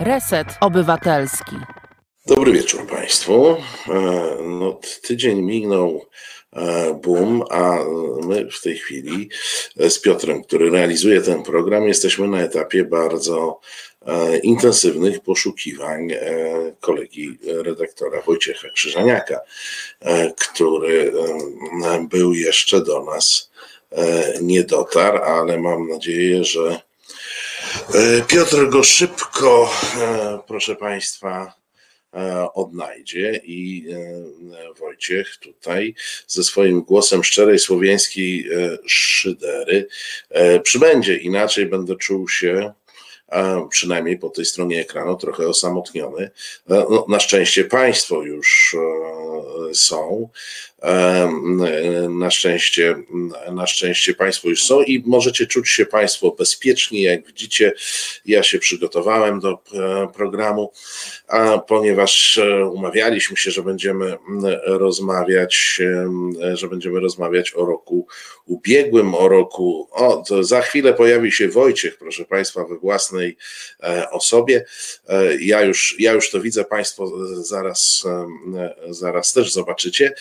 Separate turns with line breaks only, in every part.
Reset Obywatelski.
Dobry wieczór Państwu. E, no, tydzień minął e, boom, a my w tej chwili z Piotrem, który realizuje ten program, jesteśmy na etapie bardzo e, intensywnych poszukiwań kolegi redaktora Wojciecha Krzyżaniaka, który był jeszcze do nas nie dotarł, ale mam nadzieję, że E, Piotr go szybko, e, proszę Państwa, e, odnajdzie i Wojciech tutaj ze swoim głosem szczerej słowiańskiej szydery przybędzie. Inaczej będę czuł się przynajmniej po tej stronie ekranu trochę osamotniony. No, na szczęście Państwo już są. Na szczęście, na szczęście Państwo już są i możecie czuć się Państwo bezpiecznie. Jak widzicie, ja się przygotowałem do e, programu, ponieważ e, umawialiśmy się, że będziemy rozmawiać, że będziemy rozmawiać o roku ubiegłym, o roku. O, za chwilę pojawi się Wojciech, proszę Państwa, we własnej e, osobie. Ja już, ja już to widzę, Państwo zaraz, zaraz też zobaczycie.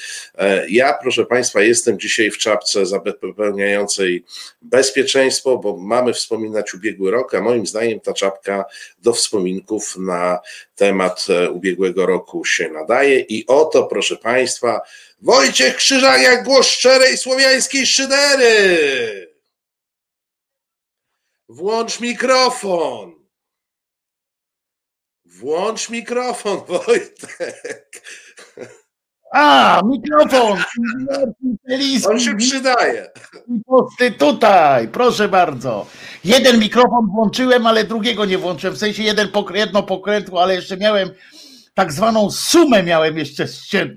Ja, proszę Państwa, jestem dzisiaj w czapce zapewniającej bezpieczeństwo, bo mamy wspominać ubiegły rok, a moim zdaniem ta czapka do wspominków na temat e, ubiegłego roku się nadaje. I oto, proszę Państwa, Wojciech Krzyżaniak, głos szczerej słowiańskiej szydery. Włącz mikrofon. Włącz mikrofon, Wojtek.
A, mikrofon!
On się przydaje.
Posty tutaj, proszę bardzo. Jeden mikrofon włączyłem, ale drugiego nie włączyłem. W sensie jeden jedno pokrętło, ale jeszcze miałem tak zwaną sumę miałem jeszcze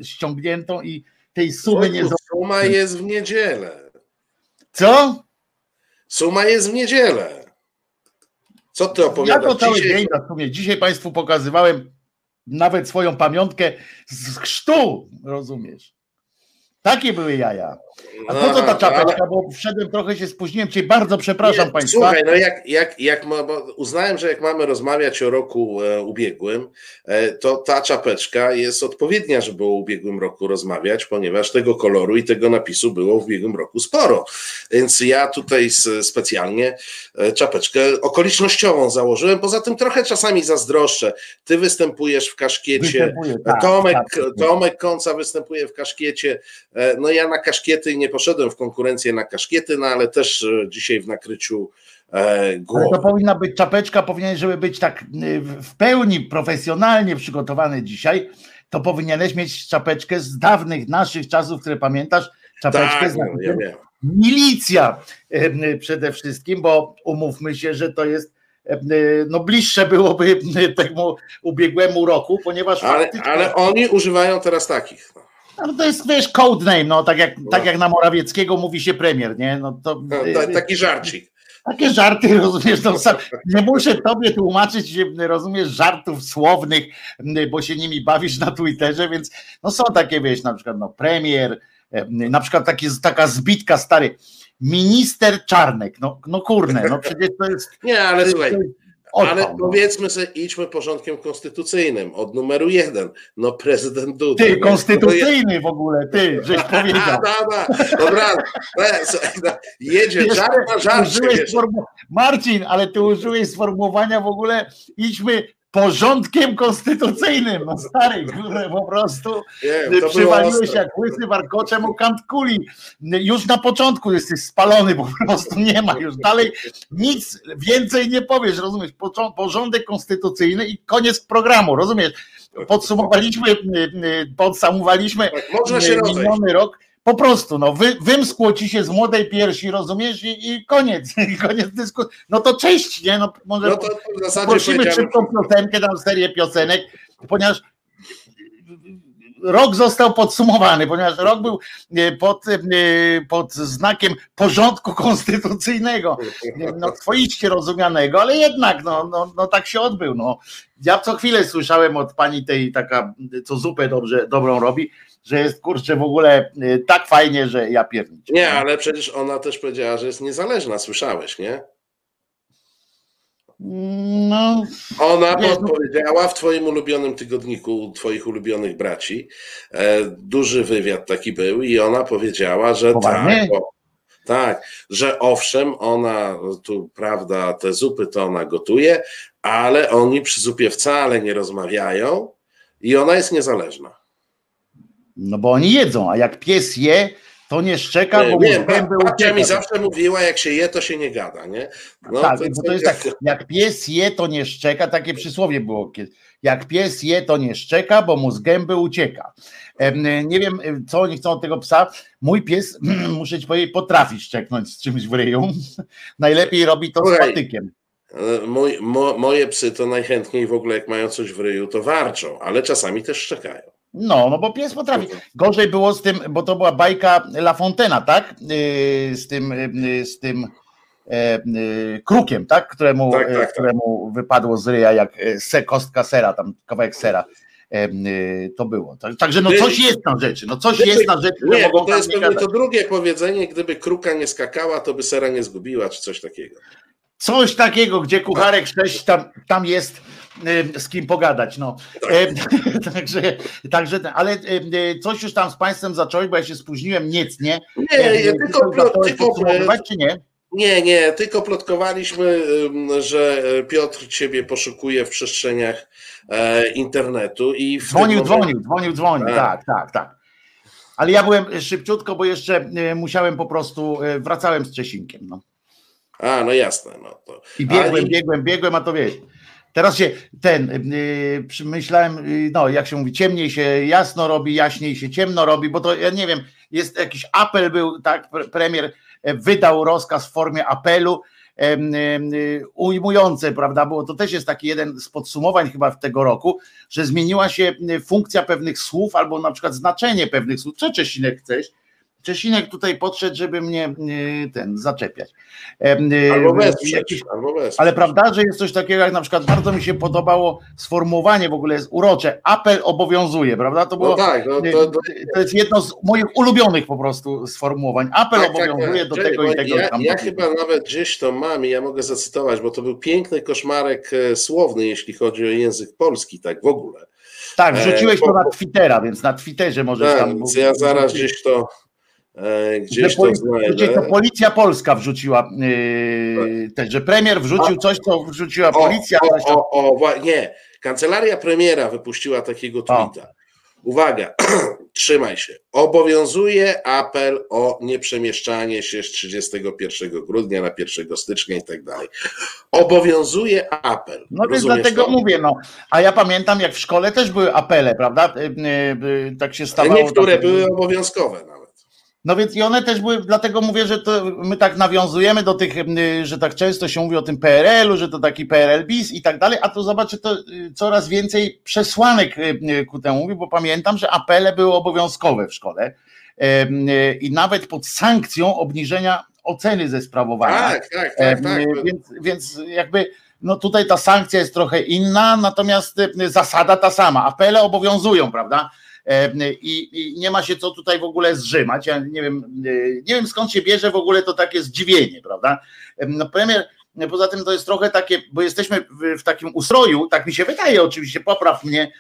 ściągniętą i tej sumy nie
Suma jest w niedzielę.
Co?
Suma jest w niedzielę. Co ty opowiadasz?
Ja to cały dzisiaj? dzień na sumie. Dzisiaj Państwu pokazywałem nawet swoją pamiątkę z chrztu, rozumiesz? Takie były jaja. A po co ta czapeczka? Bo wszedłem trochę się spóźniłem Cię bardzo przepraszam nie, Państwa.
Słuchaj, no jak, jak, jak uznałem, że jak mamy rozmawiać o roku e, ubiegłym, e, to ta czapeczka jest odpowiednia, żeby o ubiegłym roku rozmawiać, ponieważ tego koloru i tego napisu było w ubiegłym roku sporo. Więc ja tutaj specjalnie e, czapeczkę okolicznościową założyłem. Poza tym trochę czasami zazdroszczę. Ty występujesz w kaszkiecie, tak, Tomek, tak, Tomek Końca występuje w kaszkiecie. E, no ja na kaszkiety nie poszedłem w konkurencję na kaszkiety, no ale też e, dzisiaj w nakryciu e, głowy.
Ale to powinna być czapeczka, powinien, żeby być tak w pełni profesjonalnie przygotowany dzisiaj, to powinieneś mieć czapeczkę z dawnych naszych czasów, które pamiętasz, czapeczkę
tak,
z
no, ja
milicja przede wszystkim, bo umówmy się, że to jest no bliższe byłoby temu ubiegłemu roku, ponieważ
ale, faktycznie... ale oni używają teraz takich. No.
No to jest, wiesz, codename, no tak jak, no. tak jak na Morawieckiego mówi się premier, nie? No to,
no, taki żarcik.
Takie żarty, rozumiesz, no, sam, nie muszę tobie tłumaczyć, rozumiesz, żartów słownych, bo się nimi bawisz na Twitterze, więc no są takie, wiesz, na przykład no premier, na przykład taki, taka zbitka stary, minister Czarnek, no, no kurne, no przecież to jest...
Nie, ale słuchaj, ale no. powiedzmy sobie, idźmy porządkiem konstytucyjnym. Od numeru jeden. No prezydent Duda.
Ty, konstytucyjny w ogóle, ty, żeś powiedział.
dobra, dobra. No, jedzie, żart na żarcie.
Marcin, ale ty użyłeś sformułowania w ogóle, idźmy porządkiem konstytucyjnym. No stary, kurde, po prostu Nie, przywaliłeś jak łysy warkoczem o kant kuli. Już na początku jesteś spalony, po prostu nie ma już dalej nic więcej nie powiesz, rozumiesz? Porządek konstytucyjny i koniec programu, rozumiesz? Podsumowaliśmy, podsumowaliśmy tak, miniony rok po prostu, no, wy, wymskło ci się z młodej piersi, rozumiesz? I, i koniec, i koniec dyskusji. No to cześć, nie? No, może no to prosimy szybką piosenkę, tam serię piosenek, ponieważ rok został podsumowany, ponieważ rok był e, pod, e, pod znakiem porządku konstytucyjnego, no twoiście rozumianego, ale jednak no, no, no tak się odbył. No. Ja co chwilę słyszałem od pani tej taka, co zupę dobrze, dobrą robi, że jest kurczę w ogóle y, tak fajnie, że ja pierniczę.
Nie, ale przecież ona też powiedziała, że jest niezależna, słyszałeś, nie? No, Ona no- powiedziała w twoim ulubionym tygodniku, twoich ulubionych braci, e, duży wywiad taki był i ona powiedziała, że tak, bo, tak, że owszem, ona tu, prawda, te zupy to ona gotuje, ale oni przy zupie wcale nie rozmawiają i ona jest niezależna.
No bo oni jedzą, a jak pies je, to nie szczeka, bo
nie, babcia mi zawsze mówiła, jak się je, to się nie gada, nie?
No, tak, to, bo to jest tak, jak pies je, to nie szczeka, takie przysłowie było kiedyś. Jak pies je, to nie szczeka, bo mu z gęby ucieka. Nie wiem, co oni chcą od tego psa. Mój pies, muszę ci powiedzieć, potrafi szczeknąć z czymś w ryju. Najlepiej robi to z patykiem.
E, mój, mo, moje psy to najchętniej w ogóle, jak mają coś w ryju, to warczą, ale czasami też szczekają.
No, no bo pies potrafi. Gorzej było z tym, bo to była bajka La Fontena, tak? Y, z tym, y, z tym e, y, krukiem, tak? Któremu, tak, tak, tak. któremu wypadło z ryja jak e, se, kostka sera, tam kawałek sera. E, to było. Także no coś jest na rzeczy, no coś jest na rzeczy.
Nie, bo to jest pewnie to drugie powiedzenie, gdyby kruka nie skakała, to by sera nie zgubiła, czy coś takiego.
Coś takiego, gdzie kucharek 6 tam, tam jest z kim pogadać. No. także, także, ale coś już tam z Państwem zacząłeś, bo ja się spóźniłem niecnie.
Nie, nie tylko, tylko, tylko
czy nie?
Nie, nie, tylko plotkowaliśmy, że Piotr ciebie poszukuje w przestrzeniach e, internetu i
dzwonił, momencie... dzwonił, dzwonił, dzwonił, tak. tak, tak, tak. Ale ja byłem szybciutko, bo jeszcze musiałem po prostu, wracałem z Czesinkiem. No.
A, no jasne. No to...
I biegłem, biegłem, biegłem, a to wiesz. Teraz się ten, yy, myślałem, yy, no jak się mówi, ciemniej się jasno robi, jaśniej się ciemno robi, bo to ja nie wiem, jest jakiś apel był, tak, premier e, wydał rozkaz w formie apelu yy, prawda, było to też jest taki jeden z podsumowań chyba tego roku, że zmieniła się funkcja pewnych słów albo na przykład znaczenie pewnych słów, co Czesinek chcesz, Czesinek tutaj podszedł, żeby mnie ten zaczepiać.
Albo wesprzeć, albo wesprzeć.
Ale prawda, że jest coś takiego, jak na przykład bardzo mi się podobało sformułowanie, w ogóle jest urocze, apel obowiązuje, prawda? To, było, no tak, no to, to, to, jest jedno z moich ulubionych po prostu sformułowań. Apel tak, tak obowiązuje tak, do tego i tego.
Ja, ja chyba nawet gdzieś to mam i ja mogę zacytować, bo to był piękny koszmarek e, słowny, jeśli chodzi o język polski, tak w ogóle.
Tak, wrzuciłeś e, to na Twittera, więc na Twitterze możesz tak, tam.
Ja zaraz gdzieś to E, gdzieś to znajdę.
To policja polska wrzuciła yy, też, że premier wrzucił coś, co wrzuciła policja.
O, o, o, o, nie, kancelaria premiera wypuściła takiego tweeta. Uwaga, trzymaj się. Obowiązuje apel o nieprzemieszczanie się z 31 grudnia na 1 stycznia i tak dalej. Obowiązuje apel.
No więc dlatego to? mówię, no. A ja pamiętam, jak w szkole też były apele, prawda? Tak się stało.
Niektóre tak, były obowiązkowe. No.
No więc i one też były, dlatego mówię, że to my tak nawiązujemy do tych, że tak często się mówi o tym PRL-u, że to taki PRL bis i tak dalej, a tu zobaczę to y, coraz więcej przesłanek y, ku temu mówi, bo pamiętam, że apele były obowiązkowe w szkole y, i nawet pod sankcją obniżenia oceny ze sprawowania.
Tak, tak, tak. tak.
Więc, więc jakby no tutaj ta sankcja jest trochę inna, natomiast zasada ta sama. Apele obowiązują, prawda? I, I, nie ma się co tutaj w ogóle zrzymać. Ja nie wiem, nie wiem skąd się bierze w ogóle to takie zdziwienie, prawda? No premier, poza tym to jest trochę takie, bo jesteśmy w, takim ustroju, tak mi się wydaje, oczywiście, popraw mnie,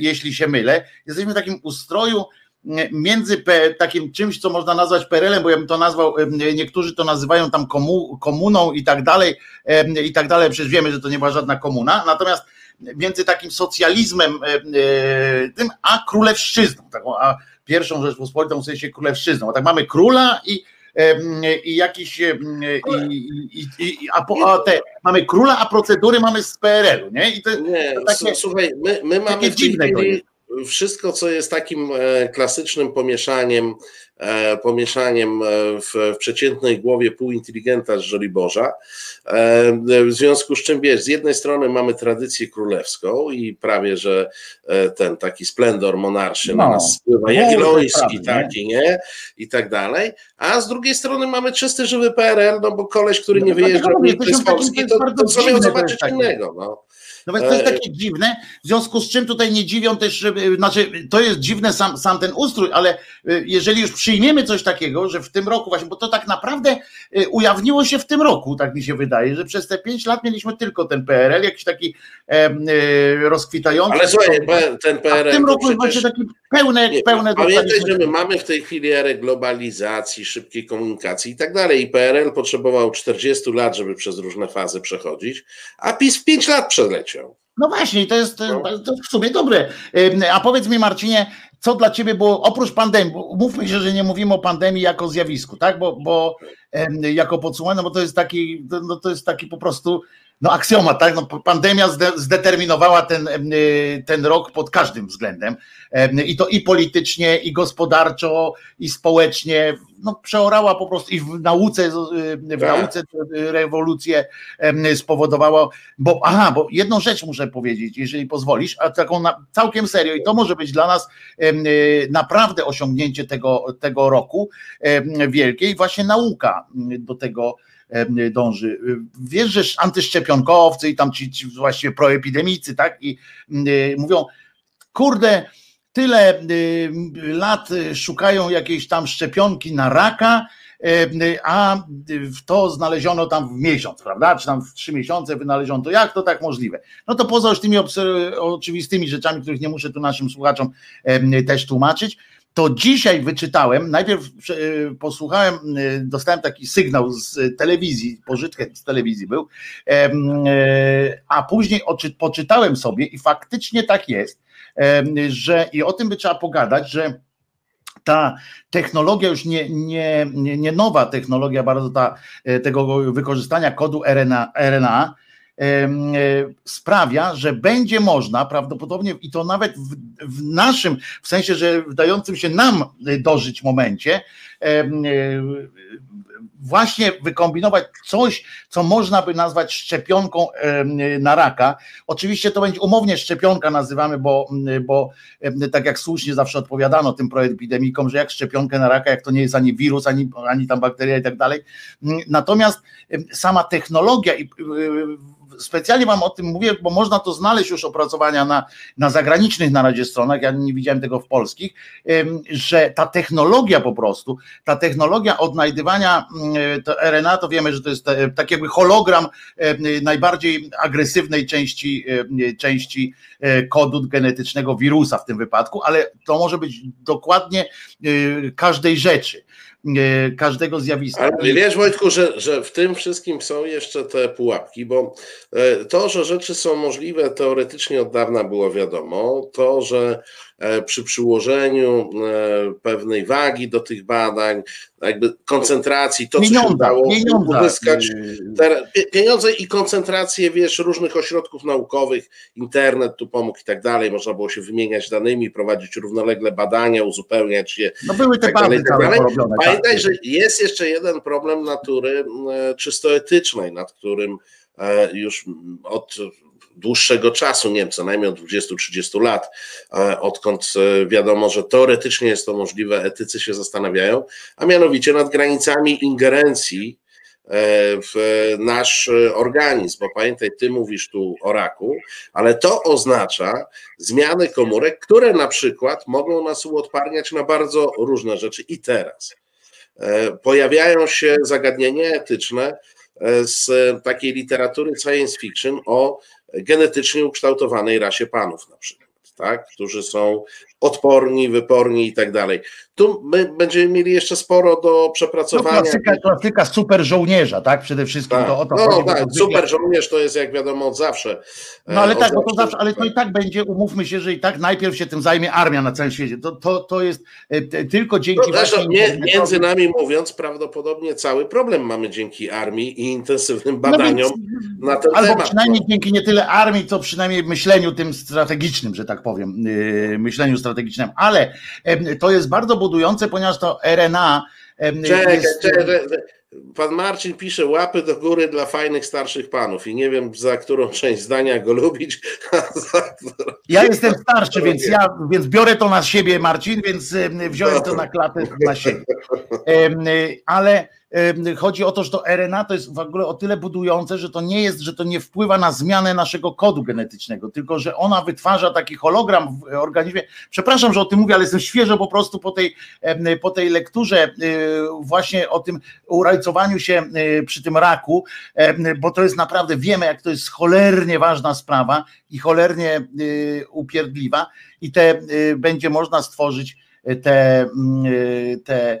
jeśli się mylę, jesteśmy w takim ustroju między takim czymś, co można nazwać PRL-em, bo ja bym to nazwał, niektórzy to nazywają tam komu, komuną i tak dalej, i tak dalej, przecież wiemy, że to nie była żadna komuna, natomiast między takim socjalizmem e, e, tym, a królewszczyzną, taką, a pierwszą Rzeczpospolitą w sensie królewszczyzną. A tak mamy króla i i jakiś i, i, a, po, a te, mamy króla, a procedury mamy z PRL-u, nie? I
to, nie, to takie, słuchaj, my, my mamy dziwne wszystko, co jest takim e, klasycznym pomieszaniem E, pomieszaniem e, w, przeciętnej głowie półinteligenta z Żoliborza. W związku z czym, wiesz, z jednej strony mamy tradycję królewską i prawie, że ten taki splendor monarszy no, na nas spływa, jagielloński taki, nie? I tak dalej. A z drugiej strony mamy czysty, żywy PRL, no bo koleś, który no, nie wyjeżdżał z Polski, to, to co miał zobaczyć innego, no.
No więc to jest takie dziwne, w związku z czym tutaj nie dziwią też, znaczy to jest dziwne sam, sam ten ustrój, ale jeżeli już przyjmiemy coś takiego, że w tym roku właśnie, bo to tak naprawdę ujawniło się w tym roku, tak mi się wydaje, że przez te pięć lat mieliśmy tylko ten PRL, jakiś taki e, rozkwitający.
Ale słuchaj, ten PRL.
A w tym roku jest właśnie taki pełne, nie, pełne
Pamiętaj, że my mamy w tej chwili erę globalizacji, szybkiej komunikacji i tak dalej. I PRL potrzebował 40 lat, żeby przez różne fazy przechodzić, a PiS w 5 lat przeleciał.
No właśnie, to jest, no. to w sumie dobre. A powiedz mi, Marcinie, co dla ciebie było, oprócz pandemii, mówmy się, że nie mówimy o pandemii jako zjawisku, tak? Bo, bo jako podsumowanie, no bo to jest taki, no to jest taki po prostu no aksjoma, tak? No, pandemia zdeterminowała ten, ten rok pod każdym względem. I to i politycznie, i gospodarczo, i społecznie. No, przeorała po prostu i w nauce, w tak. nauce rewolucję spowodowała. Bo aha, bo jedną rzecz muszę powiedzieć, jeżeli pozwolisz, a taką na, całkiem serio, i to może być dla nas naprawdę osiągnięcie tego, tego roku wielkiej, właśnie nauka do tego dąży. Wiesz, że antyszczepionkowcy i tam ci, ci właściwie proepidemicy, tak? I mówią, kurde, tyle lat szukają jakiejś tam szczepionki na raka, a to znaleziono tam w miesiąc, prawda? Czy tam w trzy miesiące wynaleziono to. Jak to tak możliwe? No to poza już tymi oczywistymi rzeczami, których nie muszę tu naszym słuchaczom też tłumaczyć, to dzisiaj wyczytałem, najpierw e, posłuchałem, e, dostałem taki sygnał z telewizji, pożytek z telewizji był, e, a później poczytałem sobie i faktycznie tak jest, że i o tym by trzeba pogadać, że ta technologia już nie, nie, nie nowa technologia, bardzo ta, tego wykorzystania kodu RNA, RNA sprawia, że będzie można prawdopodobnie i to nawet w, w naszym, w sensie, że wdającym się nam dożyć momencie, e, właśnie wykombinować coś, co można by nazwać szczepionką na raka. Oczywiście to będzie umownie szczepionka nazywamy, bo, bo tak jak słusznie zawsze odpowiadano tym proepidemikom, że jak szczepionkę na raka, jak to nie jest ani wirus, ani, ani tam bakteria i tak dalej. Natomiast sama technologia i specjalnie wam o tym mówię, bo można to znaleźć już opracowania na, na zagranicznych na razie stronach, ja nie widziałem tego w polskich, że ta technologia po prostu, ta technologia odnajdywania mm, to RNA, to wiemy, że to jest tak jakby hologram najbardziej agresywnej części, części e, kodu genetycznego wirusa w tym wypadku, ale to może być dokładnie e, każdej rzeczy. E, każdego zjawiska.
Ale wiesz Wojtku, że, że w tym wszystkim są jeszcze te pułapki, bo e, to, że rzeczy są możliwe teoretycznie od dawna było wiadomo, to, że przy przyłożeniu e, pewnej wagi do tych badań, jakby koncentracji, to co się udało uzyskać, pieniądze i koncentrację, wiesz, różnych ośrodków naukowych, internet tu pomógł i tak dalej, można było się wymieniać danymi, prowadzić równolegle badania, uzupełniać je.
No były te tak tak dalej.
Pamiętaj, tak. że jest jeszcze jeden problem natury e, czysto etycznej, nad którym już od dłuższego czasu, nie wiem, co najmniej od 20-30 lat, e, odkąd e, wiadomo, że teoretycznie jest to możliwe, etycy się zastanawiają, a mianowicie nad granicami ingerencji e, w nasz organizm, bo pamiętaj, ty mówisz tu o raku, ale to oznacza zmiany komórek, które na przykład mogą nas uodparniać na bardzo różne rzeczy i teraz. Pojawiają się zagadnienia etyczne z takiej literatury science fiction o genetycznie ukształtowanej rasie panów na przykład, tak? którzy są odporni, wyporni i tak dalej. Tu my będziemy mieli jeszcze sporo do przepracowania. No,
klasyka, klasyka super żołnierza, tak? Przede wszystkim
tak.
to o to
No chodzi, tak, super żołnierz to jest jak wiadomo od zawsze.
No ale tak, bo to zawsze, ale to i tak będzie, umówmy się, że i tak najpierw się tym zajmie armia na całym świecie. To, to, to jest e, tylko dzięki
no, właśnie... Nie, między nami mówiąc, prawdopodobnie cały problem mamy dzięki armii i intensywnym no badaniom no na ten
albo
temat.
Albo przynajmniej no. dzięki nie tyle armii, co przynajmniej myśleniu tym strategicznym, że tak powiem, yy, myśleniu strategicznym, ale to jest bardzo budujące, ponieważ to RNA
Czekaj, jest... czekaj, Pan Marcin pisze łapy do góry dla fajnych starszych panów i nie wiem za którą część zdania go lubić.
Ja jestem starszy, więc ja więc biorę to na siebie, Marcin, więc wziąłem to na klatę na siebie. Ale chodzi o to, że to RNA to jest w ogóle o tyle budujące, że to nie jest, że to nie wpływa na zmianę naszego kodu genetycznego, tylko że ona wytwarza taki hologram w organizmie. Przepraszam, że o tym mówię, ale jestem świeżo po prostu po tej, po tej lekturze właśnie o tym urajcowaniu się przy tym raku, bo to jest naprawdę, wiemy jak to jest cholernie ważna sprawa i cholernie upierdliwa i te będzie można stworzyć te, te E,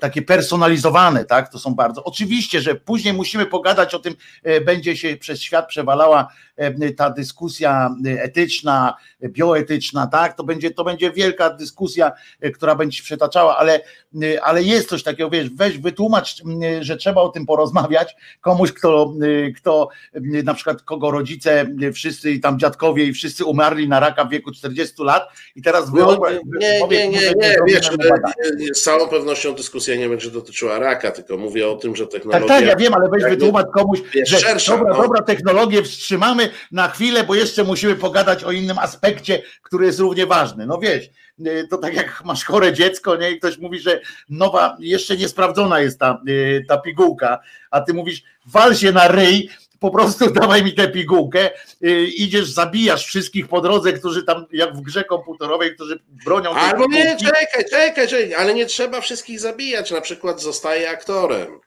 takie personalizowane, tak? To są bardzo. Oczywiście, że później musimy pogadać o tym, e, będzie się przez świat przewalała e, ta dyskusja etyczna, bioetyczna, tak? To będzie, to będzie wielka dyskusja, która będzie się przetaczała, ale, ale jest coś takiego, wiesz, weź wytłumacz, że trzeba o tym porozmawiać komuś, kto, kto na przykład kogo rodzice wszyscy tam dziadkowie i wszyscy umarli na raka w wieku 40 lat i teraz
no, nie, nie, nie, nie, wiesz, z całą pewnością dyskusja dyskusja nie będzie dotyczyła raka, tylko mówię o tym, że technologia...
Tak, tak, ja wiem, ale weź wytłumacz komuś, że szersza, dobra, no. dobra, technologię wstrzymamy na chwilę, bo jeszcze musimy pogadać o innym aspekcie, który jest równie ważny. No wiesz, y, to tak jak masz chore dziecko, nie? I ktoś mówi, że nowa, jeszcze niesprawdzona jest ta, y, ta pigułka, a ty mówisz, wal się na ryj, po prostu dawaj mi tę pigułkę, yy, idziesz, zabijasz wszystkich po drodze, którzy tam, jak w grze komputerowej, którzy bronią.
Albo nie, czekaj, czekaj, czekaj, ale nie trzeba wszystkich zabijać, na przykład zostaje aktorem.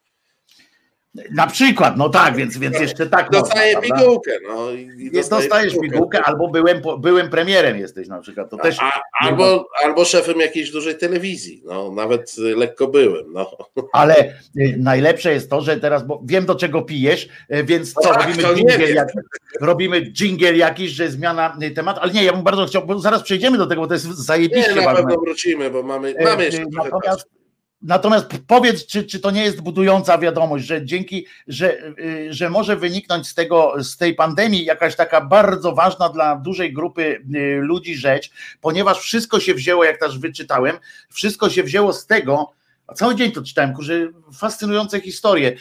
Na przykład, no tak, więc, więc jeszcze tak.
Dostaję można, pigułkę. No,
i dostajesz pigułkę, pigułkę, albo byłem, byłem premierem jesteś na przykład. To też,
A, albo, albo szefem jakiejś dużej telewizji. No, nawet lekko byłem. No.
Ale y, najlepsze jest to, że teraz, bo wiem do czego pijesz, y, więc co, no, robimy dżingiel jakiś, robimy dżingiel jakiś, że zmiana y, temat, ale nie, ja bym bardzo chciał, bo zaraz przejdziemy do tego, bo to jest zajebiście
Nie, na pewno wrócimy, bo mamy, mamy jeszcze Natomiast
Natomiast powiedz, czy, czy to nie jest budująca wiadomość, że dzięki, że, y, że może wyniknąć z tego, z tej pandemii jakaś taka bardzo ważna dla dużej grupy y, ludzi rzecz, ponieważ wszystko się wzięło, jak też wyczytałem, wszystko się wzięło z tego, a cały dzień to czytałem, kurze, fascynujące historie.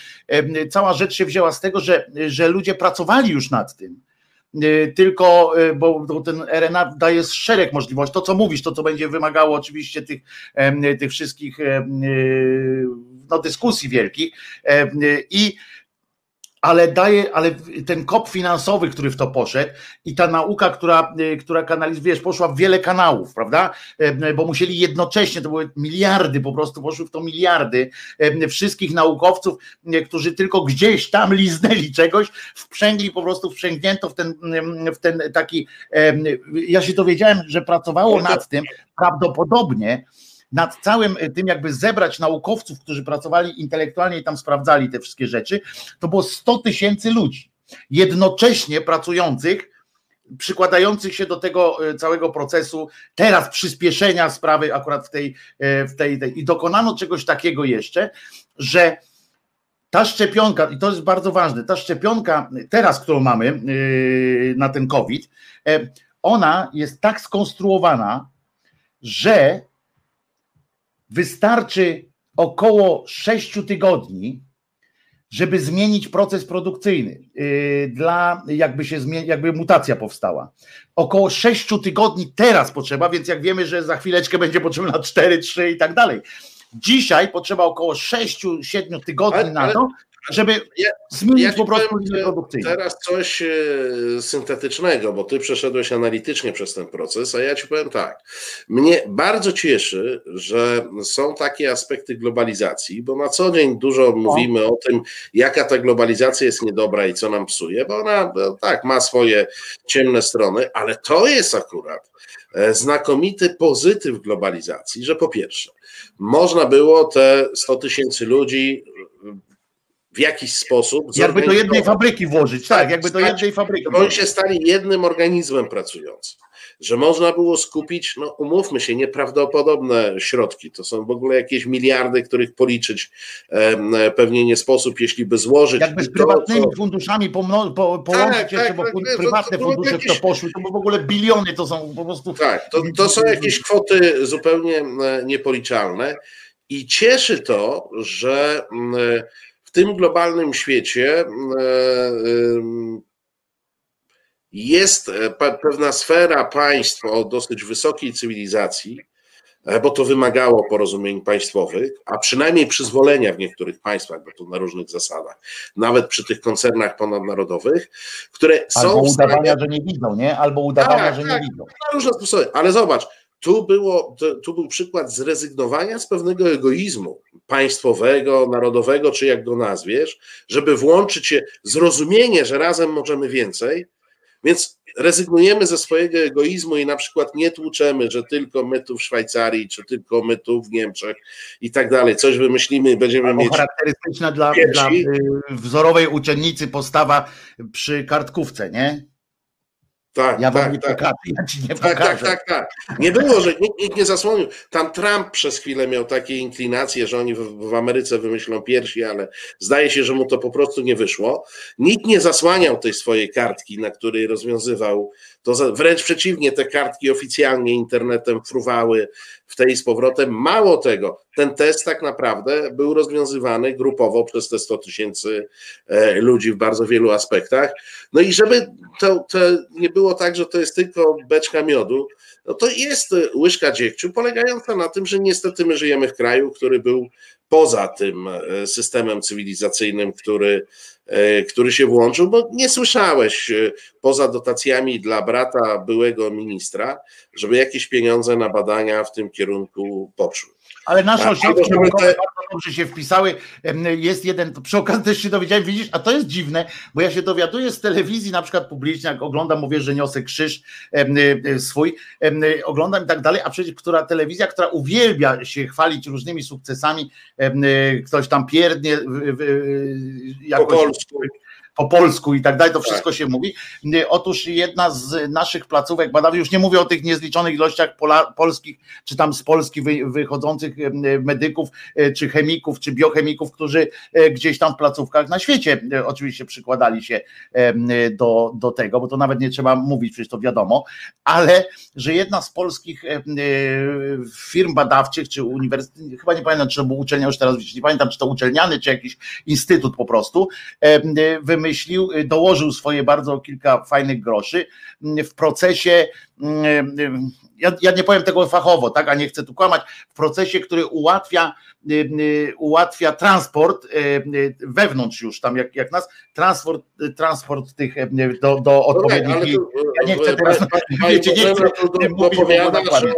Cała rzecz się wzięła z tego, że, że ludzie pracowali już nad tym tylko, y, bo ten RNA daje szereg możliwości. To, co mówisz, to, co będzie wymagało oczywiście tych, tych wszystkich y, no, dyskusji wielkich. I ale daje, ale ten kop finansowy, który w to poszedł i ta nauka, która, y, która kanalizuje, wiesz, poszła w wiele kanałów, prawda? E, bo musieli jednocześnie, to były miliardy, po prostu poszły w to miliardy e, wszystkich naukowców, e, którzy tylko gdzieś tam liznęli czegoś, wprzęgli po prostu, wprzęgnięto w ten, w ten taki, ja się dowiedziałem, że pracowało nad tym prawdopodobnie, nad całym e, tym, jakby zebrać naukowców, którzy pracowali intelektualnie i tam sprawdzali te wszystkie rzeczy, to było 100 tysięcy ludzi jednocześnie pracujących, przykładających się do tego e, całego procesu, teraz przyspieszenia sprawy akurat w tej, e, w tej, tej. i dokonano czegoś takiego jeszcze, że ta szczepionka, i to jest bardzo ważne, ta szczepionka teraz, którą mamy na ten COVID, ona jest tak skonstruowana, że wystarczy około 6 tygodni, żeby zmienić proces produkcyjny, yy, dla jakby się jakby mutacja powstała. Około 6 tygodni teraz potrzeba, więc jak wiemy, że za chwileczkę będzie potrzebna 4, 3 i tak dalej. Dzisiaj potrzeba około 6-7 tygodni ale, na to, żeby ja, zmienić ja po prostu.
Teraz coś e, syntetycznego, bo ty przeszedłeś analitycznie przez ten proces, a ja ci powiem tak. Mnie bardzo cieszy, że są takie aspekty globalizacji, bo na co dzień dużo mówimy o tym, jaka ta globalizacja jest niedobra i co nam psuje, bo ona no, tak ma swoje ciemne strony, ale to jest akurat e, znakomity pozytyw globalizacji, że po pierwsze, można było te 100 tysięcy ludzi w jakiś sposób.
Jakby do jednej fabryki włożyć, tak, tak jakby do jednej fabryki.
Oni się stali jednym organizmem pracującym. Że można było skupić, no umówmy się, nieprawdopodobne środki. To są w ogóle jakieś miliardy, których policzyć e, pewnie nie sposób, jeśli by złożyć.
Jakby z prywatnymi to, co... funduszami po, po, połączyć tak, jeszcze, tak, bo tak, prywatne to, to, fundusze jakieś... w to poszły, to w ogóle biliony to są po prostu.
Tak, to, to są jakieś kwoty zupełnie niepoliczalne i cieszy to, że tym globalnym świecie jest pewna sfera państw o dosyć wysokiej cywilizacji, E, bo to wymagało porozumień państwowych, a przynajmniej przyzwolenia w niektórych państwach, bo to na różnych zasadach, nawet przy tych koncernach ponadnarodowych, które
Albo są. Albo udawania, stanie... że nie widzą, nie? Albo udawania, tak, że tak, nie widzą.
Na różne sposoby, ale zobacz, tu, było, tu był przykład zrezygnowania z pewnego egoizmu państwowego, narodowego, czy jak go nazwiesz, żeby włączyć się zrozumienie, że razem możemy więcej. Więc rezygnujemy ze swojego egoizmu i na przykład nie tłuczemy, że tylko my tu w Szwajcarii, czy tylko my tu w Niemczech i tak dalej. Coś wymyślimy i będziemy Albo mieć.
Charakterystyczna dla, dla y, wzorowej uczennicy postawa przy kartkówce, nie?
Tak,
ja
tak,
nie
tak.
Pokażę, ja ci nie
tak, tak, tak, tak. Nie było, że nikt, nikt, nie zasłonił. Tam Trump przez chwilę miał takie inklinacje, że oni w, w, Ameryce wymyślą piersi, ale zdaje się, że mu to po prostu nie wyszło. Nikt nie zasłaniał tej swojej kartki, na której rozwiązywał to. Wręcz przeciwnie, te kartki oficjalnie internetem fruwały w tej z powrotem. Mało tego, ten test tak naprawdę był rozwiązywany grupowo przez te 100 tysięcy e, ludzi w bardzo wielu aspektach. No i żeby to, to nie było tak, że to jest tylko beczka miodu, no to jest łyżka dziegciu polegająca na tym, że niestety my żyjemy w kraju, który był poza tym e, systemem cywilizacyjnym, który, który się włączył, bo nie słyszałeś poza dotacjami dla brata byłego ministra, żeby jakieś pieniądze na badania w tym kierunku poszły.
Ale nasze ośrodki naukowe bardzo dobrze się wpisały. Jest jeden, przy okazji też się dowiedziałem, widzisz, a to jest dziwne, bo ja się dowiaduję z telewizji, na przykład publicznie, jak oglądam, mówię, że niosę krzyż y, swój, oglądam i tak dalej, a przecież która telewizja, która uwielbia się chwalić różnymi sukcesami, y, ktoś tam pierdnie
jakoś, po polsku
po polsku i tak dalej, to tak. wszystko tak. się mówi. Otóż jedna z naszych placówek badawczych, już nie mówię o tych niezliczonych ilościach pola, polskich, czy tam z Polski wy, wychodzących medyków, e, czy chemików, czy biochemików, którzy gdzieś tam w placówkach na świecie oczywiście przykładali się do, do tego, bo to nawet nie trzeba mówić, przecież to wiadomo, ale że jedna z polskich firm badawczych, czy uniwersytet, chyba nie pamiętam, czy to był uczelnia, już teraz nie pamiętam, czy to uczelniany, czy jakiś instytut po prostu, wymyślił wymyślił, y, dołożył swoje bardzo kilka fajnych groszy mm, w procesie, ja, ja nie powiem tego fachowo, tak, a nie chcę tu kłamać, w procesie, który ułatwia, y, ułatwia transport wewnątrz już tam, jak, jak nas, transport, transport tych do, do odpowiednich. Okay, ja nie chcę teraz. Wiecie, nie chcę,
że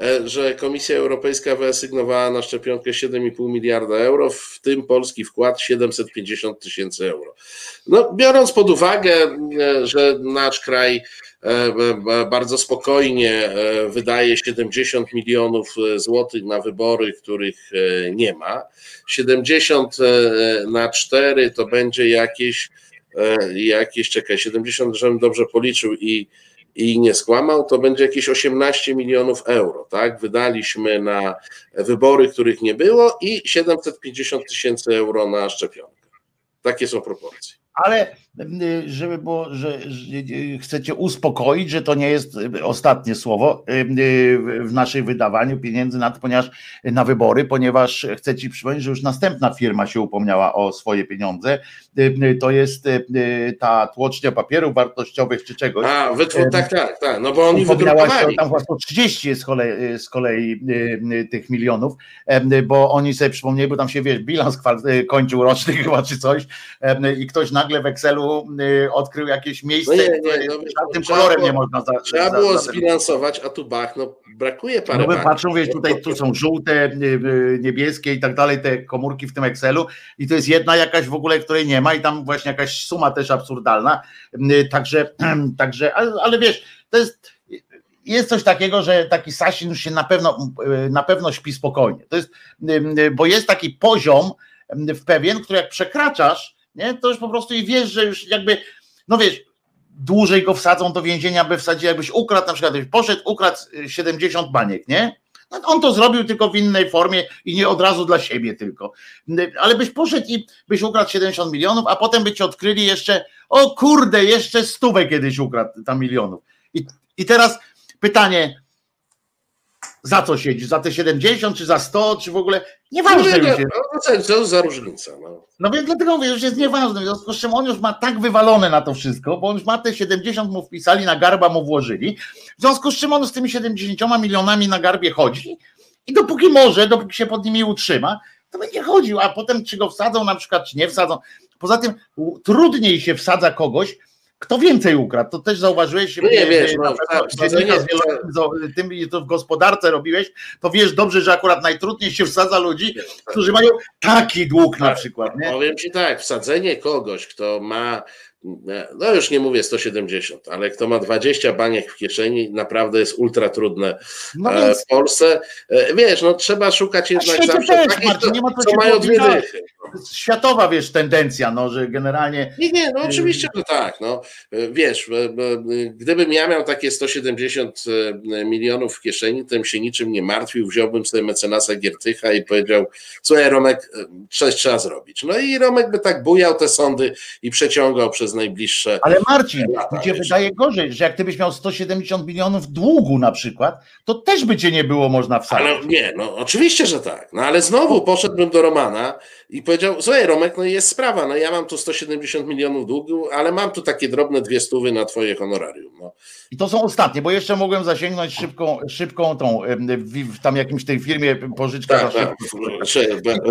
E, że Komisja Europejska wyasygnowała na szczepionkę 7,5 miliarda euro, w tym polski wkład 750 tysięcy euro. No, biorąc pod uwagę, e, że nasz kraj bardzo spokojnie wydaje 70 milionów złotych na wybory, których nie ma. 70 na 4 to będzie jakieś, jakieś czekaj, 70, żebym dobrze policzył i i nie skłamał, to będzie jakieś 18 milionów euro. Tak? Wydaliśmy na wybory, których nie było i 750 tysięcy euro na szczepionkę. Takie są proporcje
ale żeby było, że, y, chcecie uspokoić, że to nie jest y, ostatnie słowo w naszej wydawaniu pieniędzy na to, ponieważ na wybory, ponieważ chcę ci przypomnieć, że już następna firma się upomniała o swoje pieniądze. To jest ta tłocznia papierów wartościowych czy czegoś.
A, wytwór, tak, tak, tak, no bo oni wydrukowali.
Tam chyba 30 jest z kolei, z kolei tych milionów, bo oni sobie przypomnieli, bo tam się wiesz, bilans kończył roczny chyba czy coś i ktoś na nagle w Excelu y, odkrył jakieś miejsce, no nie, nie, no, żadnym kolorem było, nie można za,
Trzeba za, było za, zbilansować, a tu bach, no brakuje parę. No
patrzą, wiesz, tutaj tu są żółte, y, y, niebieskie i tak dalej, te komórki w tym Excelu i to jest jedna jakaś w ogóle, której nie ma i tam właśnie jakaś suma też absurdalna, także, także ale, ale wiesz, to jest jest coś takiego, że taki Sasin już się na pewno, na pewno śpi spokojnie. To jest, bo jest taki poziom w pewien, który jak przekraczasz, nie? to już po prostu i wiesz, że już jakby, no wiesz, dłużej go wsadzą do więzienia, by wsadzić, jakbyś ukradł, na przykład poszedł, ukradł 70 baniek, nie? No, on to zrobił tylko w innej formie i nie od razu dla siebie tylko. Ale byś poszedł i byś ukradł 70 milionów, a potem by ci odkryli jeszcze, o kurde, jeszcze stówę kiedyś ukradł tam milionów. I, i teraz pytanie, za co siedzisz? Za te 70, czy za 100, czy w ogóle? Nieważne
no,
już jest.
No, co za różnica? No.
no więc dlatego mówię, że jest nieważne. W związku z czym on już ma tak wywalone na to wszystko, bo on już ma te 70 mu wpisali, na garba mu włożyli. W związku z czym on z tymi 70 milionami na garbie chodzi i dopóki może, dopóki się pod nimi utrzyma, to będzie chodził, a potem czy go wsadzą na przykład, czy nie wsadzą. Poza tym trudniej się wsadza kogoś, kto więcej ukradł, to też zauważyłeś,
no nie wiesz, no,
no, tym to w gospodarce robiłeś, to wiesz dobrze, że akurat najtrudniej się wsadza ludzi, którzy mają taki dług na tak, przykład. Nie?
Powiem ci tak, wsadzenie kogoś, kto ma no już nie mówię 170, ale kto ma 20 baniek w kieszeni, naprawdę jest ultra trudne no e, więc... w Polsce. E, wiesz, no trzeba szukać jednak zawsze
też, takich, Marcin, nie ma co, co mają dwie dychy. Światowa, wiesz, tendencja, no, że generalnie...
Nie, nie, no oczywiście, że tak, no. E, wiesz, gdybym ja miał takie 170 milionów w kieszeni, to bym się niczym nie martwił, wziąłbym sobie mecenasa Giertycha i powiedział, słuchaj Romek, coś trzeba zrobić. No i Romek by tak bujał te sądy i przeciągał przez najbliższe.
Ale Marcin, mi się wydaje gorzej, że jak ty byś miał 170 milionów długu na przykład, to też by cię nie było można wsadzić.
Ale nie, no oczywiście, że tak. No ale znowu poszedłbym do Romana i powiedział, słuchaj Romek, no jest sprawa, no ja mam tu 170 milionów długu, ale mam tu takie drobne dwie stówy na twoje honorarium. No.
I to są ostatnie, bo jeszcze mogłem zasięgnąć szybką, szybką tą, w tam jakimś tej firmie pożyczkę tak, tak.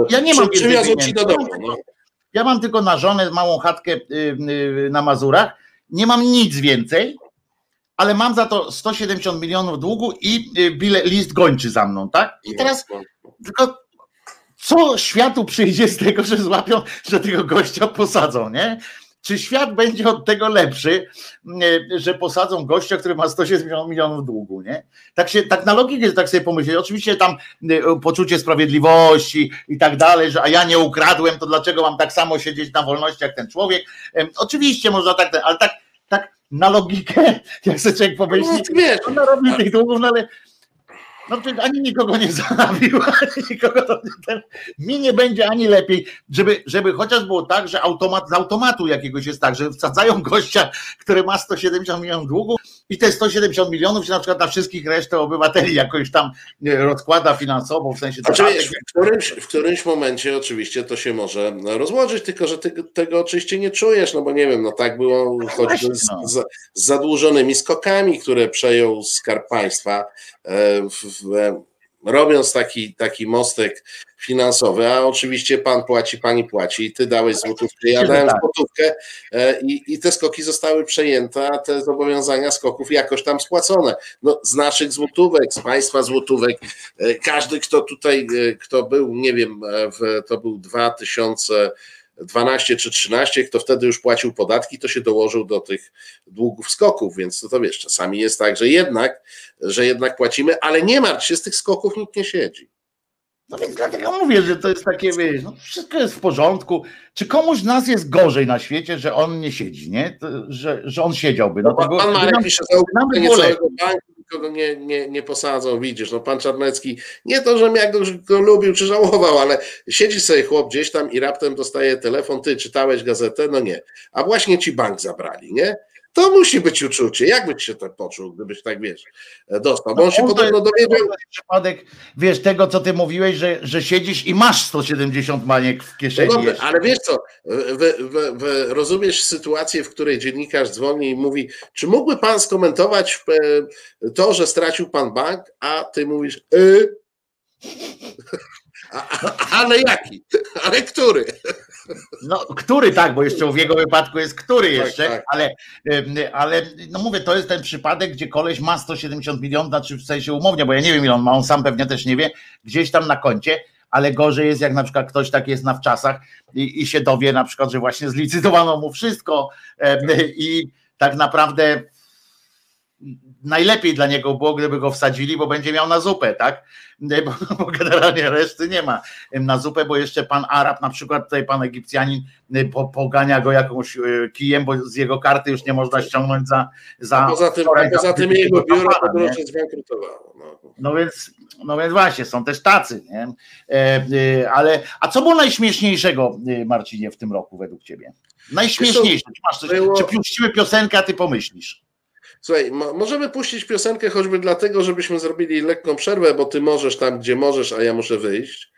Ja nie mam Przywiozą ci do domu. No.
Ja mam tylko na żonę małą chatkę y, y, na Mazurach. Nie mam nic więcej, ale mam za to 170 milionów długu i y, bile, list gończy za mną, tak? I teraz tylko co światu przyjdzie z tego, że złapią, że tego gościa posadzą, nie? Czy świat będzie od tego lepszy, e, że posadzą gościa, który ma 170 milionów długu, nie? Tak się, tak na logikę tak sobie pomyśleć. Oczywiście tam e, poczucie sprawiedliwości i tak dalej, że a ja nie ukradłem, to dlaczego mam tak samo siedzieć na wolności jak ten człowiek? Oczywiście można tak, ale tak, tak na logikę, jak sobie człowiek pomyśli, no, wiesz, on narobił tych długów, no ale no to ani nikogo nie zabił, ani nikogo to, ten, mi nie będzie ani lepiej, żeby, żeby chociaż było tak, że automat z automatu jakiegoś jest tak, że wsadzają gościa, który ma 170 milionów długu i te 170 milionów się na przykład na wszystkich resztę obywateli jakoś tam rozkłada finansowo, w sensie...
Znaczy, w, którymś, w którymś momencie oczywiście to się może rozłożyć, tylko że ty tego oczywiście nie czujesz, no bo nie wiem, no tak było no choćby z, no. z, z zadłużonymi skokami, które przejął Skarb Państwa e, w, w, robiąc taki, taki mostek finansowy, a oczywiście pan płaci, pani płaci, ty dałeś złotówkę, ja dałem tak. złotówkę e, i, i te skoki zostały przejęte, a te zobowiązania skoków jakoś tam spłacone. No, z naszych złotówek, z państwa złotówek, e, każdy, kto tutaj, e, kto był, nie wiem, w, to był 2000 12 czy 13, kto wtedy już płacił podatki, to się dołożył do tych długów skoków, więc to, to wiesz, czasami jest tak, że jednak, że jednak płacimy, ale nie martw się, z tych skoków nikt nie siedzi.
No więc dlatego mówię, że to jest takie, wiesz, no wszystko jest w porządku. Czy komuś z nas jest gorzej na świecie, że on nie siedzi, nie? To, że, że on siedziałby. No,
no, pan Marek pisze, że całego banku nikogo nie, nie, nie posadzą, widzisz, no pan Czarnecki, nie to, że ja go, go lubił czy żałował, ale siedzi sobie chłop gdzieś tam i raptem dostaje telefon, ty czytałeś gazetę? No nie. A właśnie ci bank zabrali, nie? To musi być uczucie. Jak byś się tak poczuł, gdybyś tak wiesz, dostał? Bo on no, się on podobno dowiedział.
Przypadek, wiesz, tego co ty mówiłeś, że, że siedzisz i masz 170 maniek w kieszeni. No dobrze,
ale wiesz co, rozumiesz sytuację, w której dziennikarz dzwoni i mówi, czy mógłby pan skomentować e, to, że stracił pan bank, a ty mówisz, y? ale jaki? Ale który?
No, który tak, bo jeszcze w jego wypadku jest który tak, jeszcze, tak, tak. ale, ale no mówię, to jest ten przypadek, gdzie koleś ma 170 milionów, znaczy w sensie umownie, bo ja nie wiem ile on ma, on sam pewnie też nie wie, gdzieś tam na koncie, ale gorzej jest, jak na przykład ktoś tak jest na wczasach i, i się dowie na przykład, że właśnie zlicytowano mu wszystko i tak naprawdę najlepiej dla niego było, gdyby go wsadzili, bo będzie miał na zupę, tak? Bo, bo, generalnie reszty nie ma na zupę, bo jeszcze pan Arab, na przykład tutaj pan Egipcjanin y, po, pogania go jakąś y, kijem, bo z jego karty już nie można ściągnąć za. za
poza tym, poza tym jego biuro podróży zbankrutowało. No.
no. więc, no więc właśnie, są też tacy, nie? E, e, ale a co było najśmieszniejszego, y, Marcinie, w tym roku według ciebie? Najśmieszniejsze. Czy, masz coś, czy puścimy piosenkę, a ty pomyślisz?
Słuchaj, możemy puścić piosenkę choćby dlatego, żebyśmy zrobili lekką przerwę, bo ty możesz tam, gdzie możesz, a ja muszę wyjść.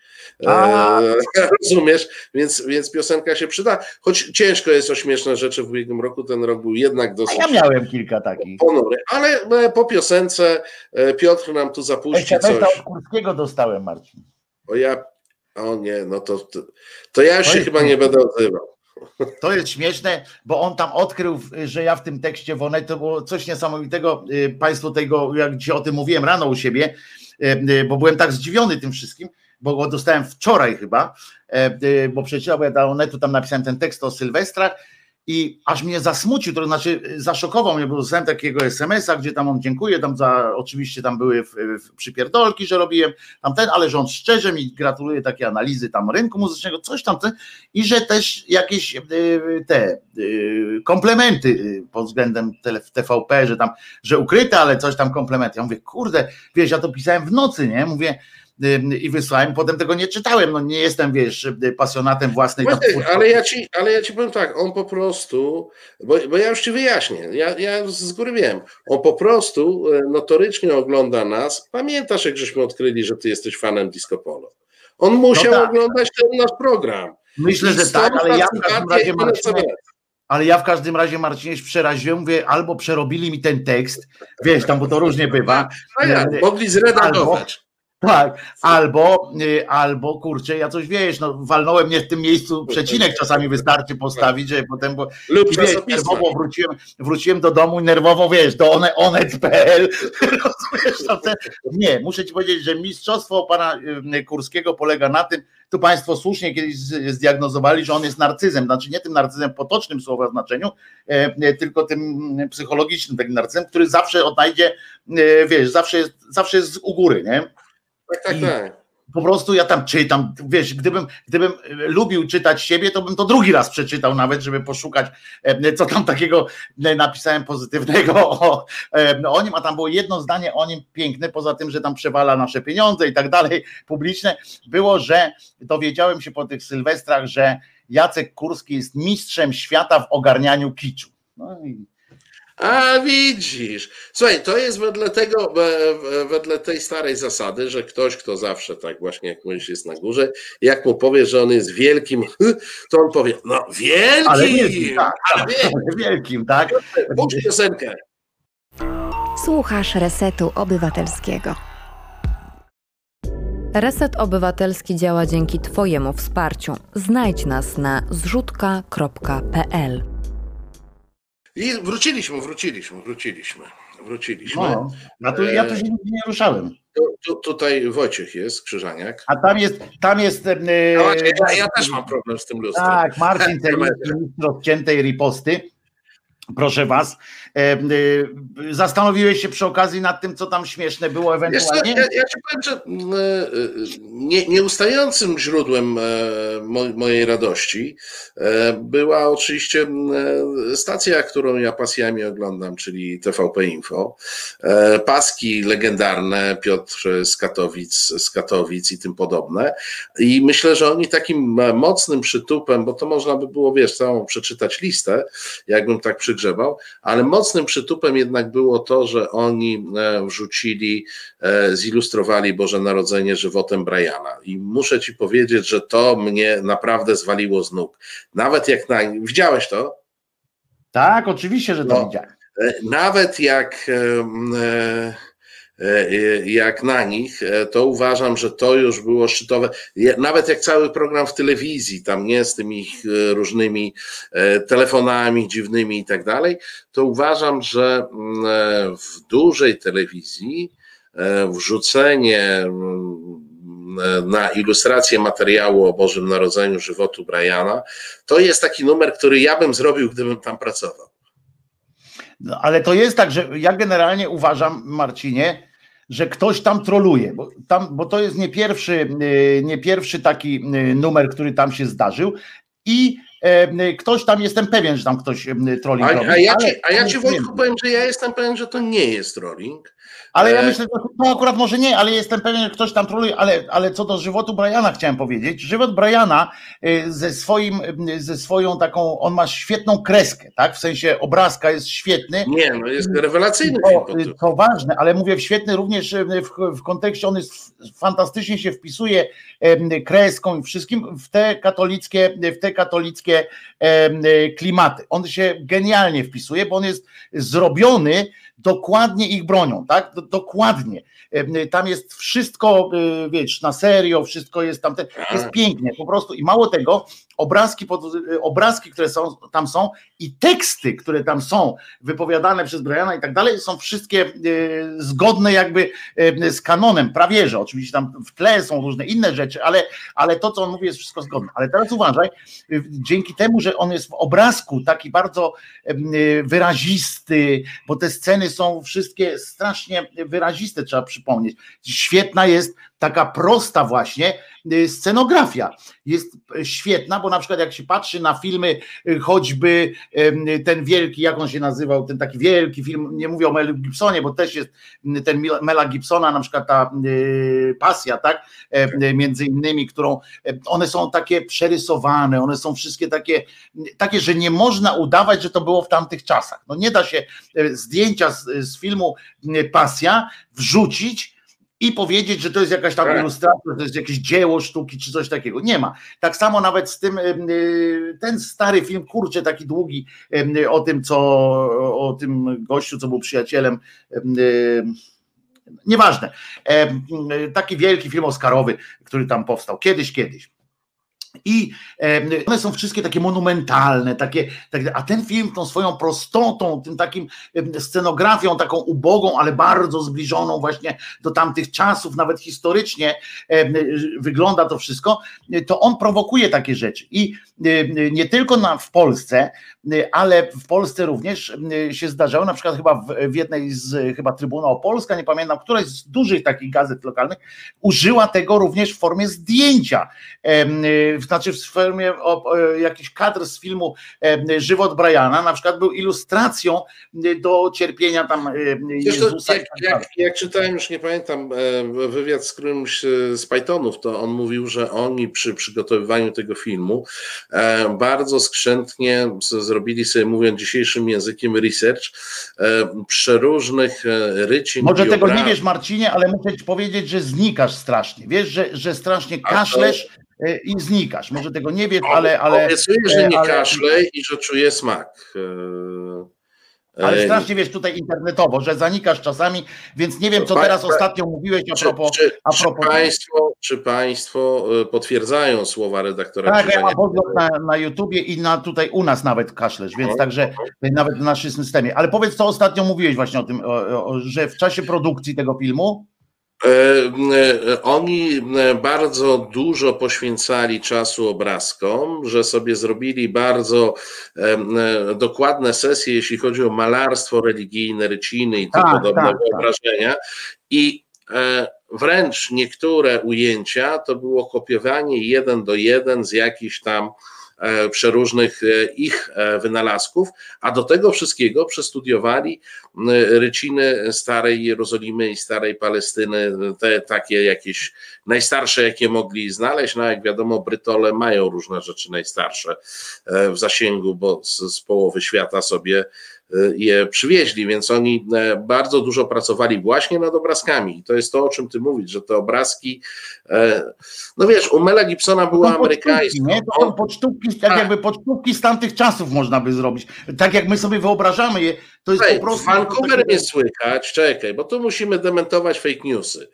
E, rozumiesz? Więc, więc piosenka się przyda. Choć ciężko jest o śmieszne rzeczy w ubiegłym roku, ten rok był jednak dosyć.
A ja miałem kilka takich.
Ponury, ale e, po piosence e, Piotr nam tu zapuści
ja coś. od Kurskiego dostałem, Marcin.
O ja, o nie, no to, to, to ja już się chyba nie będę odzywał.
To jest śmieszne, bo on tam odkrył, że ja w tym tekście Wonet to było coś niesamowitego. Y, państwo tego, jak dzisiaj o tym mówiłem rano u siebie, y, y, bo byłem tak zdziwiony tym wszystkim, bo go dostałem wczoraj chyba, bo przeczytałem, ja do Onetu tam napisałem ten tekst o Sylwestrach i aż mnie zasmucił, to znaczy zaszokował mnie, bo dostałem takiego SMS-a, gdzie tam on dziękuję, tam za, oczywiście tam były w, w przypierdolki, że robiłem tam ten, ale że on szczerze mi gratuluje takie analizy tam rynku muzycznego, coś tam i że też jakieś y, te komplementy pod względem TVP, że tam, że ukryte, ale coś tam komplementy. Ja mówię, kurde, wiesz, ja to pisałem w nocy, nie? Mówię, i wysłałem, potem tego nie czytałem, no nie jestem, wiesz, pasjonatem własnej
Właśnie, ale ja ci, ale ja ci powiem tak, on po prostu, bo, bo ja już ci wyjaśnię, ja, ja z góry wiem, on po prostu e, notorycznie ogląda nas, pamiętasz jak żeśmy odkryli, że ty jesteś fanem Disco Polo. On musiał no tak. oglądać ten nasz program.
Myślę, że tak, ale ja w każdym razie Marcinie, ale ja w każdym razie Marcinie przeraziłem, mówię, albo przerobili mi ten tekst, wiesz, tam, bo to różnie bywa.
No ja, mogli zredagować.
Tak, albo, y, albo kurczę, ja coś wiesz, no walnąłem mnie w tym miejscu przecinek czasami wystarczy postawić, że potem, bo
Lub
wiesz, nerwowo wróciłem, wróciłem do domu i nerwowo wiesz, do one, onet.pl no nie, muszę ci powiedzieć, że mistrzostwo pana y, Kurskiego polega na tym, tu państwo słusznie kiedyś zdiagnozowali, że on jest narcyzem, znaczy nie tym narcyzem potocznym słowa znaczeniu, e, tylko tym psychologicznym takim narcyzem, który zawsze odnajdzie, e, wiesz, zawsze jest, zawsze jest u góry, nie?
Tak, tak, tak.
Po prostu ja tam czytam, wiesz, gdybym, gdybym lubił czytać siebie, to bym to drugi raz przeczytał nawet, żeby poszukać, e, co tam takiego e, napisałem pozytywnego o, e, o nim, a tam było jedno zdanie o nim piękne, poza tym, że tam przewala nasze pieniądze i tak dalej, publiczne, było, że dowiedziałem się po tych sylwestrach, że Jacek Kurski jest mistrzem świata w ogarnianiu kiczu. No i
a widzisz. Słuchaj, to jest wedle tego, wedle tej starej zasady, że ktoś, kto zawsze tak właśnie jak mówisz jest na górze, jak mu powie, że on jest wielkim, to on powie, no wielkim! Ale wielkim, tak,
ale wielkim, tak?
Puść piosenkę.
Słuchasz Resetu Obywatelskiego.
Reset Obywatelski działa dzięki Twojemu wsparciu. Znajdź nas na zrzutka.pl.
I wróciliśmy, wróciliśmy, wróciliśmy, wróciliśmy.
No, a tu, ja tu się nigdzie nie ruszałem.
Tu, tu, tutaj Wojciech jest, Krzyżaniak.
A tam jest, tam jest... Yy,
no, ja, ja, też mam problem z tym lustrem.
Tak, Marcin Celicki, odciętej riposty proszę was. E, e, zastanowiłeś się przy okazji nad tym, co tam śmieszne było ewentualnie?
ja, ja ci powiem, że e, nie, nieustającym źródłem mojej radości była oczywiście stacja, którą ja pasjami oglądam, czyli TVP Info. Paski legendarne, Piotr z Katowic, z Katowic i tym podobne. I myślę, że oni takim mocnym przytupem, bo to można by było, wiesz, całą przeczytać listę, jakbym tak przy ale mocnym przytupem jednak było to, że oni e, wrzucili, e, zilustrowali Boże Narodzenie żywotem Briana. I muszę ci powiedzieć, że to mnie naprawdę zwaliło z nóg. Nawet jak na. Widziałeś to?
Tak, oczywiście, że to no, widziałem.
E, nawet jak jak na nich, e, to uważam, że to już było szczytowe. Nawet jak cały program w telewizji, tam nie z tymi ich różnymi telefonami dziwnymi i tak dalej, to uważam, że mm, w dużej telewizji wrzucenie mm, na ilustrację materiału o Bożym Narodzeniu żywotu Briana, to jest taki numer, który ja bym zrobił, gdybym tam pracował.
No, ale to jest tak, że ja generalnie uważam, Marcinie, że ktoś tam troluje, bo, tam, bo to jest nie pierwszy, y, nie pierwszy taki y, numer, który tam się zdarzył. I Ktoś tam, jestem pewien, że tam ktoś trolling
a,
robi.
A ja ci, a ja ci Wojtku powiem, że ja jestem pewien, że to nie jest trolling.
Ale ja e, myślę, że no akurat może nie, ale jestem pewien, że ktoś tam troluje, ale, ale co do żywotu Briana chciałem powiedzieć. Żywot Briana y, ze swoim, y, ze swoją taką, on ma świetną kreskę, tak? W sensie obrazka jest świetny.
Nie, no jest rewelacyjny.
To, to ważne, ale mówię świetny również w, w kontekście, on jest fantastycznie się wpisuje kreską i wszystkim w te katolickie, w te katolickie klimaty. On się genialnie wpisuje, bo on jest zrobiony dokładnie ich bronią, tak? Dokładnie. Tam jest wszystko, y, wiesz, na serio, wszystko jest tam, jest tak. pięknie po prostu i mało tego, obrazki, pod, obrazki, które są, tam są i teksty, które tam są wypowiadane przez Briana i tak dalej, są wszystkie e, zgodne jakby e, z kanonem, prawie że oczywiście tam w tle są różne inne rzeczy, ale, ale to, co on mówi, jest wszystko zgodne. Ale teraz uważaj, dzięki temu, że on jest w obrazku taki bardzo e, wyrazisty, bo te sceny są wszystkie strasznie wyraziste, trzeba przypomnieć. Świetna jest taka prosta właśnie y, scenografia. Jest świetna, bo na przykład jak się patrzy na filmy, y, choćby ten wielki, jak on się nazywał, ten taki wielki film, nie mówię o Mel Gibsonie, bo też jest ten Mela Gibsona, na przykład ta y, pasja, tak, e, między innymi, którą e, one są takie przerysowane, one są wszystkie takie, takie, że nie można udawać, że to było w tamtych czasach. No nie da się e, zdjęcia z, z filmu Pasja wrzucić i powiedzieć, że to jest jakaś tam tak. ilustracja, to jest jakieś dzieło sztuki czy coś takiego. Nie ma. Tak samo nawet z tym, y, ten stary film, kurczę, taki długi, o tym, co, o tym gościu, co był przyjacielem. Y, nieważne. Taki wielki film Oscarowy, który tam powstał kiedyś, kiedyś. I one są wszystkie takie monumentalne, takie, a ten film tą swoją prostotą, tym takim scenografią, taką ubogą, ale bardzo zbliżoną właśnie do tamtych czasów, nawet historycznie wygląda to wszystko, to on prowokuje takie rzeczy. I nie tylko na, w Polsce, ale w Polsce również się zdarzało, na przykład chyba w, w jednej z chyba Trybunał Polska, nie pamiętam, któraś z dużych takich gazet lokalnych, użyła tego również w formie zdjęcia znaczy w formie jakiś kadr z filmu Żywot Briana, na przykład był ilustracją do cierpienia tam Jezusa.
Jak, tak jak, jak, czytałem, już nie pamiętam, e, wywiad z którymś z Pythonów, to on mówił, że oni przy przygotowywaniu tego filmu e, bardzo skrzętnie zrobili sobie, mówiąc dzisiejszym językiem, research e, przeróżnych rycin.
Może tego nie wiesz, Marcinie, ale muszę ci powiedzieć, że znikasz strasznie. Wiesz, że, że strasznie kaszlesz E, i znikasz. Może tego nie wiesz, ale. ale
Obiecuję, że nie ale, kaszlę i że czuję smak.
E, ale strasznie wiesz tutaj internetowo, że zanikasz czasami, więc nie wiem, co teraz ostatnio mówiłeś a propos.
Czy, czy, a propos czy, państwo, czy państwo e, potwierdzają słowa redaktora?
Tak, ja mam na, na YouTubie i na tutaj u nas nawet kaszlesz, więc no, także nawet w naszym systemie. Ale powiedz, co ostatnio mówiłeś właśnie o tym, o, o, że w czasie produkcji tego filmu.
E, e, oni e, bardzo dużo poświęcali czasu obrazkom, że sobie zrobili bardzo dokładne sesje, jeśli chodzi o malarstwo religijne, ryciny i tym tak, podobne tak, tak. wyobrażenia. Tak. I wręcz niektóre ujęcia to było kopiowanie jeden do jeden z jakichś tam przeróżnych e, ich e, wynalazków, a do tego wszystkiego przestudiowali ryciny starej Jerozolimy i starej Palestyny, te takie jakieś najstarsze, jakie mogli znaleźć. No jak wiadomo, Brytole mają różne rzeczy najstarsze w zasięgu, bo z, z połowy świata sobie je przywieźli, więc oni e, bardzo dużo pracowali właśnie nad obrazkami. I to jest to, o czym ty mówisz, że te obrazki, e, no wiesz, u Mela Gibsona była amerykańska.
Nie, to są pocztówki, tak, tak jakby pocztówki z tamtych czasów można by zrobić. Tak jak my sobie wyobrażamy je, to jest Hej, po prostu...
Vancouver nie słychać, czekaj, bo tu musimy dementować fake newsy.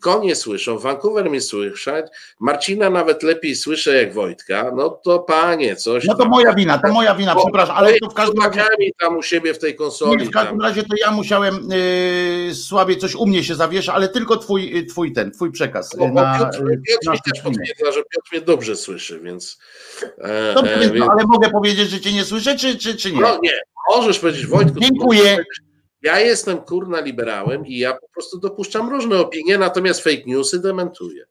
Konie słyszą, Vancouver mnie słyszeć, Marcina nawet lepiej słyszę jak Wojtka, no to panie, coś.
No to
tam.
moja wina, to moja wina, przepraszam, ale to w każdym
razie. tam u siebie w tej konsoli. Nie,
w każdym razie to ja musiałem yy, słabiej coś u mnie się zawiesza, ale tylko twój, y, twój ten, twój przekaz.
No, na, Piotr, y, Piotr mi też potwierdza, że Piotr mnie dobrze słyszy, więc.
E, Dobrze, e, więc... ale mogę powiedzieć, że cię nie słyszę, czy, czy, czy nie?
No nie, możesz powiedzieć Wojtku.
Dziękuję.
Ja jestem kurna liberałem i ja po prostu dopuszczam różne opinie, natomiast fake newsy dementuję.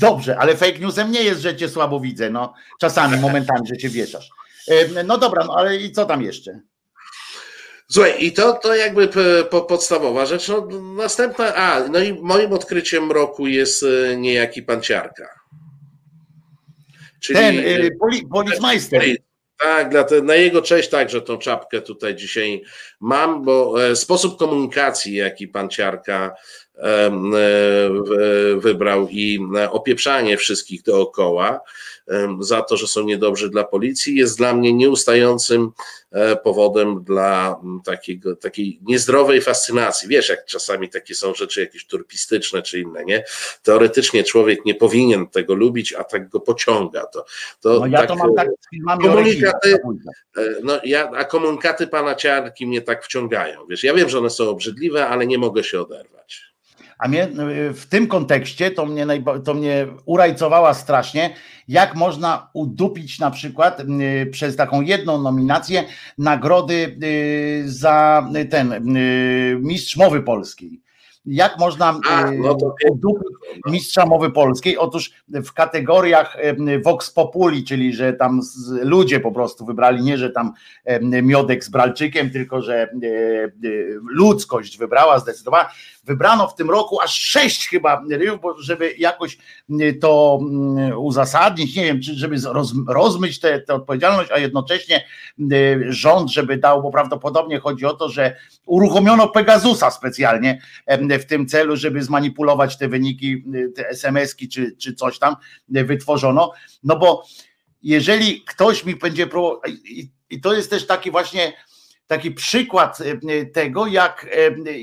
Dobrze, ale fake newsem nie jest, że cię słabo widzę, no czasami, momentami, że cię wieszasz. No dobra, no ale i co tam jeszcze?
Słuchaj, i to, to jakby po, podstawowa rzecz. No, następna, a, no i moim odkryciem roku jest e, niejaki panciarka.
Czyli, Ten, y, poli, policmeister.
Tak, na jego cześć także tą czapkę tutaj dzisiaj mam, bo e, sposób komunikacji, jaki pan Ciarka wybrał i opieprzanie wszystkich dookoła, za to, że są niedobrzy dla policji, jest dla mnie nieustającym e, powodem dla takiego, takiej niezdrowej fascynacji. Wiesz, jak czasami takie są rzeczy jakieś turpistyczne czy inne, nie? Teoretycznie człowiek nie powinien tego lubić, a tak go pociąga. To,
to no ja tak, to mam tak z filmami
komunikaty, e, no ja, a komunikaty pana Ciarki mnie tak wciągają. Wiesz, ja wiem, że one są obrzydliwe, ale nie mogę się oderwać.
A mnie w tym kontekście to mnie, to mnie urajcowała strasznie, jak można udupić na przykład przez taką jedną nominację nagrody za ten mistrz mowy polskiej jak można A, no to... mistrza mowy polskiej? Otóż w kategoriach Vox Populi, czyli że tam ludzie po prostu wybrali, nie że tam miodek z Bralczykiem, tylko że e, e, ludzkość wybrała, zdecydowała. Wybrano w tym roku aż sześć chyba ryjów, żeby jakoś to uzasadnić, nie wiem, czy żeby rozmyć tę odpowiedzialność, a jednocześnie rząd, żeby dał, bo prawdopodobnie chodzi o to, że uruchomiono Pegasusa specjalnie w tym celu, żeby zmanipulować te wyniki, te SMS-ki czy, czy coś tam wytworzono. No bo jeżeli ktoś mi będzie próbował, i to jest też taki właśnie taki przykład tego, jak,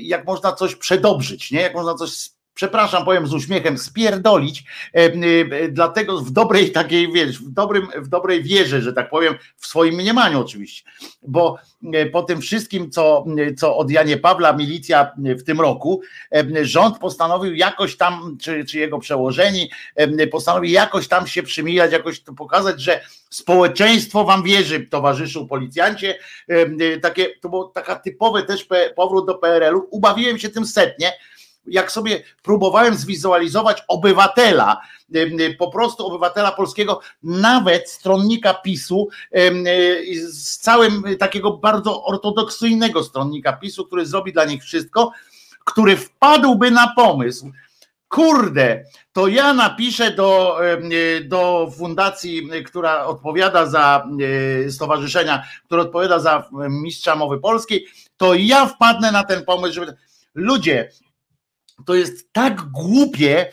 jak można coś przedobrzyć, nie? jak można coś przepraszam, powiem z uśmiechem, spierdolić, e, e, dlatego w dobrej takiej, wiesz, w, dobrym, w dobrej wierze, że tak powiem, w swoim mniemaniu oczywiście, bo e, po tym wszystkim, co, co od Janie Pawła milicja w tym roku, rząd postanowił jakoś tam, czy, czy jego przełożeni, postanowił jakoś tam się przymijać, jakoś to pokazać, że społeczeństwo wam wierzy, towarzyszu policjancie, takie, to było taka typowe też powrót do PRL-u, ubawiłem się tym setnie, jak sobie próbowałem zwizualizować obywatela, po prostu obywatela polskiego, nawet stronnika PiSu, z całym takiego bardzo ortodoksyjnego stronnika PiSu, który zrobi dla nich wszystko, który wpadłby na pomysł, kurde, to ja napiszę do, do fundacji, która odpowiada za stowarzyszenia, które odpowiada za mistrza mowy polskiej, to ja wpadnę na ten pomysł, żeby ludzie, to jest tak głupie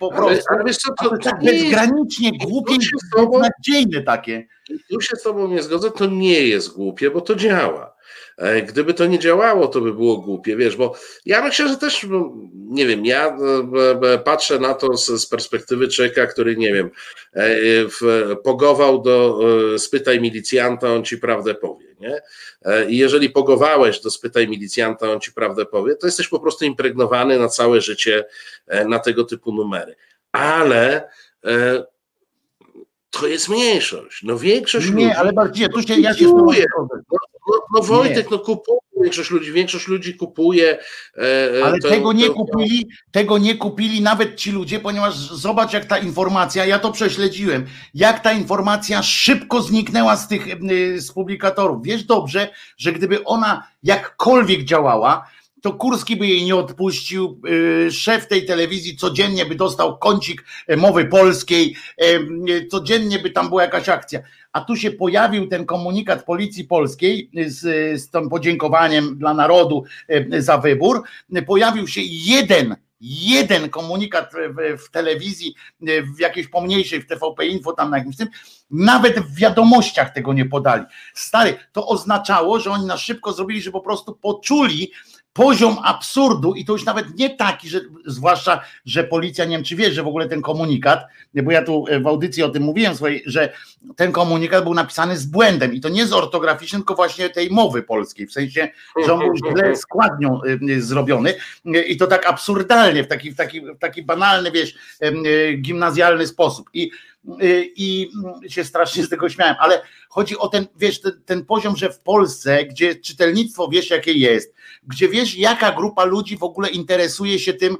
po prostu, ale, ale co, to, to tak bezgranicznie głupie i beznadziejne takie.
Tu się z tobą nie zgodzę, to nie jest głupie, bo to działa. E, gdyby to nie działało, to by było głupie, wiesz, bo ja myślę, że też, no, nie wiem, ja e, e, patrzę na to z, perspektywy człowieka, który, nie wiem, pogował do spytaj milicjanta, on ci prawdę powie, nie? I jeżeli pogowałeś do spytaj milicjanta, on ci prawdę powie, to jesteś po prostu impregnowany na całe życie na tego typu numery. Ale to jest mniejszość. No większość
nie,
ludzi.
ale bardziej, tu się ja się no,
no, no Wojtek, nie. no kupuje większość ludzi, większość ludzi kupuje.
E, e Ale tego nie kupili, tego nie kupili nawet ci ludzie, ponieważ zobacz jak ta informacja, ja to prześledziłem, jak ta informacja szybko zniknęła z tych z publikatorów. Wiesz dobrze, że gdyby ona jakkolwiek działała, to Kurski by jej nie odpuścił. Y, szef tej telewizji codziennie by dostał kącik e, mowy polskiej, e, codziennie by tam była jakaś akcja. A tu się pojawił ten komunikat Policji Polskiej z, z tym podziękowaniem dla narodu za wybór. Pojawił się jeden jeden komunikat w, w, telewizji, w jakiejś pomniejszej, w TVP Info, tam na jakimś tym, nawet w wiadomościach tego nie podali. Stary, to oznaczało, że oni na szybko zrobili, że po prostu poczuli, poziom absurdu i to już nawet nie taki, że zwłaszcza, że policja, nie wiem czy wie, że w ogóle ten komunikat, bo ja tu w audycji o tym mówiłem swojej, że ten komunikat był napisany z błędem i to nie z ortograficznym, tylko właśnie tej mowy polskiej, w sensie, że on był źle składnią y, zrobiony. I to tak absurdalnie, w taki, w taki, w taki banalny, wiesz, gimnazjalny sposób. I i się strasznie z tego śmiałem, ale chodzi o ten, wiesz, ten, ten poziom, że w Polsce, gdzie czytelnictwo wiesz jakie jest, gdzie wiesz jaka grupa ludzi w ogóle interesuje się tym,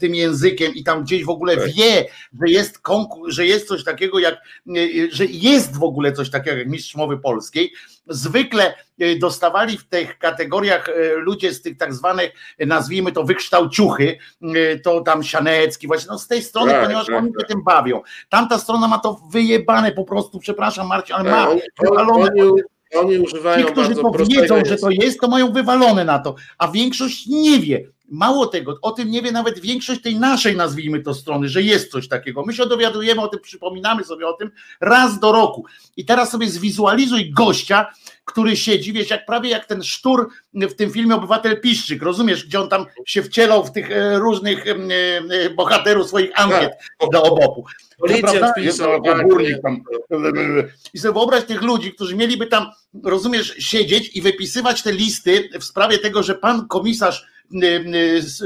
tym językiem i tam gdzieś w ogóle tak. wie, że jest konkurs, że jest coś takiego jak, że jest w ogóle coś takiego jak mistrz mowy polskiej, zwykle e, dostawali w tych kategoriach e, ludzie z tych tak zwanych, e, nazwijmy to wykształciuchy, to tam Sianecki, właśnie no z tej strony, tak, ponieważ tak, oni się tak. tym bawią. Tamta strona ma to wyjebane po prostu, przepraszam Marcin, ale ma wywalone.
Oni używają
Ci, którzy to wiedzą, że to jest, to mają wywalone na to, a większość nie wie. Mało tego, o tym nie wie nawet większość tej naszej, nazwijmy to strony, że jest coś takiego. My się dowiadujemy o tym, przypominamy sobie o tym raz do roku. I teraz sobie zwizualizuj gościa, który siedzi, wiesz, jak prawie jak ten sztur w tym filmie Obywatel Piszczyk, rozumiesz, gdzie on tam się wcielał w tych e, różnych e, e, bohaterów swoich ankiet tak. do obopu. Policja tam. I sobie wyobraź tych ludzi, którzy mieliby tam, rozumiesz, siedzieć i wypisywać te listy w sprawie tego, że pan komisarz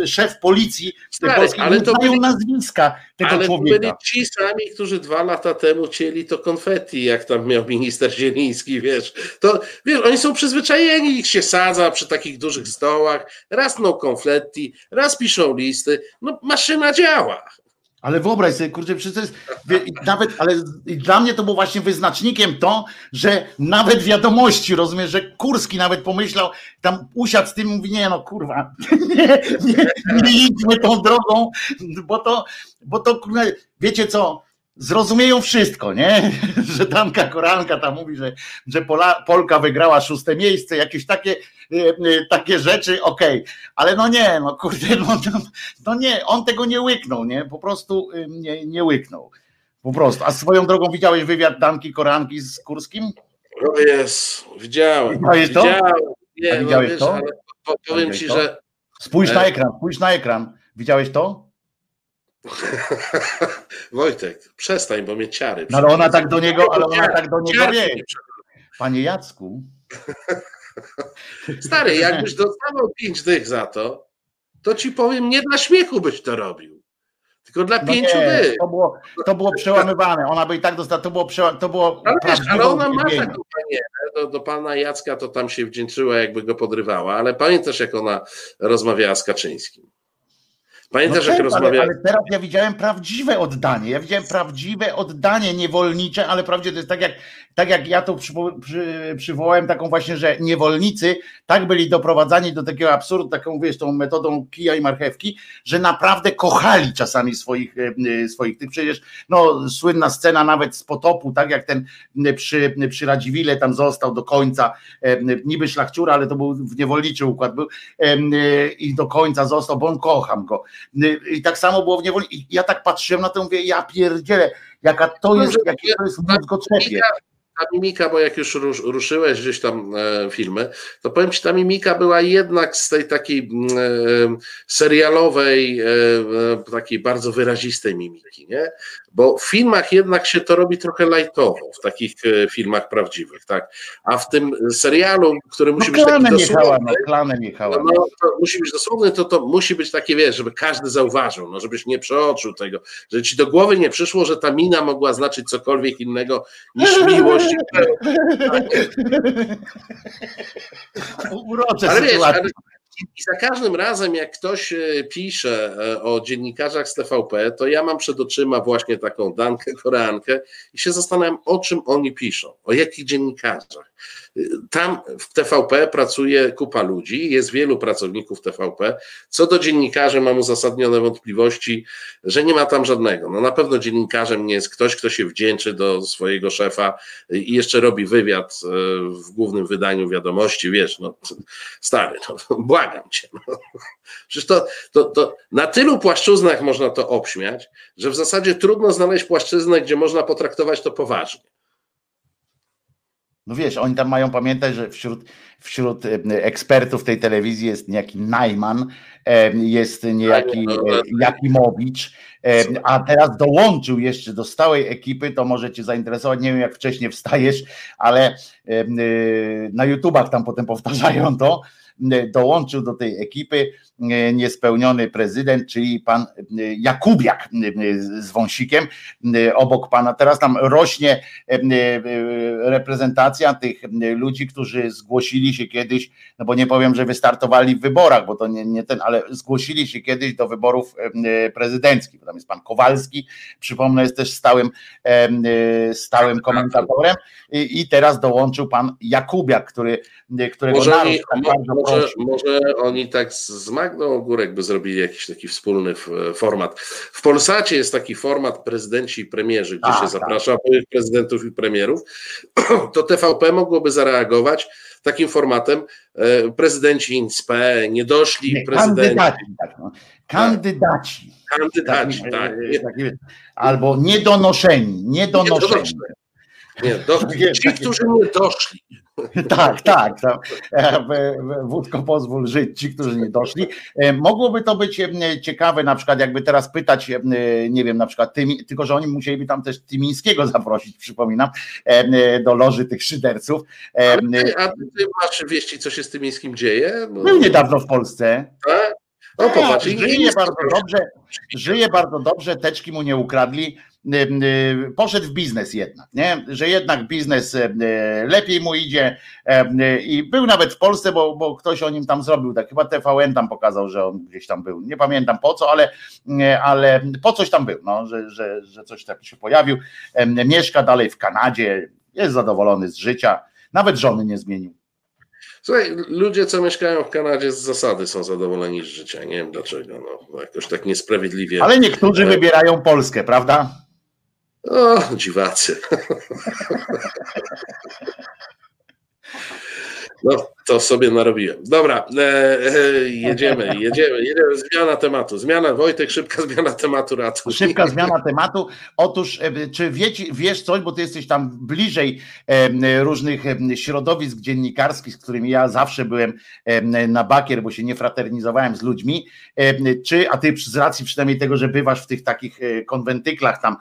szef policji Stary, polskiej ale to byli, nazwiska tego ale człowieka.
byli ci sami, którzy dwa lata temu cieli to konfetti, jak tam miał minister Zieliński, wiesz. To wiesz, oni są przyzwyczajeni, ich się sadza przy takich dużych stołach, raz no konfetti, raz piszą listy. No maszyna działa.
Ale wyobraź sobie, kurczę, przecież jest, nawet, ale dla mnie to było właśnie wyznacznikiem to, że nawet wiadomości, rozumiesz, że Kurski nawet pomyślał, tam usiadł z tym mówi, nie no kurwa, nie, nie, nie idźmy tą drogą, bo to, bo to, wiecie co, zrozumieją wszystko, nie? Że Danka Koranka tam mówi, że, że Polka wygrała szóste miejsce, jakieś takie, takie rzeczy, okej, okay. ale no nie, no kurde, no, no, no, nie, on tego nie łyknął, nie? Po prostu y, nie, nie łyknął. Po prostu. A swoją drogą widziałeś wywiad Danki Koranki z Kurskim?
O jest, widziałem.
Widziałeś to?
Widziałem. Nie, A widziałeś no, wiesz, to? Ale powiem ci, to? że...
Spójrz na e- ekran, spójrz na ekran. Widziałeś to?
Wojtek, przestań, bo mnie ciary.
No ale ona tak do niego, ale ona tak do niego wie. Panie Jacku.
Stary, jakbyś dostawał pięć dych za to, to ci powiem, nie dla śmiechu byś to robił. Tylko dla no pięciu nie, dych.
To było, to było przełamywane. Ona by i tak dostała, to było, to było
ale, wiesz, ale ona ma taką. Do, do pana Jacka to tam się wdzięczyła, jakby go podrywała, ale pamiętasz, jak ona rozmawiała z Kaczyńskim. Pamiętasz, no jak rozmawiałem?
Ale, ale teraz ja widziałem prawdziwe oddanie. Ja widziałem prawdziwe oddanie niewolnicze, ale prawdziwe to jest tak jak, tak jak ja tu przy, przy, przywołałem taką właśnie, że niewolnicy tak byli doprowadzani do takiego absurdu, taką wiesz, tą metodą kija i marchewki, że naprawdę kochali czasami swoich, e, swoich tych przecież, no słynna scena nawet z potopu, tak jak ten przy, przy Radziwile tam został do końca, e, niby szlachciura, ale to był w niewolniczy układ był e, i do końca został, bo on kocham go. I tak samo było w niewoli. I ja tak patrzyłem na to, mówię, ja pierdzielę, jaka to jest, jakie to jest mózgotrzepie
ta mimika, bo jak już ruszyłeś gdzieś tam e, filmy, to powiem ci, ta mimika była jednak z tej takiej mm, e, serialowej, e, takiej bardzo wyrazistej mimiki, nie? Bo w filmach jednak się to robi trochę lajtowo, w takich filmach prawdziwych, tak? A w tym serialu, który musi no, być taki dosłowny,
no,
no, to musi być dosłowny, to, to musi być takie, wiesz, żeby każdy zauważył, no, żebyś nie przeoczył tego, że ci do głowy nie przyszło, że ta mina mogła znaczyć cokolwiek innego niż miłość.
Urocze ale wiesz, ale
i za każdym razem, jak ktoś e, pisze e, o dziennikarzach z TVP, to ja mam przed oczyma właśnie taką Dankę Koreankę i się zastanawiam, o czym oni piszą, o jakich dziennikarzach. Tam w TVP pracuje kupa ludzi, jest wielu pracowników TVP. Co do dziennikarzy, mam uzasadnione wątpliwości, że nie ma tam żadnego. No na pewno dziennikarzem nie jest ktoś, kto się wdzięczy do swojego szefa i jeszcze robi wywiad e, w głównym wydaniu wiadomości. Wiesz, no stary, no, błagam cię. No. Przecież to, to, to na tylu płaszczyznach można to obśmiać, że w zasadzie trudno znaleźć płaszczyznę, gdzie można potraktować to poważnie.
No wiesz, oni tam mają pamiętać, że wśród, wśród e, ekspertów tej telewizji jest niejaki Najman, e, jest niejaki no, e, Jakimowicz, a teraz dołączył jeszcze do stałej ekipy, to może cię zainteresować, nie wiem jak wcześniej wstajesz, ale na YouTubach tam potem powtarzają to, dołączył do tej ekipy niespełniony prezydent, czyli pan Jakubiak z wąsikiem obok pana. Teraz tam rośnie reprezentacja tych ludzi, którzy zgłosili się kiedyś, no bo nie powiem, że wystartowali w wyborach, bo to nie, nie ten, ale zgłosili się kiedyś do wyborów prezydenckich. Tam jest pan Kowalski, przypomnę, jest też stałym, stałym komentatorem i, i teraz dołączył pan Jakubiak, który, którego
może oni, tak może, może oni tak z Magdą Ogórek by zrobili jakiś taki wspólny format. W Polsacie jest taki format prezydenci i premierzy, gdzie A, się tak. zaprasza byłych prezydentów i premierów. To TVP mogłoby zareagować takim formatem e, prezydenci INSPE, niedoszli nie, prezydenci.
Kandydaci, tak, no. kandydaci.
Kandydaci, tak.
tak. Albo niedonoszeni, niedonoszeni.
Nie, do, ci, którzy nie doszli.
Tak, tak. Wódko pozwól żyć, ci, którzy nie doszli. E, mogłoby to być ciekawe, na przykład jakby teraz pytać, nie wiem, na przykład Tymi, tylko że oni musieliby tam też Tymińskiego zaprosić, przypominam, do loży tych szyderców.
A ty, a ty masz wieści, co się z Tymińskim dzieje?
Bo... Był niedawno w Polsce.
Tak? No popatrz,
żyje bardzo dobrze, żyje bardzo dobrze, teczki mu nie ukradli, poszedł w biznes jednak, nie? że jednak biznes lepiej mu idzie i był nawet w Polsce, bo, bo ktoś o nim tam zrobił, tak chyba TVN tam pokazał, że on gdzieś tam był, nie pamiętam po co, ale, ale po coś tam był, no, że, że, że coś tak się pojawił, mieszka dalej w Kanadzie, jest zadowolony z życia, nawet żony nie zmienił.
Słuchaj, ludzie, co mieszkają w Kanadzie z zasady są zadowoleni z życia. Nie wiem dlaczego. No, jakoś tak niesprawiedliwie.
Ale niektórzy e... wybierają Polskę, prawda?
O, dziwacy. No, to sobie narobiłem. Dobra, e, e, jedziemy, jedziemy, jedziemy. Zmiana tematu. Zmiana, Wojtek, szybka zmiana tematu. Ratusz.
Szybka zmiana tematu. Otóż, e, czy wiecie, wiesz coś, bo ty jesteś tam bliżej e, różnych środowisk dziennikarskich, z którymi ja zawsze byłem na bakier, bo się nie fraternizowałem z ludźmi. Czy, a ty z racji przynajmniej tego, że bywasz w tych takich konwentyklach, tam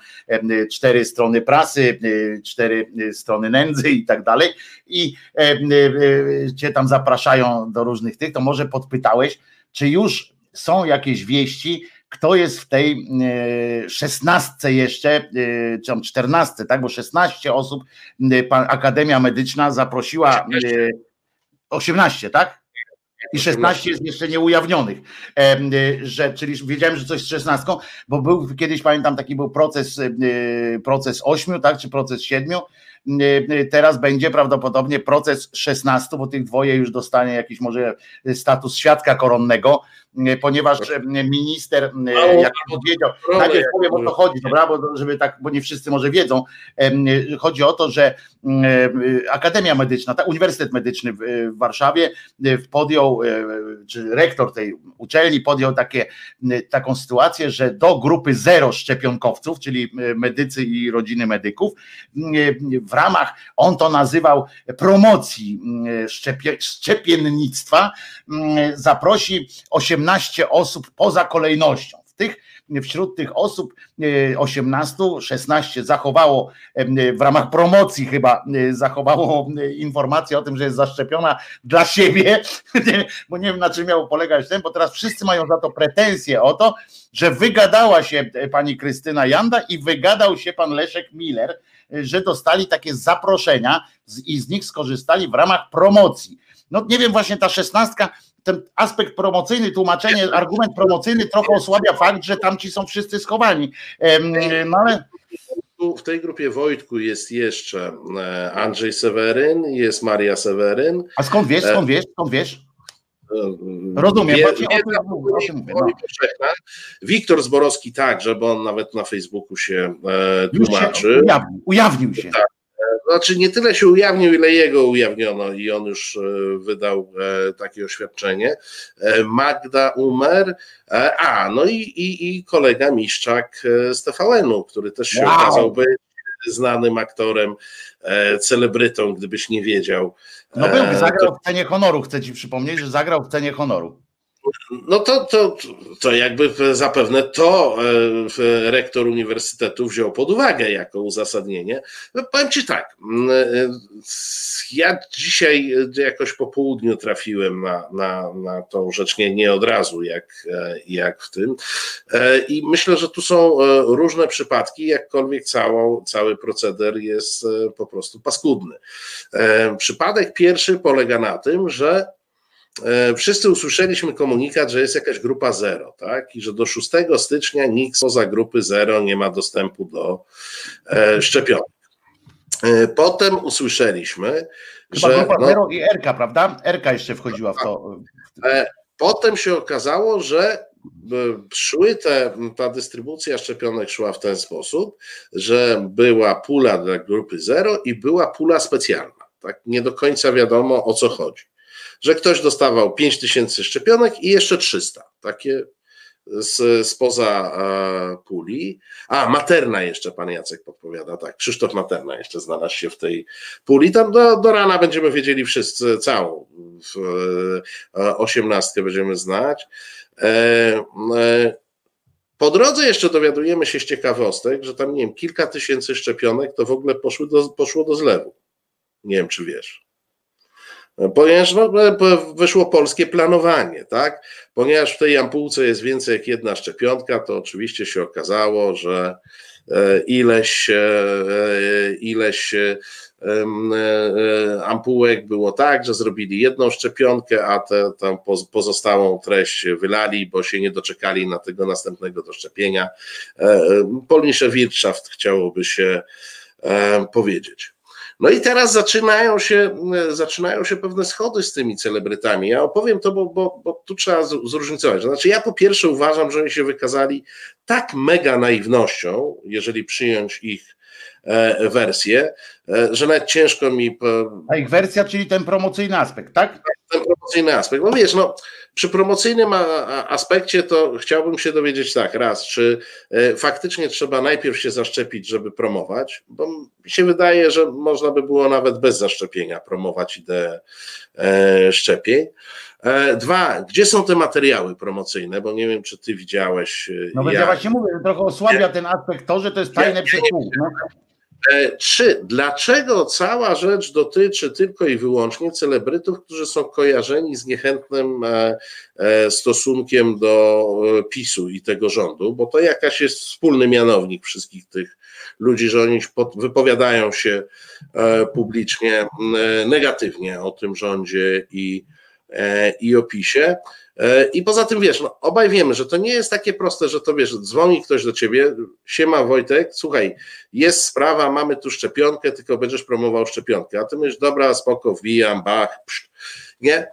cztery strony prasy, cztery strony nędzy i tak dalej, i cię tam zapraszają do różnych tych, to może podpytałeś, czy już są jakieś wieści, kto jest w tej e, szesnastce jeszcze, e, czy tam czternastce, tak, bo 16 osób e, Akademia Medyczna zaprosiła, 18, tak? I 16 jest jeszcze nieujawnionych, że, czyli wiedziałem, że coś z 16, bo był kiedyś, pamiętam, taki był proces, proces 8, tak, czy proces 7, Y, y, teraz będzie prawdopodobnie proces 16, bo tych dwoje już dostanie jakiś może status świadka koronnego, y, ponieważ minister, jak powiedział, najpierw powiem o co chodzi, dobra, bo żeby tak, bo nie wszyscy może wiedzą, chodzi o to, że Akademia Medyczna, Uniwersytet Medyczny w Warszawie podjął, czy rektor tej uczelni podjął takie, taką sytuację, że do grupy zero szczepionkowców, czyli medycy i rodziny medyków, w ramach, on to nazywał promocji szczepie, szczepiennictwa, zaprosi 18 osób poza kolejnością. W tych wśród tych osób 18, e, 16 zachowało w ramach promocji chyba e, zachowało informację o tym, że jest zaszczepiona dla siebie, bo nie wiem na czym miał polegać ten, bo teraz wszyscy mają za to pretensje o to, że wygadała się e, pani Krystyna Janda i wygadał się pan Leszek Miller, że dostali takie zaproszenia i z nich skorzystali w ramach promocji. No nie wiem, właśnie ta szesnastka, ten aspekt promocyjny, tłumaczenie, argument promocyjny trochę osłabia fakt, że tam ci są wszyscy schowani. No ale
w tej grupie Wojtku jest jeszcze e, Andrzej Seweryn, jest Maria Seweryn.
A skąd wiesz, skąd wiesz, skąd wiesz? Rozumiem. Wie, wie,
no. Wiktor Zborowski także, bo on nawet na Facebooku się e, tłumaczy. Się
ujawnił, ujawnił się. Tak.
E, znaczy nie tyle się ujawnił, ile jego ujawniono i on już e, wydał e, takie oświadczenie. Magda Umer, a no i, i, i kolega Miszczak z TVN-u, który też się wow. okazał być znanym aktorem, celebrytą, gdybyś nie wiedział.
No był, zagrał w cenie honoru, chcę ci przypomnieć, że zagrał w cenie honoru.
No to, to, to jakby zapewne to e, rektor uniwersytetu wziął pod uwagę jako uzasadnienie. No powiem Ci tak, ja dzisiaj jakoś po południu trafiłem na, na, na tą rzecz, nie, nie od razu jak, jak w tym i myślę, że tu są różne przypadki, jakkolwiek całą, cały proceder jest po prostu paskudny. Przypadek pierwszy polega na tym, że E, wszyscy usłyszeliśmy komunikat, że jest jakaś grupa zero, tak? I że do 6 stycznia nikt poza grupy zero nie ma dostępu do e, szczepionek. E, potem usłyszeliśmy,
Chyba że. Grupa no, zero i RK, prawda? RK jeszcze wchodziła w to.
Potem się okazało, że szły te, ta dystrybucja szczepionek szła w ten sposób, że była pula dla grupy zero i była pula specjalna. Tak? Nie do końca wiadomo o co chodzi że ktoś dostawał 5 tysięcy szczepionek i jeszcze 300, takie z, spoza e, puli. A, Materna jeszcze pan Jacek podpowiada, tak, Krzysztof Materna jeszcze znalazł się w tej puli. Tam do, do rana będziemy wiedzieli wszyscy, całą e, osiemnastkę będziemy znać. E, po drodze jeszcze dowiadujemy się z ciekawostek, że tam, nie wiem, kilka tysięcy szczepionek to w ogóle poszły do, poszło do zlewu. Nie wiem, czy wiesz ponieważ no, wyszło polskie planowanie, tak? Ponieważ w tej ampułce jest więcej jak jedna szczepionka, to oczywiście się okazało, że e, ileś, e, e, ileś ampułek było tak, że zrobili jedną szczepionkę, a tę pozostałą treść wylali, bo się nie doczekali na tego następnego do szczepienia. Polnische Wirtschaft chciałoby się powiedzieć. No i teraz zaczynają się, zaczynają się pewne schody z tymi celebrytami. Ja opowiem to, bo, bo, bo tu trzeba zróżnicować. Znaczy, ja po pierwsze uważam, że oni się wykazali tak mega naiwnością, jeżeli przyjąć ich e, wersję, e, że nawet ciężko mi.
A ich wersja, czyli ten promocyjny aspekt, tak?
Ten promocyjny aspekt. No wiesz, no przy promocyjnym aspekcie to chciałbym się dowiedzieć tak, raz, czy e, faktycznie trzeba najpierw się zaszczepić, żeby promować, bo mi się wydaje, że można by było nawet bez zaszczepienia promować ideę e, szczepień. E, dwa, gdzie są te materiały promocyjne, bo nie wiem, czy ty widziałeś.
No więc ja właśnie mówię, trochę osłabia ten aspekt to, że to jest tajne przed no.
E, trzy, dlaczego cała rzecz dotyczy tylko i wyłącznie celebrytów, którzy są kojarzeni z niechętnym e, e, stosunkiem do PiSu i tego rządu, bo to jakaś jest wspólny mianownik wszystkich tych ludzi, że oni wypowiadają się publicznie negatywnie o tym rządzie i, i opisie. E, I poza tym wiesz, no, obaj wiemy, że to nie jest takie proste, że to wiesz, dzwoni ktoś do ciebie, siema Wojtek, słuchaj, jest sprawa, mamy tu szczepionkę, tylko będziesz promował szczepionkę, a ty myślisz, dobra, spoko, wbijam, bach, pszt. nie,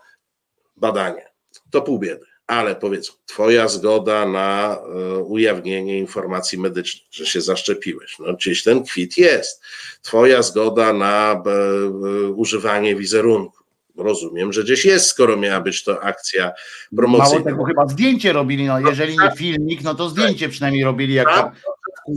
badanie, to pół biedy, ale powiedz, twoja zgoda na e, ujawnienie informacji medycznych, że się zaszczepiłeś, no gdzieś ten kwit jest, twoja zgoda na e, używanie wizerunku, rozumiem, że gdzieś jest, skoro miała być to akcja promocyjna.
Mało tego chyba zdjęcie robili, no jeżeli nie filmik, no to zdjęcie przynajmniej robili jak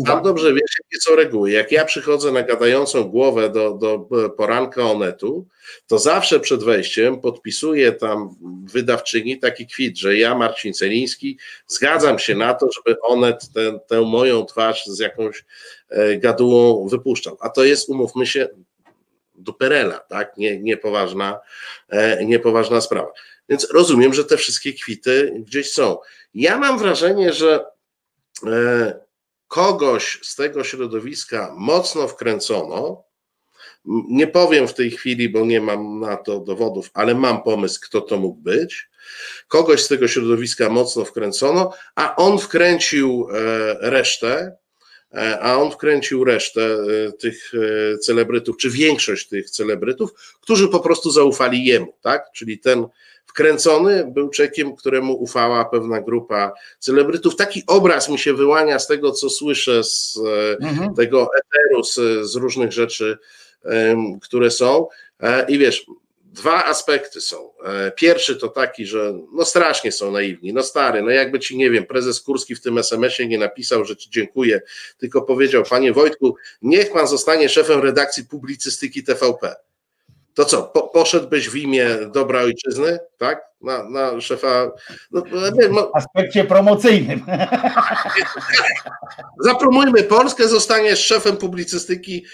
tam,
dobrze wiesz, jakie są reguły. Jak ja przychodzę na gadającą głowę do, do poranka Onetu, to zawsze przed wejściem podpisuję tam wydawczyni taki kwit, że ja, Marcin Celiński, zgadzam się na to, żeby Onet tę, tę moją twarz z jakąś e, gadułą wypuszczał. A to jest, umówmy się, do Perela, tak? Nie, niepoważna, e, niepoważna sprawa. Więc rozumiem, że te wszystkie kwity gdzieś są. Ja mam wrażenie, że e, kogoś z tego środowiska mocno wkręcono. Nie powiem w tej chwili, bo nie mam na to dowodów, ale mam pomysł, kto to mógł być. Kogoś z tego środowiska mocno wkręcono, a on wkręcił e, resztę, a on wkręcił resztę e, tych e, celebrytów, czy większość tych celebrytów, którzy po prostu zaufali jemu, tak? Czyli ten wkręcony był czekiem, któremu ufała pewna grupa celebrytów. Taki obraz mi się wyłania z tego, co słyszę z mhm. tego eteru, z, z różnych rzeczy, które są. I wiesz, dwa aspekty są. E, pierwszy to taki, że no strasznie są naiwni. No stary, no jakby ci, nie wiem, prezes Kurski w tym SMS-ie nie napisał, że ci dziękuję, tylko powiedział, panie Wojtku, niech pan zostanie szefem redakcji publicystyki TVP. To co, po, poszedłbyś w imię dobra ojczyzny, tak? Na, na szefa. No,
no, w aspekcie promocyjnym.
Zapromujmy Polskę, zostaniesz szefem publicystyki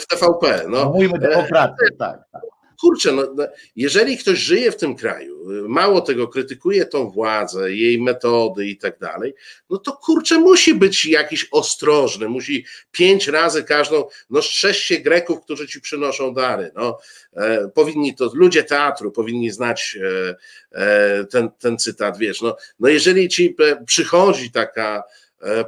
w TVP. No.
Promujmy demokrację, tak. tak
kurczę, no, no, jeżeli ktoś żyje w tym kraju, mało tego, krytykuje tą władzę, jej metody i tak dalej, no to kurczę, musi być jakiś ostrożny, musi pięć razy każdą, no strzeż się Greków, którzy ci przynoszą dary, no, e, powinni to, ludzie teatru powinni znać e, e, ten, ten cytat, wiesz, no, no jeżeli ci e, przychodzi taka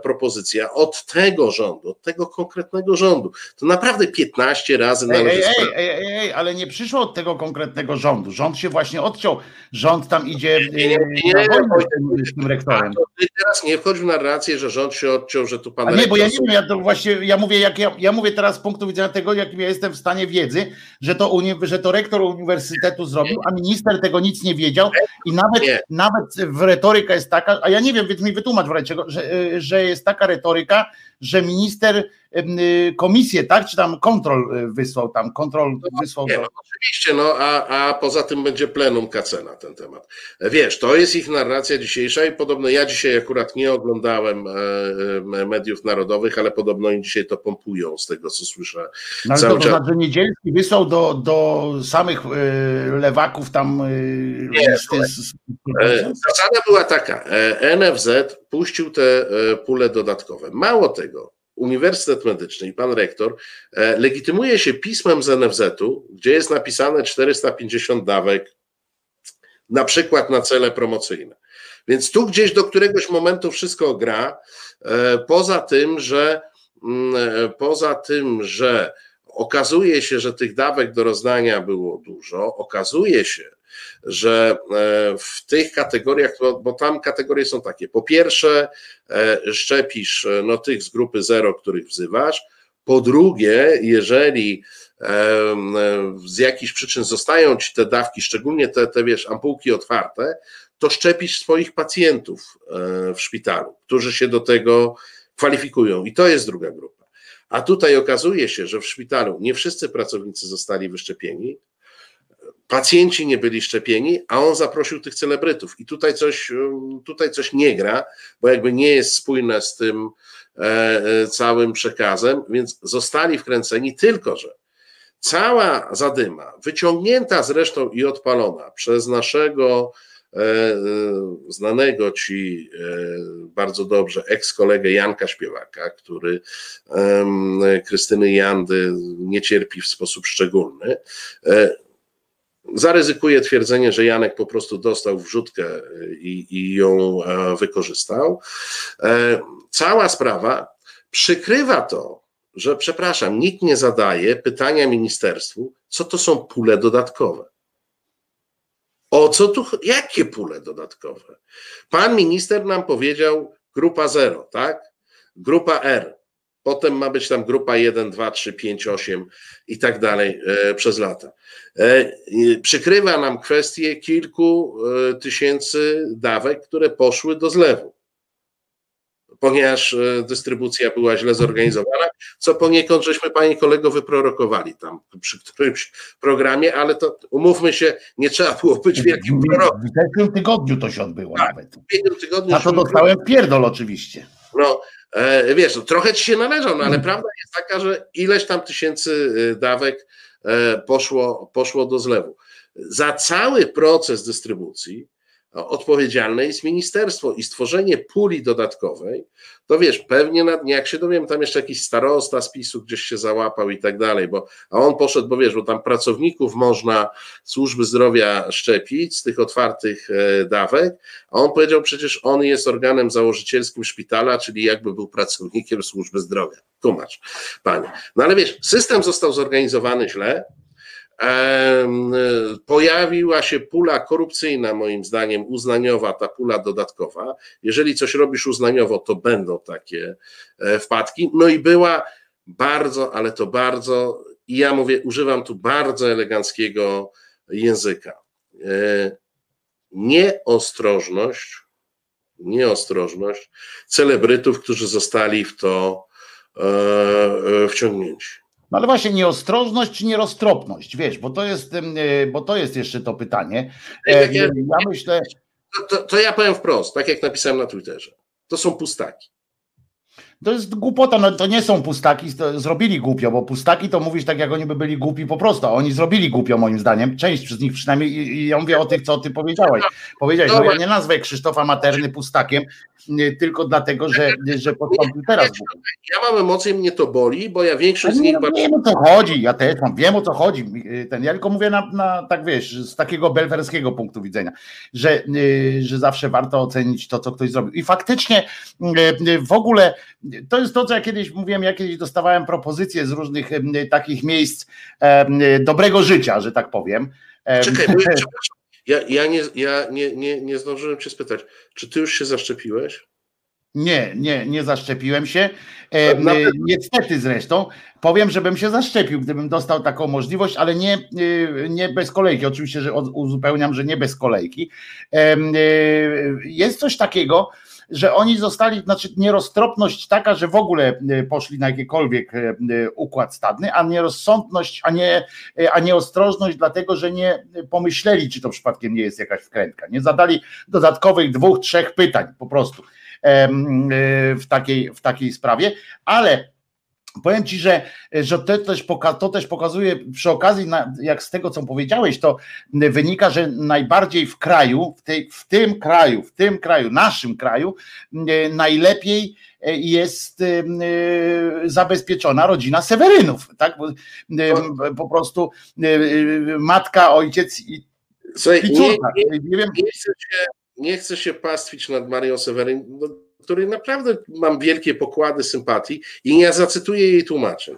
propozycja od tego rządu, od tego konkretnego rządu. To naprawdę 15 razy należy.
Ej, ej, ej, ej, ej, ale nie przyszło od tego konkretnego rządu. Rząd się właśnie odciął. Rząd tam idzie nie, nie, nie, na wojnę z tym rektorem.
Teraz nie wchodź w narrację, że rząd się odciął, że tu pan.
A nie, bo ja nie wiem, ja to właśnie ja mówię, jak ja, ja mówię teraz z punktu widzenia tego, jakim ja jestem w stanie wiedzy, że to, uni, że to rektor uniwersytetu zrobił, a minister tego nic nie wiedział i nawet, nawet w retoryka jest taka, a ja nie wiem, więc mi wytłumacz wreszcie, że, że jest taka retoryka, że minister komisję, tak, czy tam kontrol y, wysłał, tam kontrol no, wysłał. Nie,
no, oczywiście, no a, a poza tym będzie plenum KC na ten temat. Wiesz, to jest ich narracja dzisiejsza i podobno ja dzisiaj akurat nie oglądałem e, e, mediów narodowych, ale podobno oni dzisiaj to pompują z tego, co słyszę.
No, ale to, to znaczy Niedzielski wysłał do, do samych e, lewaków tam
nie, listy. Z... Zasada była taka, NFZ puścił te pule dodatkowe. Mało tego, Uniwersytet Medyczny i pan rektor e, legitymuje się pismem z NFZ-u, gdzie jest napisane 450 dawek, na przykład na cele promocyjne. Więc tu gdzieś do któregoś momentu wszystko gra, e, poza tym, że mm, e, poza tym, że okazuje się, że tych dawek do rozdania było dużo, okazuje się, że e, w tych kategoriach, bo tam kategorie są takie, po pierwsze e, szczepisz e, no, tych z grupy zero, których wzywasz, po drugie, jeżeli z jakichś przyczyn zostają ci te dawki, szczególnie te, te wiesz, ampułki otwarte, to szczepisz swoich pacjentów w szpitalu, którzy się do tego kwalifikują. I to jest druga grupa. A tutaj okazuje się, że w szpitalu nie wszyscy pracownicy zostali wyszczepieni, pacjenci nie byli szczepieni, a on zaprosił tych celebrytów. I tutaj coś, tutaj coś nie gra, bo jakby nie jest spójne z tym e, e, całym przekazem, więc zostali wkręceni, tylko że cała zadyma, wyciągnięta zresztą i odpalona przez naszego e, znanego ci bardzo dobrze eks-kolegę Janka Śpiewaka, który Krystyny Jandy nie cierpi w sposób szczególny, zaryzykuję twierdzenie, że Janek po prostu dostał wrzutkę i, i ją e, wykorzystał. E, cała sprawa przykrywa to, że przepraszam, nikt nie zadaje pytania ministerstwu, co to są pule dodatkowe. O co tu, jakie pule dodatkowe? Pan minister nam powiedział grupa 0, tak? Grupa R. Potem ma być tam grupa 1, 2, 3, 5, 8 i tak dalej e, przez lata. E, przykrywa nam kwestię kilku e, tysięcy dawek, które poszły do zlewu, ponieważ dystrybucja była źle zorganizowana, co poniekąd żeśmy, panie kolego, wyprorokowali tam przy którymś programie, ale to umówmy się, nie trzeba było być wielkim prorokiem.
W ubiegłym tygodniu to się odbyło tak, nawet. W tygodniu. A to dostałem pierdol oczywiście.
No, wiesz, no, trochę ci się należą, no ale mm. prawda jest taka, że ileś tam tysięcy y, dawek e, poszło, poszło do zlewu. Za cały proces dystrybucji odpowiedzialne jest ministerstwo i stworzenie puli dodatkowej, to wiesz, pewnie na, jak się dowiem, tam jeszcze jakiś starosta z PiSu gdzieś się załapał i tak dalej, bo, a on poszedł, bo wiesz, bo tam pracowników można służby zdrowia szczepić z tych otwartych e, dawek, a on powiedział przecież on jest organem założycielskim szpitala, czyli jakby był pracownikiem służby zdrowia. Tłumacz, panie. No ale wiesz, system został zorganizowany źle, pojawiła się pula korupcyjna, moim zdaniem, uznaniowa, ta pula dodatkowa. Jeżeli coś robisz uznaniowo, to będą takie e, wpadki. No i była bardzo, ale to bardzo, i ja mówię, używam tu bardzo eleganckiego języka. E, nieostrożność, nieostrożność celebrytów, którzy zostali w to e, wciągnięci.
No ale właśnie nieostrożność czy nieroztropność, wiesz, bo to jest, bo to jest jeszcze to pytanie. Ja, ja myślę.
To, to, to ja powiem wprost, tak jak napisałem na Twitterze. To są pustaki.
To jest głupota, no to nie są pustaki, zrobili głupio, bo pustaki to mówisz tak, jak oni by byli głupi po prostu, a oni zrobili głupio moim zdaniem, część z nich przynajmniej, i ja mówię o tych, co ty powiedziałeś. Powiedziałeś, no ja nie nazwę Krzysztofa Materny pustakiem, tylko dlatego, że, że postąpił teraz.
Ja mam emocje, mnie to boli, bo ja większość z nich...
No, wiem o co chodzi, ja też mam, wiem o co chodzi, ten, ja tylko mówię na, na tak wiesz, z takiego belferskiego punktu widzenia, że, że zawsze warto ocenić to, co ktoś zrobił. I faktycznie w ogóle to jest to, co ja kiedyś mówiłem, ja kiedyś dostawałem propozycje z różnych takich miejsc dobrego życia, że tak powiem.
Czekaj, ja, ja, nie, ja nie, nie, nie zdążyłem cię spytać, czy ty już się zaszczepiłeś?
Nie, nie, nie zaszczepiłem się. E, niestety zresztą powiem, żebym się zaszczepił, gdybym dostał taką możliwość, ale nie, nie bez kolejki. Oczywiście, że uzupełniam, że nie bez kolejki. E, jest coś takiego, że oni zostali, znaczy nieroztropność taka, że w ogóle e, poszli na jakikolwiek e, e, układ stadny, a nierozsądność, a nie, a nie ostrożność, dlatego że nie pomyśleli, czy to przypadkiem nie jest jakaś wkrętka. Nie zadali dodatkowych dwóch, trzech pytań po prostu w takiej, w takiej sprawie, ale Powiem ci, że, że to, też poka- to też pokazuje przy okazji, na, jak z tego co powiedziałeś, to wynika, że najbardziej w kraju, w, tej, w tym kraju, w tym kraju, naszym kraju, najlepiej jest zabezpieczona rodzina Sewerynów. Tak? Po prostu matka, ojciec i,
Słuchaj, i córka. Nie, nie, nie, nie, chcę się, nie chcę się pastwić nad Marią Seweryn. No której naprawdę mam wielkie pokłady sympatii i ja zacytuję jej tłumaczeń.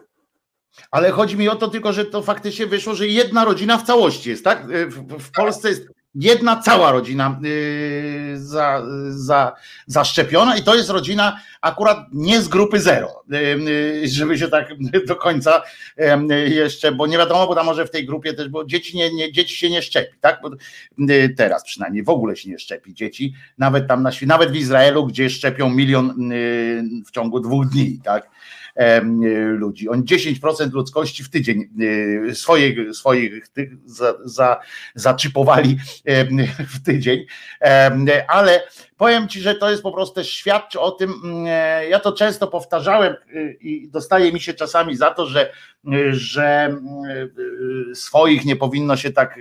Ale chodzi mi o to tylko, że to faktycznie wyszło, że jedna rodzina w całości jest, tak? W, w Polsce jest jedna cała rodzina yy, za, za, zaszczepiona i to jest rodzina akurat nie z grupy zero, yy, żeby się tak do końca yy, jeszcze, bo nie wiadomo, bo tam może w tej grupie też, bo dzieci, nie, nie, dzieci się nie szczepi, tak? Bo teraz przynajmniej w ogóle się nie szczepi dzieci, nawet tam na nawet w Izraelu, gdzie szczepią milion w ciągu dwóch dni, tak? Ludzi. Oni 10% ludzkości w tydzień swoich, swoich za, za, zaczypowali w tydzień, ale powiem Ci, że to jest po prostu też świadczy o tym, ja to często powtarzałem y, i dostaje mi się czasami za to, że, że swoich nie powinno się tak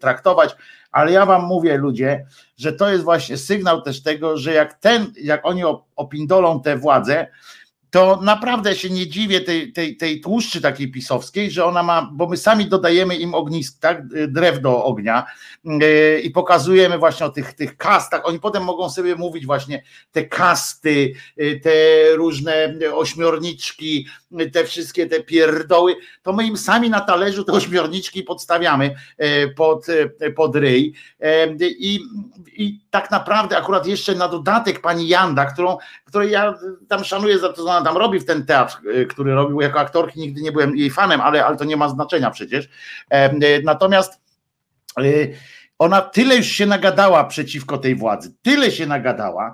traktować, ale ja wam mówię ludzie, że to jest właśnie sygnał też tego, że jak ten, jak oni opindolą tę władzę, to naprawdę się nie dziwię tej, tej, tej tłuszczy takiej pisowskiej, że ona ma, bo my sami dodajemy im ognisk, tak, drew do ognia yy, i pokazujemy właśnie o tych, tych kastach. Oni potem mogą sobie mówić właśnie te kasty, yy, te różne ośmiorniczki, te wszystkie te pierdoły, to my im sami na talerzu te ośmiorniczki podstawiamy pod, pod ryj i, i tak naprawdę akurat jeszcze na dodatek pani Janda, którą, której ja tam szanuję za to, ona tam robi w ten teatr, który robił jako aktorki, nigdy nie byłem jej fanem, ale, ale to nie ma znaczenia przecież. Natomiast ona tyle już się nagadała przeciwko tej władzy, tyle się nagadała,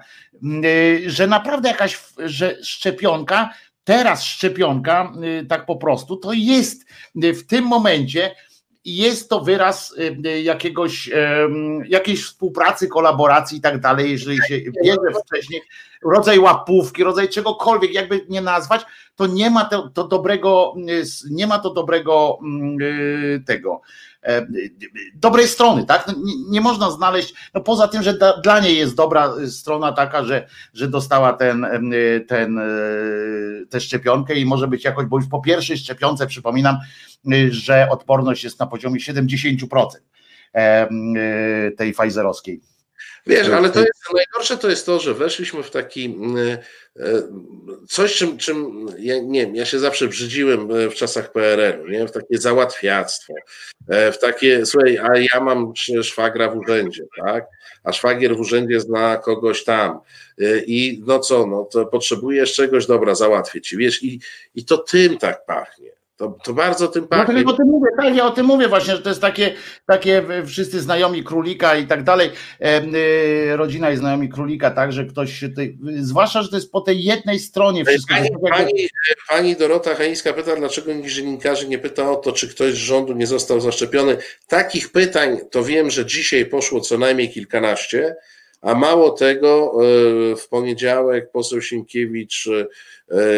że naprawdę jakaś że szczepionka, teraz szczepionka, tak po prostu, to jest w tym momencie jest to wyraz jakiegoś, jakiejś współpracy, kolaboracji i tak dalej, jeżeli się bierze wcześniej rodzaj łapówki, rodzaj czegokolwiek, jakby nie nazwać, to nie ma to, to dobrego, nie ma to dobrego mm, y, tego e, dobrej strony, tak? No, nie, nie, można znaleźć, no poza tym, że da, dla niej jest dobra strona taka, że, że dostała ten, ten, tę szczepionkę i może być jakoś, bo już po pierwszej szczepionce przypominam, y, że odporność jest na poziomie 70% e, tej Pfizerowskiej.
Wiesz, ale to jest najgorsze to jest to, że weszliśmy w taki mm, e, coś, czym, czym ja, nie ja się zawsze brzydziłem e, w czasach PRL-u, nie? w takie załatwiactwo, e, w takie, słuchaj, a ja mam szwagra w urzędzie, tak? A szwagier w urzędzie zna kogoś tam. I no co, no to potrzebujesz czegoś, dobra, załatwię ci, wiesz, i, i to tym tak pachnie To, to bardzo tym pachnie.
Dlatego o tym mówię, tak, ja o tym mówię właśnie, że to jest takie, takie wszyscy znajomi królika i tak dalej. E, rodzina i znajomi królika, tak, że ktoś się tutaj, zwłaszcza, że to jest po tej jednej stronie wszystko.
Pani, pani, pani Dorota Hańska pyta, dlaczego dziennikarze nie pyta o to, czy ktoś z rządu nie został zaszczepiony. Takich pytań to wiem, że dzisiaj poszło co najmniej kilkanaście. A mało tego, e, w poniedziałek poseł Sienkiewicz e,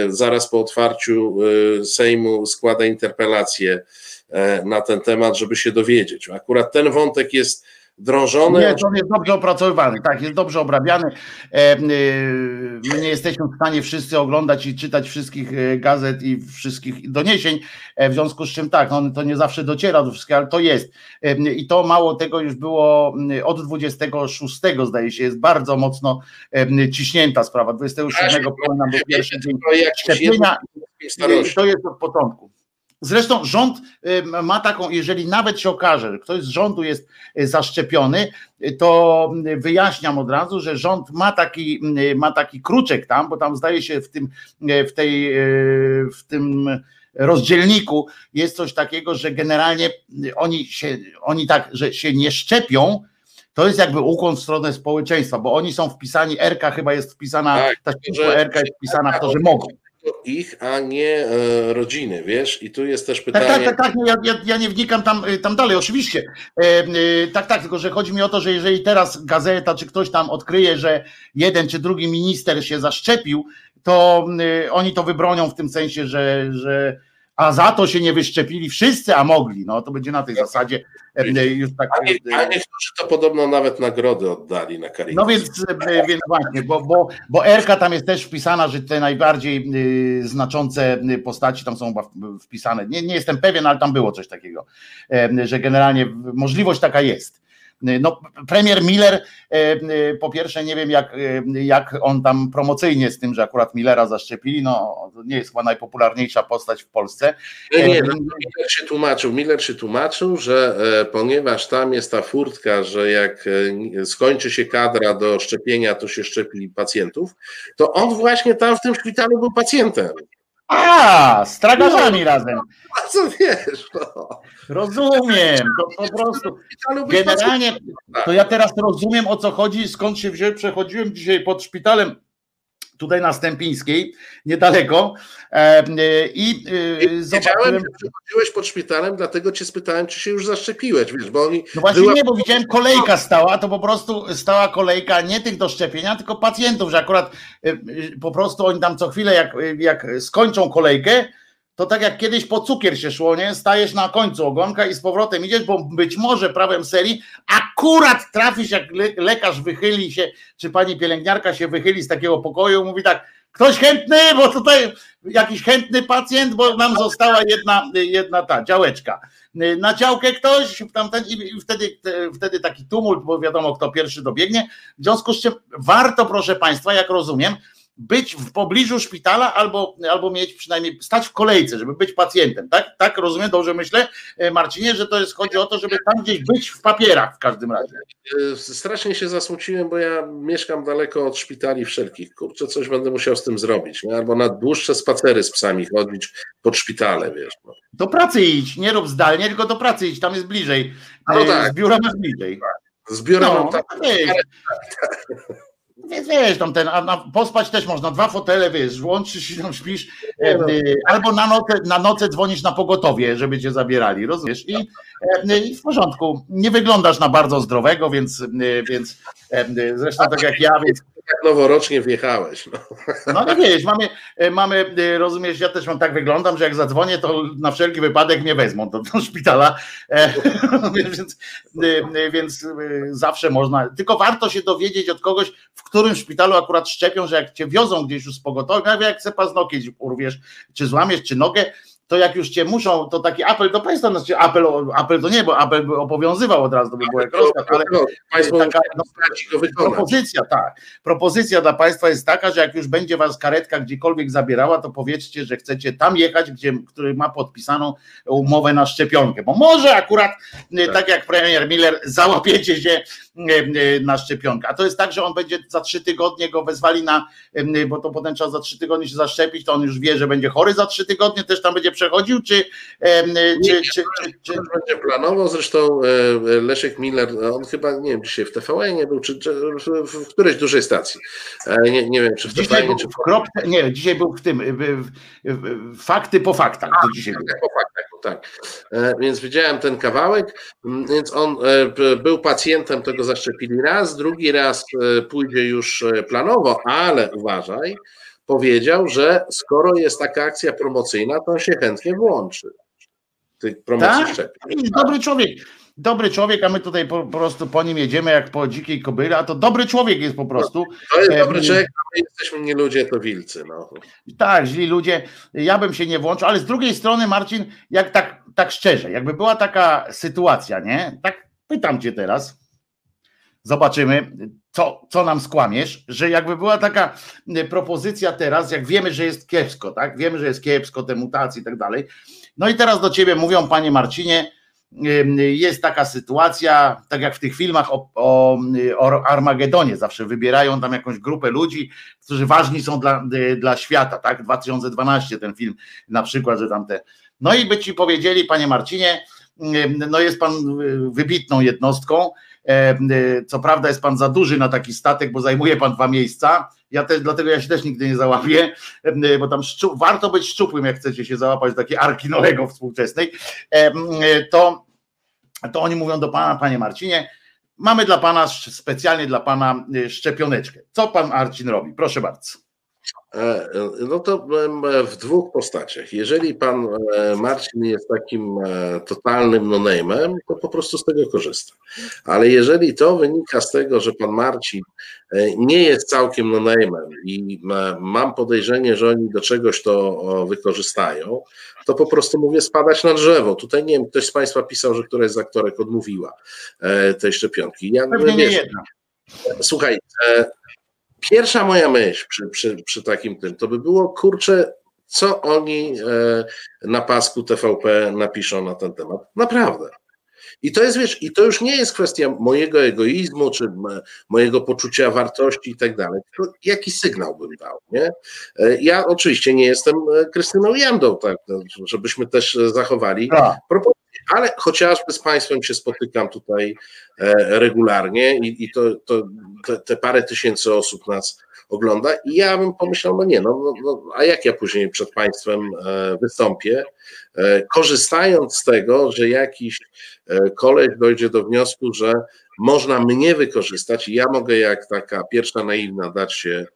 zaraz po otwarciu e, Sejmu składa interpelację na ten temat, żeby się dowiedzieć. Akurat ten wątek jest drążony.
Nie, to jest dobrze opracowywany, tak, jest dobrze obrabiany. E, e, my nie jesteśmy w stanie wszyscy oglądać i czytać wszystkich e, gazet i wszystkich doniesień, w związku z czym tak, on to nie zawsze dociera do wszystkiego, ale to jest. I to mało tego już było od 26, zdaje się, jest bardzo mocno ciśnięta sprawa. 27 nam był pierwszy dzień szczepienia. To jest od początku. Zresztą rząd ma taką, jeżeli nawet się okaże, że ktoś z rządu jest y, zaszczepiony, to wyjaśniam od razu, że rząd ma taki, ma taki kruczek tam, bo tam zdaje się w tym, y, w tej, y, w tym rozdzielniku jest coś takiego, że generalnie oni się, oni tak, że się nie szczepią, to jest jakby ukłon w stronę społeczeństwa, bo oni są wpisani, RK chyba jest wpisana, tak, ta RK jest wpisana w to, że mogą
ich, a nie e, rodziny, wiesz? I tu jest też pytanie.
Tak, tak, tak, tak. Ja, ja, ja nie wnikam tam, y, tam dalej, oczywiście. E, e, tak, tak, tylko że chodzi mi o to, że jeżeli teraz gazeta czy ktoś tam odkryje, że jeden czy drugi minister się zaszczepił, to e, oni to wybronią w tym sensie, że, że a za to się nie wyszczepili wszyscy, a mogli. No to będzie na tej zasadzie e, już tak.
A, nie, a niektórzy to podobno nawet nagrody oddali na Caritas.
No więc, e, więc właśnie, bo, bo, bo Erka tam jest też wpisana, że te najbardziej e, znaczące postaci tam są wpisane. Nie, nie jestem pewien, ale tam było coś takiego, że generalnie możliwość taka jest. No, premier Miller, e, e, po pierwsze, nie wiem, jak, e, jak on tam promocyjnie z tym, że akurat Millera zaszczepili, no nie jest chyba najpopularniejsza postać w Polsce.
Nie, nie, no, Miller się tłumaczył, Miller się tłumaczył, że ponieważ tam jest ta furtka, że jak skończy się kadra do szczepienia, to się szczepi pacjentów, to on właśnie tam w tym szpitalu był pacjentem.
A, z tragarzami no, razem.
A co wiesz? No.
Rozumiem, to po prostu. Generalnie, to ja teraz rozumiem o co chodzi, skąd się wziąłem. Przechodziłem dzisiaj pod szpitalem tutaj na Stępińskiej, niedaleko. E, I
e, zobaczyłem. że przechodziłeś pod szpitalem, dlatego cię spytałem, czy się już zaszczepiłeś, wiesz, bo oni.
No właśnie była... nie, bo widziałem kolejka stała, to po prostu stała kolejka nie tych do szczepienia, tylko pacjentów, że akurat e, po prostu oni tam co chwilę, jak, jak skończą kolejkę, to tak jak kiedyś po cukier się szło, nie? Stajesz na końcu ogonka i z powrotem idziesz, bo być może prawem serii akurat trafisz, jak lekarz wychyli się, czy pani pielęgniarka się wychyli z takiego pokoju, mówi tak, ktoś chętny, bo tutaj jakiś chętny pacjent, bo nam została jedna, jedna ta działeczka. Na działkę ktoś, tamten, i wtedy, wtedy taki tumult, bo wiadomo, kto pierwszy dobiegnie. W związku z czym warto, proszę Państwa, jak rozumiem, być w pobliżu szpitala albo, albo mieć przynajmniej stać w kolejce, żeby być pacjentem. Tak, tak rozumiem, dobrze myślę, e, Marcinie, że to jest chodzi o to, żeby tam gdzieś być w papierach w każdym razie.
E, strasznie się zasmuciłem, bo ja mieszkam daleko od szpitali wszelkich. Kurczę, coś będę musiał z tym zrobić. Nie? Albo na dłuższe spacery z psami chodzić pod szpitale, wiesz. No.
Do pracy idź, nie rób zdalnie, tylko do pracy idź, tam jest bliżej. No e, tak. Z biura masz bliżej.
Z biura no, mam tak.
Więc wiesz, tam ten, a na, pospać też można, dwa fotele, wiesz, włączysz się tam śpisz, e, no. albo na noce, na noce dzwonisz na pogotowie, żeby cię zabierali, rozumiesz? I, e, I w porządku, nie wyglądasz na bardzo zdrowego, więc, e, więc e, zresztą tak jak ja, więc
jak noworocznie wjechałeś. No,
no ale wiesz, mamy, mamy, rozumiesz, ja też mam tak wyglądam, że jak zadzwonię, to na wszelki wypadek mnie wezmą do, do szpitala, więc, więc zawsze można, tylko warto się dowiedzieć od kogoś, w którym szpitalu akurat szczepią, że jak cię wiozą gdzieś już z pogotowia, jak se paznokieć urwiesz, czy złamiesz, czy nogę, to jak już cię muszą, to taki apel do państwa, znaczy apel, apel to nie, bo apel by obowiązywał od razu, to by było jak rozkaz, ale taka no, propozycja, tak, propozycja dla państwa jest taka, że jak już będzie was karetka gdziekolwiek zabierała, to powiedzcie, że chcecie tam jechać, gdzie, który ma podpisaną umowę na szczepionkę, bo może akurat, tak, tak jak premier Miller, załapiecie się na szczepionkę, a to jest tak, że on będzie za trzy tygodnie go wezwali na, bo to potem trzeba za trzy tygodnie się zaszczepić, to on już wie, że będzie chory za trzy tygodnie, też tam będzie przechodził, czy,
czy, czy, czy, będzie planował, zresztą Leszek Miller, on chyba, nie wiem, dzisiaj w TVN nie był, czy, czy w którejś dużej stacji, nie, nie wiem, czy w TVN, czy w
kropce, nie, dzisiaj był w tym, w, w, fakty po faktach, A, dzisiaj
tak, po faktach, tak, więc widziałem ten kawałek, więc on był pacjentem, tego zaszczepili raz, drugi raz pójdzie już planowo, ale uważaj, powiedział, że skoro jest taka akcja promocyjna, to on się chętnie włączy.
Tych promocji tak? szczepień. Dobry człowiek. Dobry człowiek, a my tutaj po, po, prostu po nim jedziemy jak po dzikiej kobyle, a to dobry człowiek jest po prostu.
To jest dobry człowiek, a my jesteśmy nie ludzie, to wilcy. No.
Tak, źli ludzie. Ja bym się nie włączył, ale z drugiej strony, Marcin, jak tak, tak szczerze, jakby była taka sytuacja, nie? Tak pytam cię teraz, zobaczymy, co, co nam skłamiesz, że jakby była taka e, propozycja teraz, jak wiemy, że jest kiepsko, tak? Wiemy, że jest kiepsko, te mutacje i tak dalej. No i teraz do ciebie mówią, panie Marcinie, jest taka sytuacja, tak jak w tych filmach o, o, o Armagedonie, zawsze wybierają tam jakąś grupę ludzi, którzy ważni są dla, e, dla świata, tak? 2012 ten film na przykład, że tam te. No i by ci powiedzieli, panie Marcinie, no jest pan e, wybitną jednostką, co prawda jest pan za duży na taki statek, bo zajmuje pan dwa miejsca. Ja też, dlatego ja się też nigdy nie załapię, e, bo tam szczu, warto być szczupłym, jak chcecie się załapać do takiej arki Noego współczesnej. To, to oni mówią do pana, panie Marcinie, mamy dla pana, specjalnie dla pana szczepioneczkę. Co pan Marcin robi? Proszę bardzo.
E, no to w dwóch postaciach. Jeżeli pan e, Marcin jest takim e, totalnym no-name'em, to po prostu z tego korzysta. Ale jeżeli to wynika z tego, że pan Marcin nie jest całkiem no-name'em i mam podejrzenie, że oni do czegoś to wykorzystają, to po prostu mówię spadać na drzewo. Tutaj nie wiem, ktoś z Państwa pisał, że któraś z aktorek odmówiła tej szczepionki.
Ja, Pewnie wiesz, nie jedna.
Słuchaj, Pierwsza moja myśl przy, przy, przy takim tym, to by było, kurczę, co oni e, na pasku TVP napiszą na ten temat. Naprawdę. I to jest, wiesz, i to już nie jest kwestia mojego egoizmu, czy mojego poczucia wartości i tak dalej, jaki sygnał bym dał, nie? E, ja oczywiście nie jestem e, Krystyną Jandą, tak, no, żebyśmy też zachowali tak. proporcje, ale chociażby z Państwem się spotykam tutaj regularnie i, i to, to te, te parę tysięcy osób nas ogląda i ja bym pomyślał, no nie, no, no, no, a jak ja później przed Państwem e, wystąpię, e, korzystając z tego, że jakiś e, koleś dojdzie do wniosku, że można mnie wykorzystać i ja mogę jak taka pierwsza naiwna dać się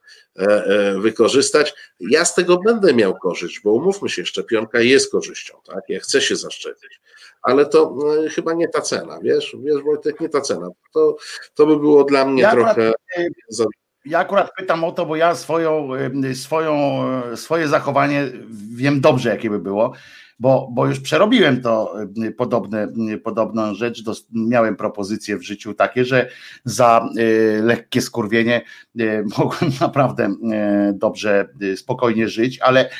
wykorzystać, ja z tego będę miał korzyść, bo umówmy się, szczepionka jest korzyścią, tak? Ja chcę się zaszczepić, ale to chyba nie ta cena, wiesz, wiesz Wojtek, nie ta cena. To, to by było dla mnie ja trochę
ja akurat pytam o to, bo ja swoją, swoją, swoje zachowanie wiem dobrze, jakie by było bo, bo już przerobiłem to y, podobne, y, podobną rzecz. Miałem propozycje w życiu takie, że za y, lekkie skurwienie mogłem naprawdę dobrze, spokojnie żyć, ale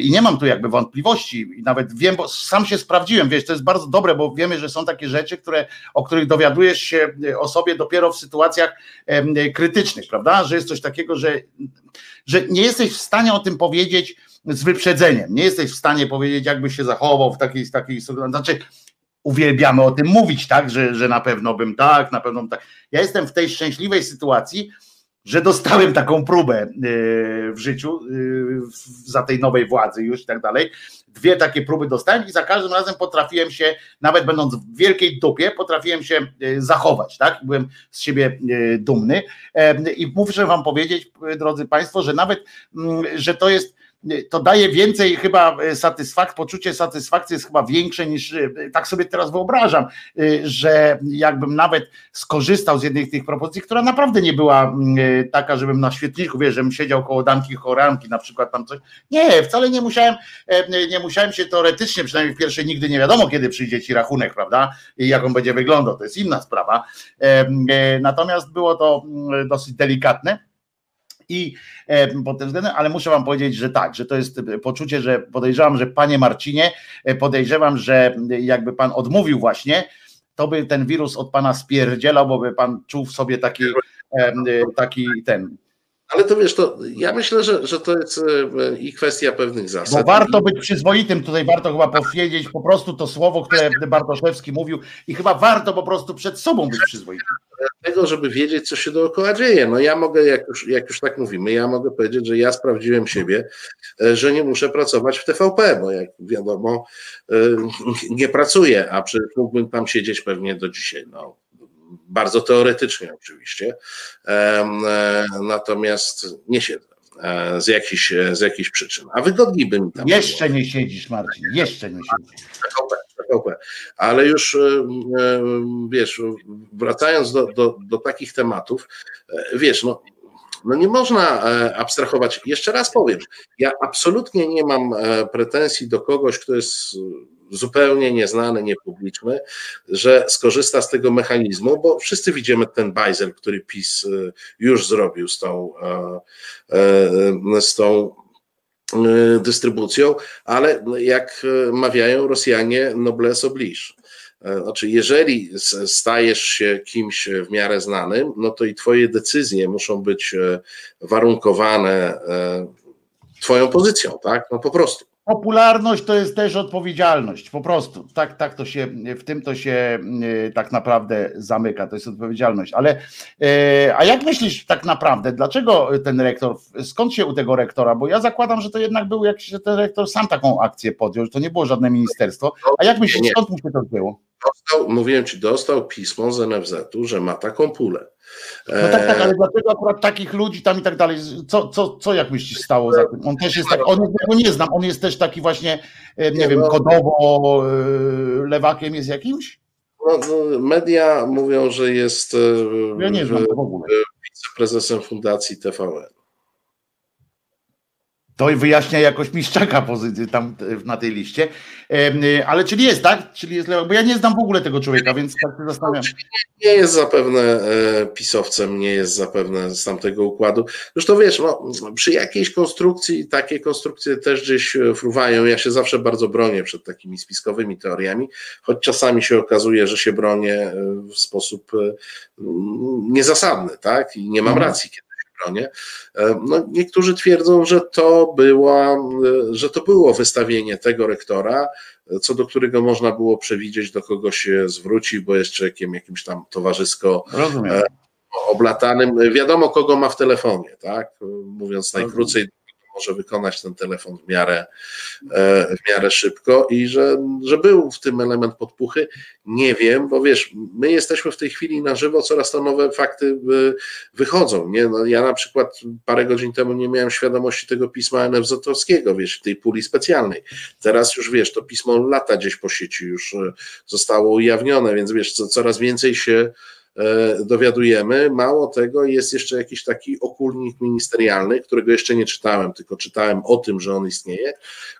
i nie mam tu jakby wątpliwości, nawet wiem, bo sam się sprawdziłem, wiesz, to jest bardzo dobre, bo wiemy, że są takie rzeczy, które, o których dowiadujesz się o sobie dopiero w sytuacjach krytycznych, prawda? Że jest coś takiego, że, że nie jesteś w stanie o tym powiedzieć z wyprzedzeniem. Nie jesteś w stanie powiedzieć, jakby się zachował w takiej, takiej. Znaczy, uwielbiamy o tym mówić, tak, że, że na pewno bym tak, na pewno bym tak. Ja jestem w tej szczęśliwej sytuacji, że dostałem taką próbę e, w życiu e, za tej nowej władzy już i tak dalej. Dwie takie próby dostałem i za każdym razem potrafiłem się, nawet będąc w wielkiej dupie, potrafiłem się e, zachować, tak? Byłem z siebie dumny i muszę wam powiedzieć, drodzy Państwo, że nawet, mm, że to jest to daje więcej chyba e, satysfakcji, poczucie satysfakcji jest chyba większe niż, e, tak sobie teraz wyobrażam, e, że jakbym nawet skorzystał z jednej z tych propozycji, która naprawdę nie była mm, taka, żebym na świetniku, wiesz, żebym siedział koło damki choranki, na przykład tam coś. Nie, wcale nie musiałem, nie musiałem się teoretycznie, przynajmniej w pierwszej nigdy nie wiadomo, kiedy przyjdzie ci rachunek, prawda, i jak on będzie wyglądał, to jest inna sprawa. Natomiast było to mm, dosyć delikatne i e, pod tym względem, ale muszę wam powiedzieć, że tak, że to jest poczucie, że podejrzewam, że panie Marcinie, e, podejrzewam, że jakby pan odmówił właśnie, to by ten wirus od pana spierdzielał, bo by pan czuł w sobie taki, e, taki ten
ale to wiesz, to ja myślę, że, że to jest e, i kwestia pewnych zasad.
Bo warto być przyzwoitym, tutaj warto chyba powiedzieć po prostu to słowo, które Bartoszewski mówił i chyba warto po prostu przed sobą być przyzwoitym.
Tego, żeby wiedzieć, co się dookoła dzieje. No ja mogę, jak już, jak już tak mówimy, ja mogę powiedzieć, że ja sprawdziłem siebie, e, że nie muszę pracować w TVP, bo jak wiadomo, e, nie pracuję, a przecież mógłbym tam siedzieć pewnie do dzisiaj. No, bardzo teoretycznie oczywiście, natomiast nie siedzę z jakichś, z jakichś przyczyn, a wygodniej by mi tam
Jeszcze było. nie siedzisz Marcin, jeszcze nie siedzisz.
Ale już wiesz, wracając do, do, do takich tematów, wiesz, no no nie można abstrahować. Jeszcze raz powiem, ja absolutnie nie mam pretensji do kogoś, kto jest zupełnie nieznany, niepubliczny, że skorzysta z tego mechanizmu, bo wszyscy widzimy ten bajzel, który PiS y, już zrobił z tą, e, e, z tą dystrybucją, ale jak mawiają Rosjanie, noblesse oblige. E, znaczy, jeżeli stajesz się kimś w miarę znanym, no to i twoje decyzje muszą być warunkowane twoją pozycją, tak? No po prostu
popularność to jest też odpowiedzialność, po prostu. Tak, tak to się, w tym to się e, tak naprawdę zamyka, to jest odpowiedzialność. Ale, e, a jak myślisz tak naprawdę, dlaczego ten rektor, skąd się u tego rektora, bo ja zakładam, że to jednak był jakiś, że ten rektor sam taką akcję podjął, że to nie było żadne ministerstwo, a jak myślisz, skąd mu się to było?
Dostał, mówiłem ci, dostał pismo z NFZ-u, że ma taką pulę.
No tak, tak, ale dlaczego akurat takich ludzi tam i tak dalej? Co, co, co jak myślisz stało za tym? On też jest tak, on go nie znam, on jest też taki właśnie, e, nie, wiem, no. kodowo e, lewakiem jest jakimś?
No, no, media mówią, że jest
e, ja nie znam w ogóle.
wiceprezesem Fundacji TVN.
To wyjaśnia jakoś Miszczaka tam na tej liście. Ale czyli jest, tak? Czyli jest, bo ja nie znam w ogóle tego człowieka, więc tak się zastanawiam.
Nie jest zapewne e, pisowcem, nie jest zapewne z tamtego układu. Zresztą wiesz, no, przy jakiejś konstrukcji, takie konstrukcje też gdzieś e, fruwają. Ja się zawsze bardzo bronię przed takimi spiskowymi teoriami, choć czasami się okazuje, że się bronię e, w sposób niezasadny, tak? I nie mam mhm. racji, kiedy stronie. E, no, niektórzy twierdzą, że to, była, e, że to było wystawienie tego rektora, co do którego można było przewidzieć, do kogo się zwróci, bo jest człowiekiem jakimś tam towarzysko Rozumiem. E, oblatanym. Wiadomo, kogo ma w telefonie, tak? Mówiąc najkrócej, może wykonać ten telefon w miarę, e, w miarę szybko i że, że był w tym element podpuchy. Nie wiem, bo wiesz, my jesteśmy w tej chwili na żywo, coraz to nowe fakty e, wychodzą. Nie? No, ja na przykład parę godzin temu nie miałem świadomości tego pisma NFZ-owskiego, wiesz, tej puli specjalnej. Teraz już wiesz, to pismo lata gdzieś po sieci już e, zostało ujawnione, więc wiesz, co, coraz więcej się dowiadujemy. Mało tego, jest jeszcze jakiś taki okulnik ministerialny, którego jeszcze nie czytałem, tylko czytałem o tym, że on istnieje,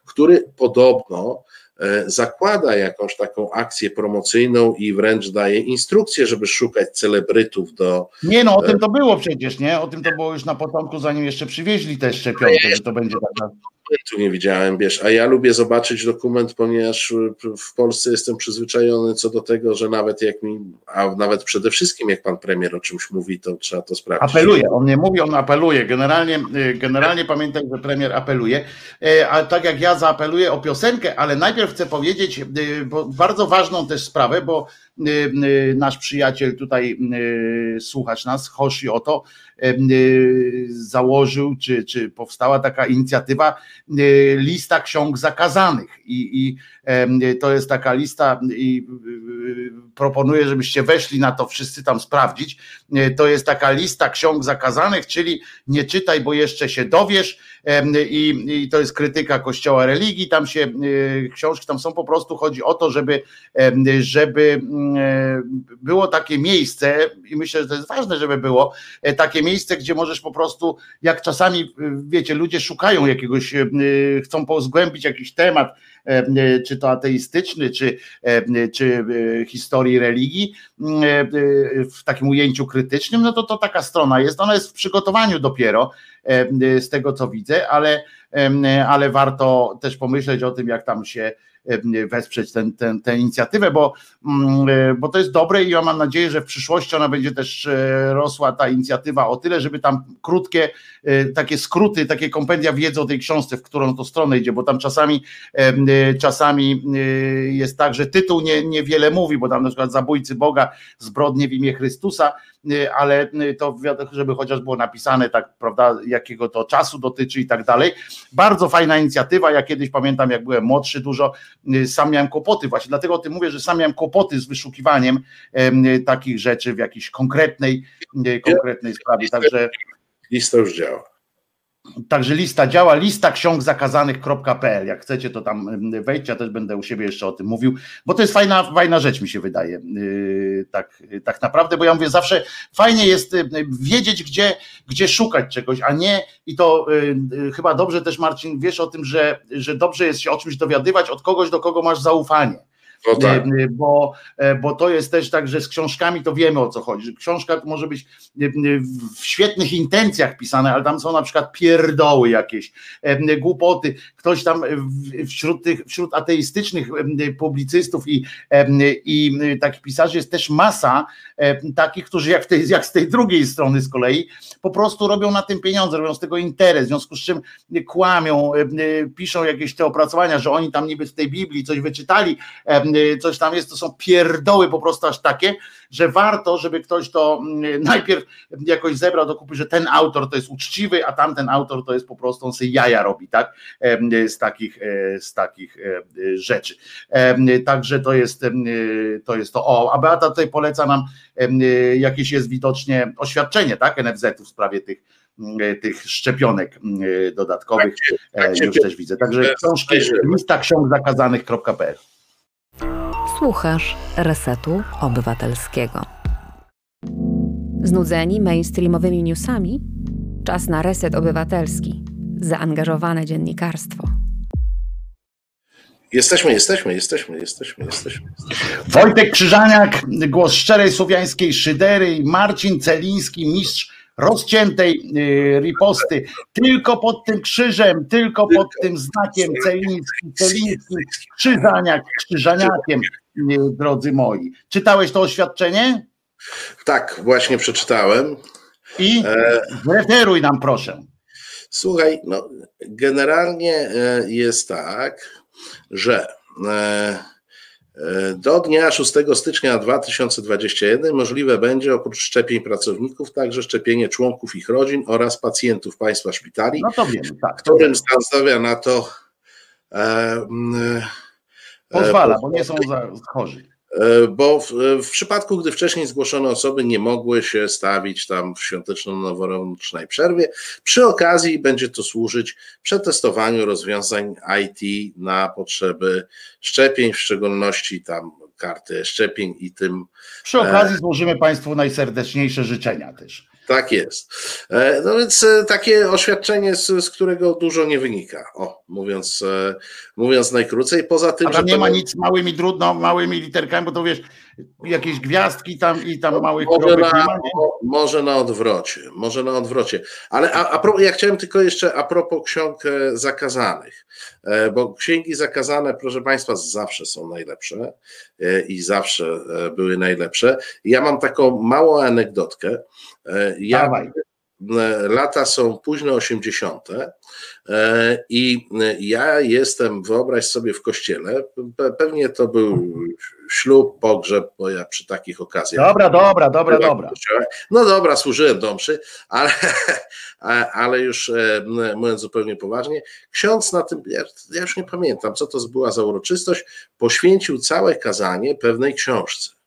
który podobno e, zakłada jakąś taką akcję promocyjną i wręcz daje instrukcję, żeby szukać celebrytów do.
Nie, no o tym to było przecież, nie? O tym to było już na początku, zanim jeszcze przywieźli te szczepionki, że to będzie taka
dokumentu nie widziałem, wiesz, a ja lubię zobaczyć dokument, ponieważ w Polsce jestem przyzwyczajony co do tego, że nawet jak mi, a nawet przede wszystkim jak pan premier o czymś mówi, to trzeba to sprawdzić.
Apeluje, on nie mówi, on apeluje. Generalnie, generalnie pamiętaj, że premier apeluje, a tak jak ja zaapeluję o piosenkę, ale najpierw chcę powiedzieć y, bardzo ważną też sprawę, bo nasz przyjaciel tutaj słuchacz nas, Hoshi Oto, założył, czy, czy powstała taka inicjatywa lista ksiąg zakazanych. I, i to jest taka lista i proponuję, żebyście weszli na to wszyscy tam sprawdzić. To jest taka lista ksiąg zakazanych, czyli nie czytaj, bo jeszcze się dowiesz. I, i to jest krytyka kościoła religii, tam się książki tam są. Po prostu, chodzi o to, żeby, żeby było takie miejsce i myślę, że to jest ważne, żeby było e, takie miejsce, gdzie możesz po prostu, jak czasami, wiecie, ludzie szukają jakiegoś, chcą pozgłębić jakiś temat, czy to ateistyczny, czy, czy historii religii w takim ujęciu krytycznym, no to to taka strona jest, ona jest w przygotowaniu dopiero z tego co widzę, ale, ale warto też pomyśleć o tym, jak tam się wesprzeć ten, ten, tę inicjatywę, bo, mm, bo to jest dobre i ja mam nadzieję, że w przyszłości ona będzie też rosła ta inicjatywa o tyle, żeby tam krótkie takie skróty, takie kompendia wiedzy o tej książce, w którą to stronę idzie, bo tam czasami czasami jest tak, że tytuł nie, niewiele mówi, bo tam na przykład zabójcy Boga, zbrodnie w imię Chrystusa, ale y, to żeby chociaż było napisane tak, prawda, jakiego to czasu dotyczy i tak dalej. Bardzo fajna inicjatywa. Ja kiedyś pamiętam, jak byłem młodszy, dużo y, sam miałem kłopoty, właśnie dlatego o tym mówię, że sam miałem kłopoty z wyszukiwaniem takich rzeczy w jakiejś konkretnej, konkretnej sprawie. Także
lista już działa.
Także lista działa, lista ksiąg zakazanych.pl. Jak chcecie, to tam wejdźcie, ja też będę u siebie jeszcze o tym mówił, bo to jest fajna, fajna rzecz, mi się wydaje. Yy, tak, tak naprawdę, bo ja mówię, zawsze fajnie jest yy, wiedzieć, gdzie, gdzie szukać czegoś, a nie i to yy, chyba dobrze też, Marcin, wiesz o tym, że, że dobrze jest się o czymś dowiadywać od kogoś, do kogo masz zaufanie. No tak. bo, e, bo to jest też tak, że z książkami to wiemy o co chodzi. Książka może być w świetnych intencjach pisane, ale tam są na przykład pierdoły jakieś, głupoty. Ktoś tam wśród tych, wśród ateistycznych publicystów i, i takich pisarzy jest też masa takich, którzy jak, tej, jak z tej drugiej strony z kolei po prostu robią na tym pieniądze, robią z tego interes, w związku z czym kłamią, piszą jakieś te opracowania, że oni tam niby z tej Biblii coś wyczytali, coś tam jest, to są pierdoły po prostu aż takie, że warto, żeby ktoś to mm, najpierw jakoś zebrał do kupy, że ten autor to jest uczciwy, a tamten autor to jest po prostu, on sobie jaja robi, tak, z takich, e, z takich e, rzeczy. Także to jest to, jest to. O, a Beata tutaj poleca nam jakieś jest widocznie oświadczenie, tak, NFZ-u w sprawie tych tych szczepionek dodatkowych, tak tak już też widzę. Także książki, lista ksiąg zakazanych.pl
Słuchasz Resetu Obywatelskiego. Znudzeni mainstreamowymi newsami? Czas na Reset Obywatelski. Zaangażowane dziennikarstwo.
Jesteśmy, jesteśmy, jesteśmy, jesteśmy, jesteśmy.
Wojtek Krzyżaniak, głos szczerej słowiańskiej szydery i Marcin Celiński, mistrz rozciętej y, riposty, tylko pod tym krzyżem, tylko pod tym znakiem Celiński, Celiński, Krzyżaniak, Krzyżaniakiem, drodzy moi. Czytałeś to oświadczenie?
Tak, właśnie przeczytałem.
I e... referuj nam proszę.
Słuchaj, no, generalnie e, jest tak, że e, do dnia 6 stycznia 2021 możliwe będzie oprócz szczepień pracowników także szczepienie członków ich rodzin oraz pacjentów państwa szpitali,
no to wiemy, tak,
którym stan zdrowia na to e,
pozwala, bo nie są chorzy.
E, bo w, w, przypadku, gdy wcześniej zgłoszone osoby nie mogły się stawić tam w świąteczno-noworocznej przerwie, przy okazji będzie to służyć przetestowaniu rozwiązań IT na potrzeby szczepień, w szczególności tam karty szczepień i tym.
Przy okazji e, złożymy Państwu najserdeczniejsze życzenia też.
Tak jest. E, no więc e, takie oświadczenie, z, z, którego dużo nie wynika. O, mówiąc, e, mówiąc najkrócej. Poza tym,
A że. nie to... ma nic małymi trudno, małymi literkami, bo to wiesz, jakieś gwiazdki tam i tam małych
może na? Może na odwrocie, może na odwrocie. Ale a, a pro, ja chciałem tylko jeszcze a propos ksiąg zakazanych, bo księgi zakazane, proszę Państwa, zawsze są najlepsze i zawsze były najlepsze. Ja mam taką małą anegdotkę. Ja, Dawaj. Lata są późno 80. E, i ja jestem, wyobraź sobie, w kościele. Pewnie to był ślub, pogrzeb, bo ja przy takich okazjach.
Dobra, dobra, dobra, dobra.
No dobra, służyłem do mszy, ale, ale już e, mówiąc zupełnie poważnie, ksiądz na tym, ja, ja już nie pamiętam, co to była za uroczystość, poświęcił całe kazanie pewnej książce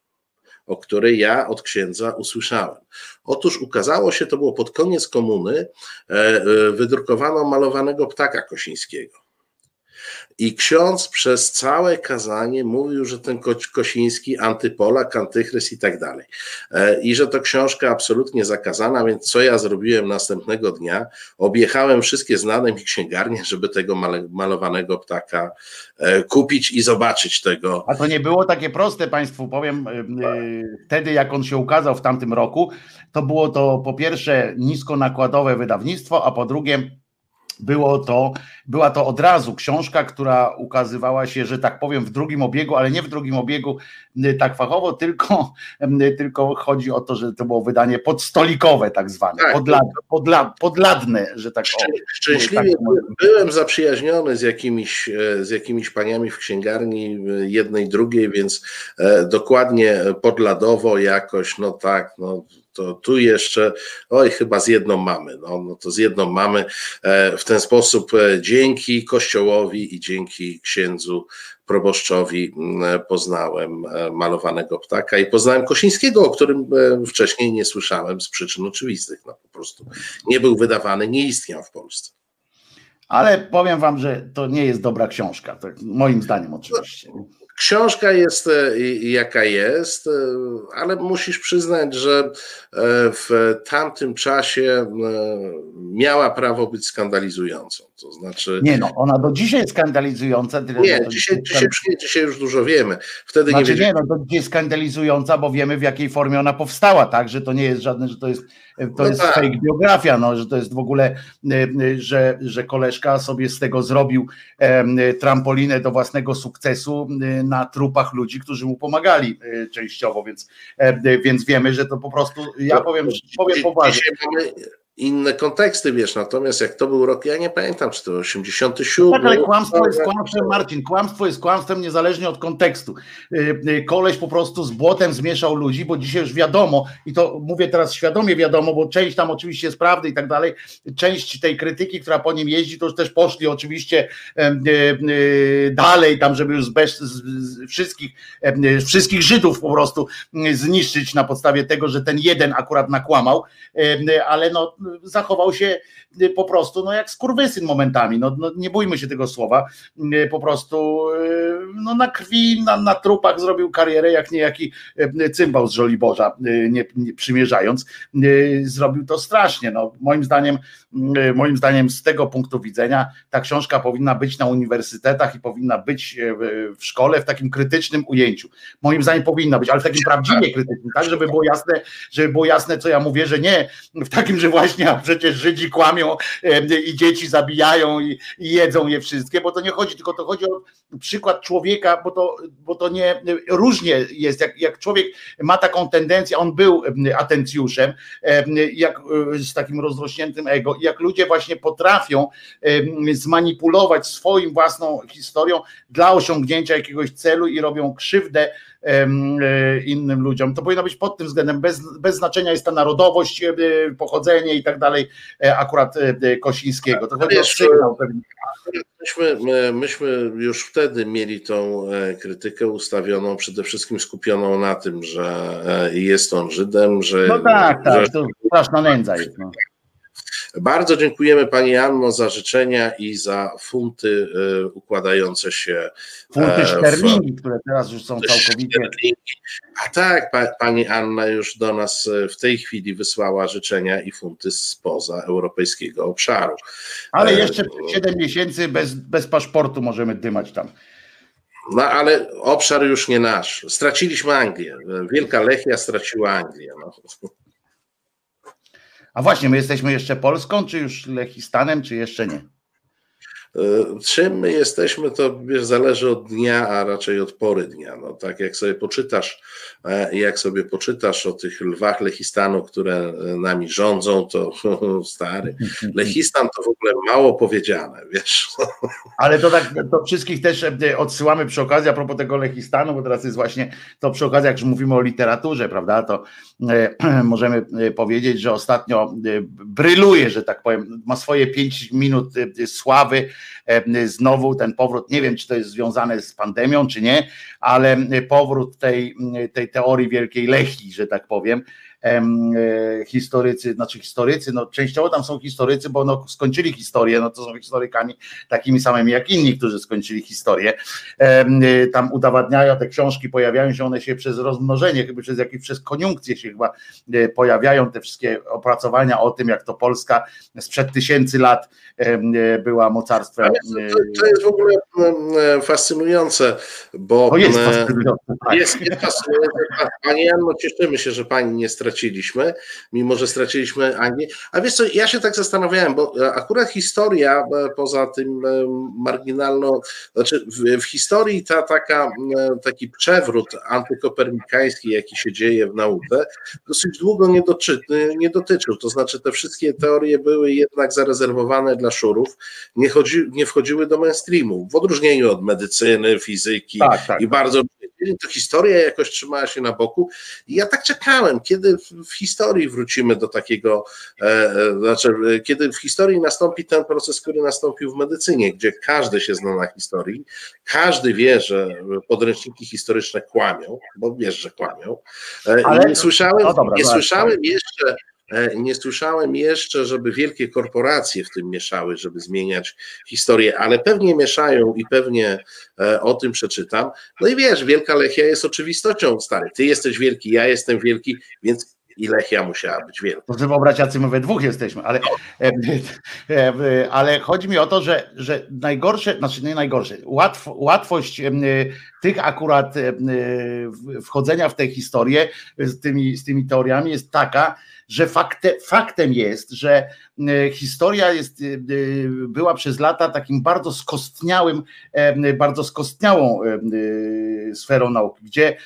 o której ja od księdza usłyszałem. Otóż ukazało się, to było pod koniec komuny, e, e, wydrukowano malowanego ptaka Kosińskiego. I ksiądz przez całe kazanie mówił, że ten Kosiński antypolak, antychrys i tak dalej. E, I że to książka absolutnie zakazana, więc co ja zrobiłem następnego dnia? Objechałem wszystkie znane mi księgarnie, żeby tego malowanego ptaka e, kupić i zobaczyć tego.
A to nie było takie proste, Państwu powiem. E, wtedy, jak on się ukazał w tamtym roku, to było to po pierwsze niskonakładowe wydawnictwo, a po drugie było to, była to od razu książka, która ukazywała się, że tak powiem, w drugim obiegu, ale nie w drugim obiegu tak fachowo, tylko, tylko chodzi o to, że to było wydanie podstolikowe tak zwane, tak, podlad, podlad, podladne, że tak
o, Szczęśliwie tak byłem zaprzyjaźniony z jakimiś, e, z jakimiś paniami w księgarni e, jednej, drugiej, więc e, dokładnie podladowo jakoś, no tak, no to tu jeszcze, oj, chyba z jedną mamy, no, no to z jedną mamy. W ten sposób dzięki Kościołowi i dzięki księdzu proboszczowi poznałem malowanego ptaka i poznałem Kosińskiego, o którym wcześniej nie słyszałem z przyczyn oczywistych. No, po prostu nie był wydawany, nie istniał w Polsce.
Ale powiem wam, że to nie jest dobra książka, tak, moim zdaniem oczywiście.
Książka jest e, jaka jest, e, ale musisz przyznać, że e, w tamtym czasie miała prawo być skandalizującą. To znaczy.
Nie, no, ona do dzisiaj jest skandalizująca.
Tyle, nie, dzisiaj, dzisiaj, dzisiaj, już dużo wiemy. Wtedy
znaczy,
nie, wiedzieli...
nie, no, to jest skandalizująca, bo wiemy w jakiej formie ona powstała, tak? Że to nie jest żadne, że to jest, to no jest tak. fake biografia, no, że to jest w ogóle, że, że koleżka sobie z tego zrobił trampolinę do własnego sukcesu na trupach ludzi, którzy mu pomagali e, częściowo, więc, e, więc wiemy, że to po prostu, ja powiem, powiem poważnie
inne konteksty, wiesz, natomiast jak to był rok, ja nie pamiętam, czy to 87.
Tak, ale kłamstwo jest kłamstwem, Marcin, kłamstwo jest kłamstwem niezależnie od kontekstu. Y, y, koleś po prostu z błotem zmieszał ludzi, bo dzisiaj już wiadomo, i to mówię teraz świadomie wiadomo, bo część tam oczywiście jest prawdy i tak dalej, część tej krytyki, która po nim jeździ, to już też poszli oczywiście y, dalej tam, żeby już bez, z wszystkich, wszystkich Żydów po prostu zniszczyć na podstawie tego, że ten jeden akurat nakłamał, ale no zachował się y, po prostu no jak skurwysyn momentami, no, no nie bójmy się tego słowa, y, po prostu y, no na krwi, na, na trupach zrobił karierę jak niejaki cymbał z Żoliborza, nie, nie przymierzając, zrobił to strasznie, no. Moim zdaniem moim zdaniem z tego punktu widzenia ta książka powinna być na uniwersytetach i powinna być w szkole w takim krytycznym ujęciu. Moim zdaniem powinna być, ale w takim prawdziwie krytycznym, tak, żeby było jasne, żeby było jasne, co ja mówię, że nie w takim, że właśnie a przecież Żydzi kłamią i dzieci zabijają i, i, jedzą je wszystkie, bo to nie chodzi, tylko to chodzi o przykład człowieka, bo to, bo to nie różnie jest, jak, jak człowiek ma taką tendencję, on był atencjuszem, jak z takim rozrośniętym ego, jak ludzie właśnie potrafią zmanipulować swoim własną historią dla osiągnięcia jakiegoś celu i robią krzywdę E, innym ludziom. To powinno być pod tym względem, bez, bez znaczenia jest ta narodowość, e, pochodzenie i tak dalej, e, akurat Kosińskiego. To chodzi o sygnał pewnie.
Myśmy, myśmy już wtedy mieli tą krytykę ustawioną, przede wszystkim skupioną na tym, że jest on Żydem, że.
No tak, tak, że, to straszna nędza jest. No.
Bardzo dziękujemy Pani Anno za życzenia i za funty e, układające się.
Funty szterlingi, które teraz już są całkowicie.
A tak, Pani Anna już do nas e, w tej chwili wysłała życzenia i funty spoza europejskiego obszaru.
Ale e, jeszcze 7 miesięcy bez, bez paszportu możemy dymać tam.
No ale obszar już nie nasz. Straciliśmy Anglię. Wielka Lechia straciła Anglię. No.
A właśnie, my jesteśmy jeszcze Polską, czy już Lechistanem, czy jeszcze nie?
E, czym my jesteśmy, to wiesz, zależy od dnia, a raczej od pory dnia. No, tak jak sobie poczytasz, e, jak sobie poczytasz o tych lwach Lechistanu, które e, nami rządzą, to stary. Lechistan to w ogóle mało powiedziane, wiesz.
Ale to tak, to wszystkich też odsyłamy przy okazji, a propos tego Lechistanu, bo teraz jest właśnie to przy okazji, jak już mówimy o literaturze, prawda, to możemy powiedzieć, że ostatnio bryluje, że tak powiem, ma swoje pięć minut sławy znowu ten powrót, nie wiem czy to jest związane z pandemią czy nie, ale powrót tej, tej teorii wielkiej Lechi, że tak powiem, E, historycy, znaczy historycy, no częściowo tam są historycy, bo no, skończyli historię, no to są historykami takimi samymi jak inni, którzy skończyli historię. Tam udowadniają, te książki pojawiają się, one się przez rozmnożenie, chyba przez jakieś, przez koniunkcję się chyba e, pojawiają, te wszystkie opracowania o tym, jak to Polska sprzed tysięcy lat e, była mocarstwem.
To, to jest w ogóle fascynujące, bo
to jest fascynujące.
Tak. Jest, jest fascynujące. Pani Janno, cieszymy się, że pani nie straciła straciliśmy, mimo że straciliśmy Anglię. A wiesz co, ja się tak zastanawiałem, bo akurat historia, poza tym marginalną, znaczy w, w historii ta taka, taki przewrót antykopernikański, jaki się dzieje w nauce, dosyć długo nie, doczy, nie dotyczył. To znaczy te wszystkie teorie były jednak zarezerwowane dla szurów, nie, chodzi, nie wchodziły do mainstreamu, w odróżnieniu od medycyny, fizyki tak, tak, i bardzo to historia jakoś trzymała się na boku. I ja tak czekałem, kiedy w historii wrócimy do takiego, e, e, znaczy, kiedy w historii nastąpi ten proces, który nastąpił w medycynie, gdzie każdy się zna na historii, każdy wie, że podręczniki historyczne kłamią, bo wiesz, że kłamią. E, Ale... Nie słyszałem, no dobra, nie słyszałem jeszcze E, nie słyszałem jeszcze, żeby wielkie korporacje w tym mieszały, żeby zmieniać historię, ale pewnie mieszają i pewnie e, o tym przeczytam. No i wiesz, Wielka Lechia jest oczywistością, stary. Ty jesteś wielki, ja jestem wielki, więc i Lechia musiała być wielka.
To wy braciacy my we dwóch jesteśmy, ale, e, ale chodzi mi o to, że, że najgorsze, znaczy nie najgorsze, łatw, łatwość tych akurat wchodzenia w tę historię z tymi, z tymi teoriami jest taka, że fakte, faktem jest, że historia jest, e, e, była przez lata takim bardzo skostniałym, bardzo skostniałą sferą nauki, gdzie,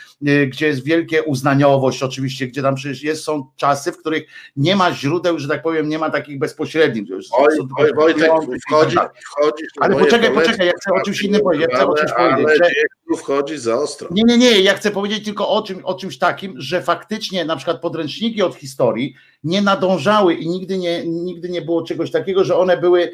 gdzie jest wielkie uznaniowość oczywiście, gdzie tam przecież jest, są czasy, w których nie ma źródeł, że tak powiem, nie ma takich bezpośrednich.
Oj, oj, Wojtek, wchodzi, wchodzi
Ale poczekaj, poczekaj, ja chcę o czymś innym powiedzieć. Ja chcę o czymś powiedzieć
że, tu wchodzi za ostro.
Nie, nie, nie, ja chcę powiedzieć tylko o, czym, o czymś takim, że faktycznie na przykład podręczniki od historii nie nadążały i nigdy nie, nigdy nie było czegoś takiego, że one były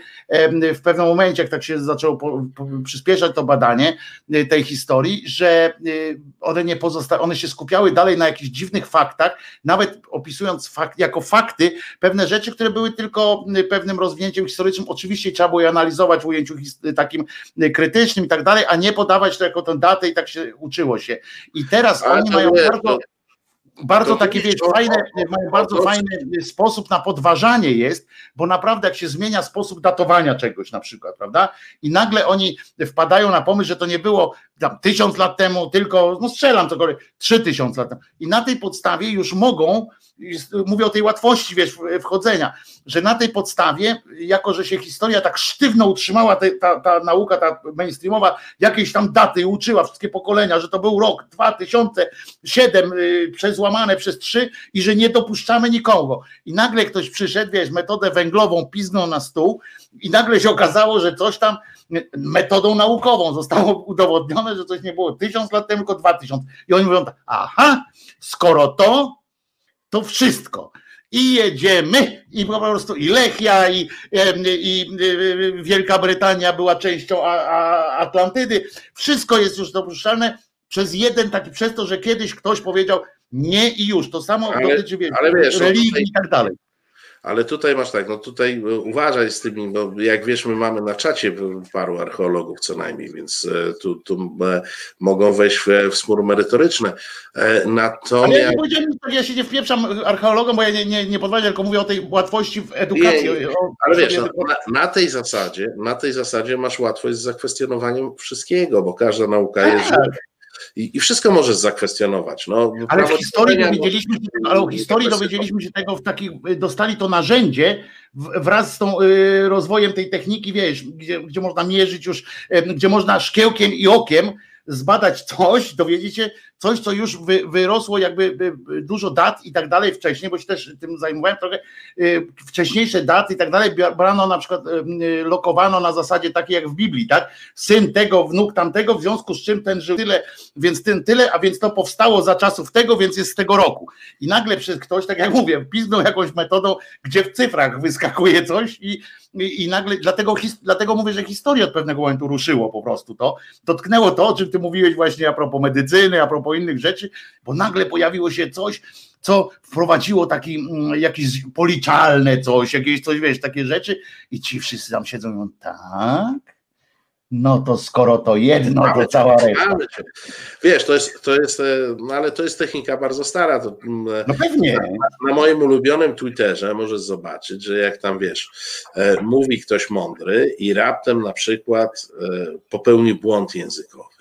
w pewnym momencie, jak tak się zaczęło po, po, przyspieszać to badanie y, tej historii, że y, one nie pozostały, one się skupiały dalej na jakichś dziwnych faktach, nawet opisując fakt, jako fakty pewne rzeczy, które były tylko y, pewnym rozwinięciem historycznym. Oczywiście trzeba było je analizować w ujęciu takim krytycznym i tak dalej, a nie podawać to jako tę datę i tak się uczyło się. I teraz oni mają bardzo bardzo takie, wiesz, fajne, mają bardzo fajny sposób na podważanie jest, bo naprawdę jak się zmienia sposób datowania czegoś na przykład, prawda? I nagle oni wpadają na pomysł, że to nie było tam tysiąc lat temu, tylko, no strzelam cokolwiek, trzy tysiące lat temu. I na tej podstawie już mogą, mówię o tej łatwości, wiesz, wchodzenia, że na tej podstawie, jako że się historia tak sztywno utrzymała, ta, ta, ta nauka, ta mainstreamowa, jakieś tam daty uczyła wszystkie pokolenia, że to był rok 2007 y, przezłamane przez trzy i że nie dopuszczamy nikogo. I nagle ktoś przyszedł, wiesz, metodę węglową piznął na stół i nagle się okazało, że coś tam metodą naukową zostało udowodnione, że coś nie było tysiąc lat temu, tylko dwa tysiące. I oni mówią tak, aha, skoro to, to wszystko. I jedziemy, i po prostu i Lechia, i, i, i Wielka Brytania była częścią Atlantydy. Wszystko jest już dopuszczalne przez jeden taki, przez to, że kiedyś ktoś powiedział nie i już. To samo ale, dotyczy wiesz, ale wiesz, no religii i tak dalej.
Ale tutaj masz tak, no tutaj e, uważaj z tymi, bo jak wiesz, my mamy na czacie paru archeologów co najmniej, więc e, tu, tu e, mogą wejść w, spór merytoryczny. Natomiast... Ale
ja, nie ja się nie wpieprzam archeologom, bo ja nie, nie, nie podważam, tylko mówię o tej łatwości w edukacji. Nie, nie.
Ale wiesz, no, na, na, tej zasadzie, na tej zasadzie masz łatwość z zakwestionowaniem wszystkiego, bo każda nauka jest tak i, i wszystko możesz zakwestionować. No,
ale w historii dowiedzieliśmy się ale o historii dowiedzieliśmy się tego w takich, dostali to narzędzie wraz z tą y, rozwojem tej techniki, wiesz, gdzie, gdzie można mierzyć już, gdzie można szkiełkiem i okiem zbadać coś, dowiedzieć się coś, co już wy, wyrosło jakby dużo dat i tak dalej wcześniej, bo się też tym zajmowałem trochę, y, wcześniejsze daty i tak dalej, brano na przykład, y, lokowano na zasadzie takiej jak w Biblii, tak? Syn tego, wnuk tamtego, w związku z czym ten żył tyle, więc ten tyle, a więc to powstało za czasów tego, więc jest z tego roku. I nagle przez ktoś, tak jak mówię, piznął jakąś metodą, gdzie w cyfrach wyskakuje coś i, i, i nagle, dlatego, dlatego mówię, że historia od pewnego momentu ruszyło po prostu to, dotknęło to, o czym ty mówiłeś właśnie a propos medycyny, a propos innych rzeczy, bo nagle pojawiło się coś, co wprowadziło taki mm, jakieś policzalne coś, jakieś coś, wiesz, takie rzeczy i ci wszyscy tam siedzą i mówią, tak, no to skoro to jedno, to cała reszta.
Wiesz, to jest, to jest, e, no ale to jest technika bardzo stara. To,
mm, e, no pewnie. Na,
na, moim ulubionym Twitterze możesz zobaczyć, że jak tam wiesz, e, mówi ktoś mądry i raptem na przykład popełni błąd językowy.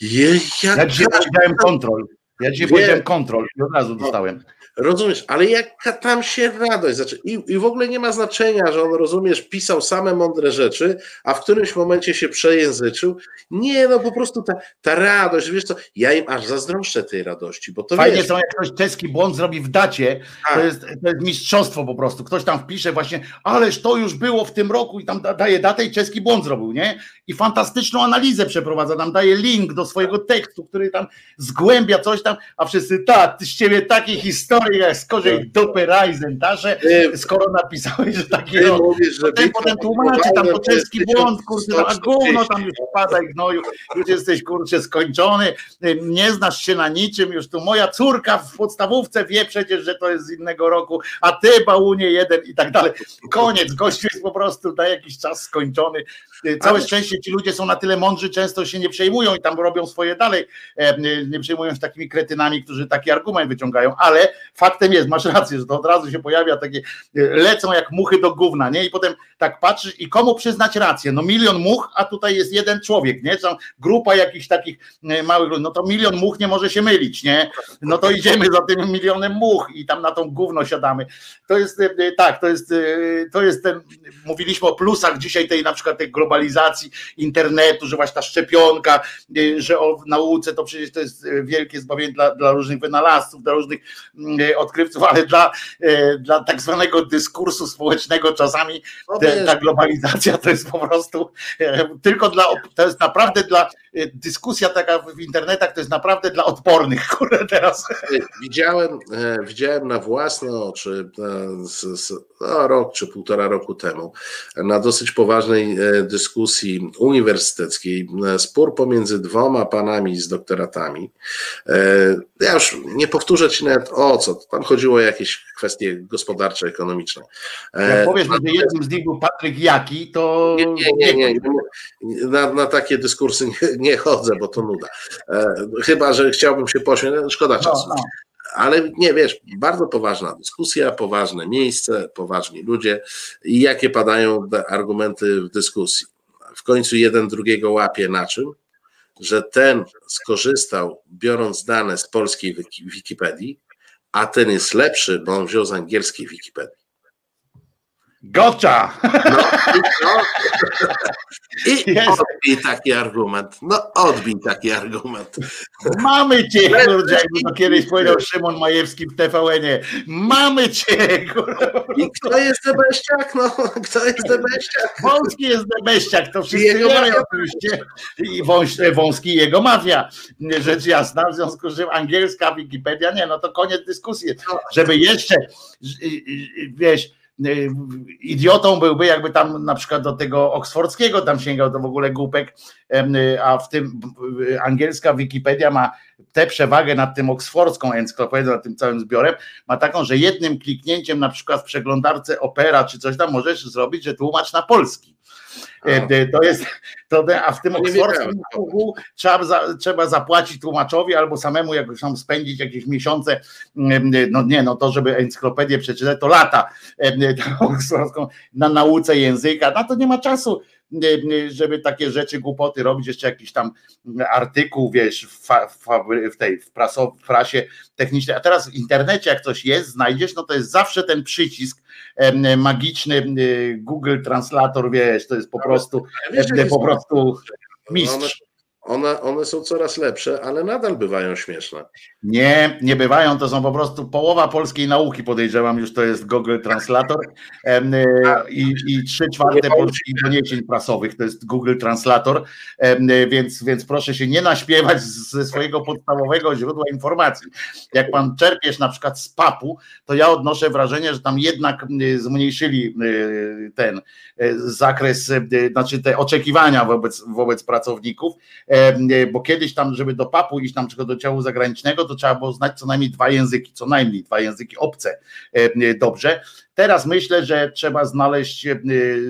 Je, ja, ja dzisiaj powiedziałem kontrol. Ja dzisiaj powiedziałem kontrol i od razu dostałem.
Rozumiesz, ale jaka tam się radość. Znaczy, i, I w ogóle nie ma znaczenia, że on, rozumiesz, pisał same mądre rzeczy, a w którymś momencie się przejęzyczył. Nie, no po prostu ta, ta radość, wiesz co, ja im aż zazdroszczę tej radości, bo to
Fajnie
wiesz,
są, jak ktoś czeski błąd zrobi w dacie, to
Tak.
jest, to jest mistrzostwo po prostu. Ktoś tam wpisze właśnie, ależ to już było w tym roku i tam da, daje datę i czeski błąd zrobił, nie? I fantastyczną analizę przeprowadza, tam daje link do swojego tekstu, który tam zgłębia coś tam, a wszyscy, tak, ty z ciebie takie historie jak skorzej dupy Ryzen, ta, że
Ty-
skoro napisałeś, że taki
ty
rok,
mówisz, że
Potem,
Wiktor
potem tłumaczy tam
jest
czeski błąd, kurczę, a
1140.
gówno tam już spadaj gnoju, już jesteś kurczę skończony, nie znasz się na niczym, już tu moja córka w podstawówce wie przecież, że to jest z innego roku, a ty bałunie jeden i tak dalej. Koniec, gościu jest po prostu na jakiś czas skończony. Y, Całe szczęście ci ludzie są na tyle mądrzy, często się nie przejmują i tam robią swoje dalej, e, nie- przejmują się takimi kretynami, którzy taki argument wyciągają, ale faktem jest, masz rację, że to od razu się pojawia takie, y, lecą jak muchy do gówna, nie? I potem tak patrzysz i komu przyznać rację? No milion much, a tutaj jest jeden człowiek, nie? Tam grupa jakichś takich e, małych, ludzi. no to milion much nie może się mylić, nie? No to idziemy za tym milionem much i tam na tą gówno siadamy. To jest tak, to jest, to jest ten, mówiliśmy o plusach dzisiaj tej na przykład tej globalizacji internetu, że właśnie ta szczepionka, e, że o nauce to przecież to jest e, wielkie zbawienie dla, dla różnych wynalazców, dla różnych mm, e, odkrywców, ale dla, dla tak zwanego dyskursu społecznego czasami
No
ta globalizacja to jest po prostu e, tylko dla, to jest naprawdę dla, dyskusja taka w internetach to jest naprawdę dla odpornych, kurde teraz.
Widziałem, e, widziałem na własne oczy e, z, z, no, rok czy półtora roku temu na dosyć poważnej e, dyskusji uniwersyteckiej spór pomiędzy dwoma panami z doktoratami. Ja już nie powtórzę ci nawet o co, tam chodziło o jakieś kwestie gospodarcze, ekonomiczne.
Jak powiesz, że jednym z nich był Patryk Jaki, to
Nie, nie, nie, nie, nie. Na, na takie dyskursy nie, nie chodzę, bo to nuda. E, chyba, że chciałbym się poświęcić, szkoda
no,
czasu.
no.
Ale nie wiesz, bardzo poważna dyskusja, poważne miejsce, poważni ludzie i jakie padają argumenty w dyskusji. W końcu jeden drugiego łapie na czym? Że ten skorzystał, biorąc dane z polskiej wiki- Wikipedii, a ten jest lepszy, bo on wziął z angielskiej Wikipedii.
Gotcha!
No, i, no. I odbij taki argument. No, odbij taki argument.
Mamy cię, kurde, jakby to kiedyś powiedział Szymon Majewski w TVN-ie. Mamy cię, kurde.
I kto jest Debeściak? No, kto jest Debeściak?
Wąski jest debeściak, to wszyscy
Jego
wiemy oczywiście. I wąś, wąski jego mafia, rzecz jasna, w związku z czym angielska Wikipedia, nie, no to koniec dyskusji. Żeby jeszcze, wiesz, idiotą byłby, jakby tam na przykład do tego oksfordzkiego tam sięgał, to w ogóle głupek, y, a w tym y, angielska Wikipedia ma tę przewagę nad tym oksfordzką encyklopedią, nad tym całym zbiorem, ma taką, że jednym kliknięciem na przykład w przeglądarce Opera czy coś tam możesz zrobić, że tłumacz na polski. E, e, To jest, to, a w tym oksfordzkim długu trzeba, za, trzeba zapłacić tłumaczowi albo samemu jakoś tam spędzić jakieś miesiące, mm, no nie, no to żeby encyklopedię przeczytać, to lata e, na nauce języka, na to nie ma czasu, e, żeby takie rzeczy, głupoty robić, jeszcze jakiś tam artykuł, wiesz, w, fa, w, tej w, praso, w prasie technicznej, a teraz w internecie jak coś jest, znajdziesz, no to jest zawsze ten przycisk magiczny Google Translator, wiesz, to jest po prostu
wiesz,
po prostu mistrz.
One, one są coraz lepsze, ale nadal bywają śmieszne.
Nie, nie bywają, to są po prostu połowa polskiej nauki, podejrzewam, już to jest Google Translator e, i, i trzy czwarte polskich doniesień prasowych to jest Google Translator, e, więc, więc proszę się nie naśpiewać ze swojego podstawowego źródła informacji. Jak pan czerpiesz na przykład z papu, to ja odnoszę wrażenie, że tam jednak e, zmniejszyli ten zakres, e, znaczy te oczekiwania wobec, wobec pracowników, e, bo kiedyś tam, żeby do papu iść tam, czy do działu zagranicznego, to trzeba było znać co najmniej dwa języki, co najmniej dwa języki obce e, dobrze. Teraz myślę, że trzeba znaleźć, e,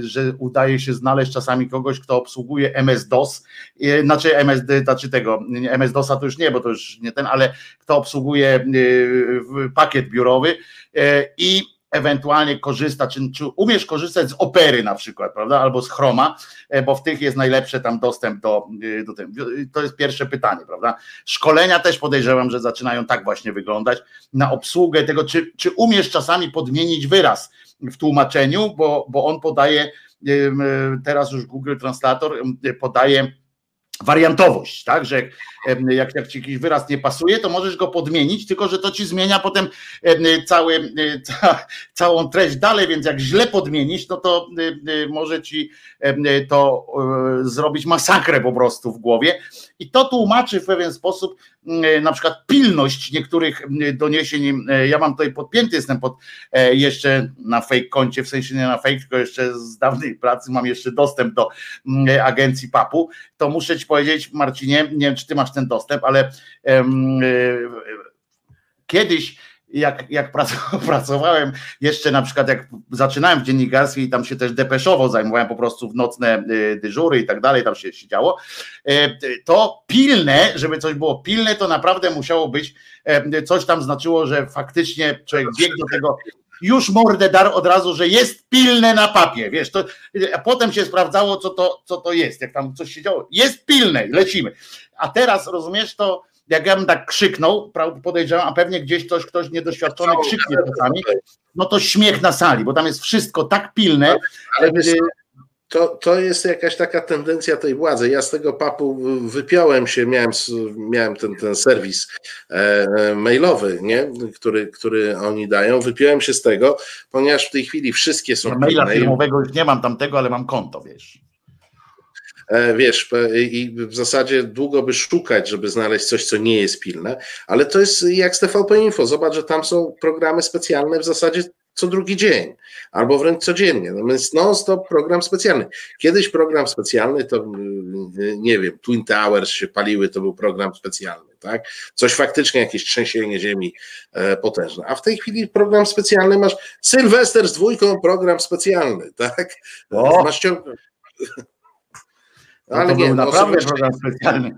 że udaje się znaleźć czasami kogoś, kto obsługuje MS-DOS, e, znaczy MSD, znaczy tego, MS-DOSa to już nie, bo to już nie ten, ale kto obsługuje e, pakiet biurowy e, i ewentualnie korzysta, czy, czy umiesz korzystać z opery na przykład, prawda, albo z chroma, e, bo w tych jest najlepszy tam dostęp do, e, do tego. To jest pierwsze pytanie, prawda. Szkolenia też podejrzewam, że zaczynają tak właśnie wyglądać, na obsługę tego, czy, czy umiesz czasami podmienić wyraz w tłumaczeniu, bo, bo on podaje, teraz już Google Translator podaje wariantowość, tak, że jak, jak, ci jakiś wyraz nie pasuje, to możesz go podmienić, tylko że to ci zmienia potem cały, ca, całą treść dalej, więc jak źle podmienisz, no to może ci to e, zrobić masakrę po prostu w głowie. I to tłumaczy w pewien sposób na przykład pilność niektórych doniesień. Ja mam tutaj podpięty, jestem pod e, jeszcze na fake koncie, w sensie nie na fake, tylko jeszcze z dawnej pracy mam jeszcze dostęp do agencji PAP-u, to muszę ci powiedzieć Marcinie, nie wiem czy ty masz ten dostęp, ale um, kiedyś jak, jak pracowałem jeszcze na przykład jak zaczynałem w dziennikarstwie i tam się też depeszowo zajmowałem po prostu w nocne y, dyżury i tak dalej, tam się siedziało, e, to pilne, żeby coś było pilne, to naprawdę musiało być, e, coś tam znaczyło, że faktycznie człowiek biegł do tego, już mordę dar od razu, że jest pilne na papie, wiesz, to, a potem się sprawdzało, co to, co to jest, jak tam coś się działo, jest pilne, lecimy. A teraz, rozumiesz, to jak ja bym tak krzyknął, podejrzewam, a pewnie gdzieś ktoś, ktoś niedoświadczony krzyknie czasami, no to śmiech na sali, bo tam jest wszystko tak pilne. Ale wiesz,
to, to jest jakaś taka tendencja tej władzy. Ja z tego papu wypiąłem się, miałem, miałem ten, ten serwis e, mailowy, nie? Który, który oni dają. Wypiąłem się z tego, ponieważ w tej chwili wszystkie są.
No, maila firmowego już nie mam tamtego, ale mam konto, wiesz.
E, wiesz, i w zasadzie długo by szukać, żeby znaleźć coś, co nie jest pilne, ale to jest jak z TVP Info. Zobacz, że tam są programy specjalne w zasadzie co drugi dzień, albo wręcz codziennie. No więc non-stop program specjalny. Kiedyś program specjalny to, nie wiem, Twin Towers się paliły, to był program specjalny, tak? Coś faktycznie, jakieś trzęsienie ziemi e, potężne. A w tej chwili program specjalny masz Sylwester z dwójką, program specjalny, tak? O. Masz ciąg...
No ale to nie, był no naprawdę program specjalny.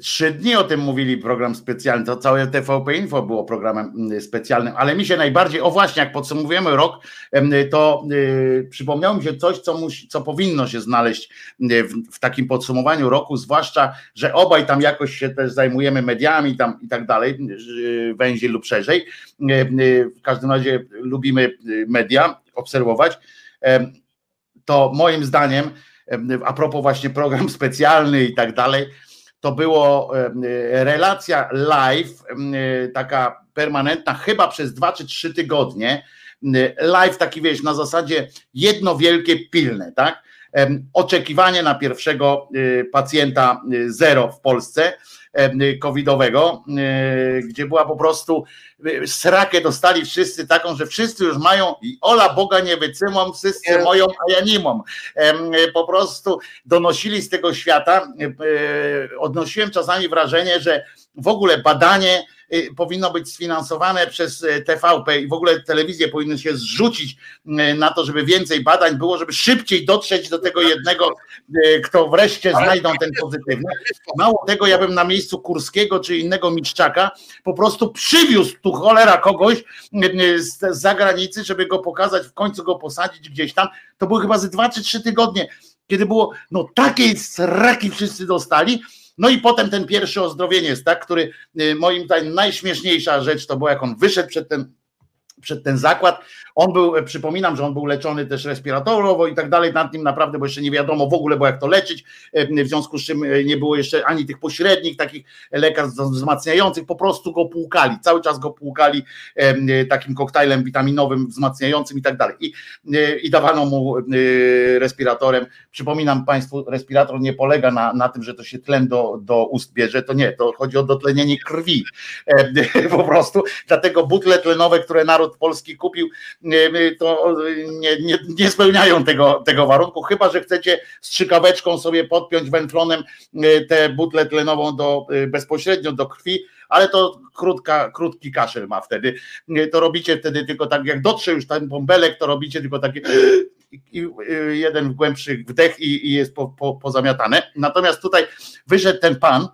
Trzy dni o tym mówili program specjalny. To całe TVP Info było programem mm, specjalnym, ale mi się najbardziej, o właśnie, jak podsumowujemy rok, to yy, przypomniało mi się coś, co, musi, co powinno się znaleźć w, w, takim podsumowaniu roku, zwłaszcza, że obaj tam jakoś się też zajmujemy mediami tam i tak dalej, yy, węziej lub szerzej. Yy, w każdym razie lubimy media obserwować. To moim zdaniem a propos właśnie program specjalny i tak dalej, to było relacja live, taka permanentna, chyba przez dwa czy trzy tygodnie. Live taki wiesz, na zasadzie jedno wielkie pilne, tak? Oczekiwanie na pierwszego y, pacjenta y, zero w Polsce covidowego, e, gdzie była po prostu srakę dostali wszyscy taką, że wszyscy już mają i ola Boga nie wycymam, wszyscy moją, a ja nie mam. Po prostu donosili z tego świata. Odnosiłem czasami wrażenie, że w ogóle badanie Y, powinno być sfinansowane przez y, TVP i w ogóle telewizje powinny się zrzucić y, na to, żeby więcej badań było, żeby szybciej dotrzeć do tego jednego, kto wreszcie znajdą ten pozytywny. Mało tego, ja bym na miejscu Kurskiego czy innego Miszczaka po prostu przywiózł tu cholera kogoś z zagranicy, żeby go pokazać, w końcu go posadzić gdzieś tam. To były chyba ze dwa czy trzy tygodnie, kiedy było, no takiej sraki wszyscy dostali, no i potem ten pierwszy ozdrowieniec, tak, który y, moim zdaniem najśmieszniejsza rzecz to było, jak on wyszedł przed ten przed ten zakład. On był, e, przypominam, że on był leczony też respiratorowo i tak dalej, nad nim naprawdę, bo jeszcze nie wiadomo w ogóle, bo jak to leczyć, e, w związku z czym e, nie było jeszcze ani tych pośrednich, takich lekarstw wzmacniających, po prostu go płukali, cały czas go płukali takim koktajlem witaminowym, wzmacniającym i tak dalej. I, i dawano mu respiratorem. Przypominam Państwu, respirator nie polega na, na tym, że to się tlen do, do ust bierze, to nie, to chodzi o dotlenienie krwi po prostu, dlatego butle tlenowe, które naród naród polski kupił, to nie, nie, nie spełniają tego, tego warunku, chyba że chcecie strzykaweczką sobie podpiąć węflonem e, tę butlę tlenową do, e, bezpośrednio do krwi, ale to krótka, krótki kaszel ma wtedy. E, to robicie wtedy tylko tak, jak dotrze już ten bąbelek, to robicie tylko takie i jeden głębszy wdech i, i jest po, po, pozamiatane. Natomiast tutaj wyszedł ten pan,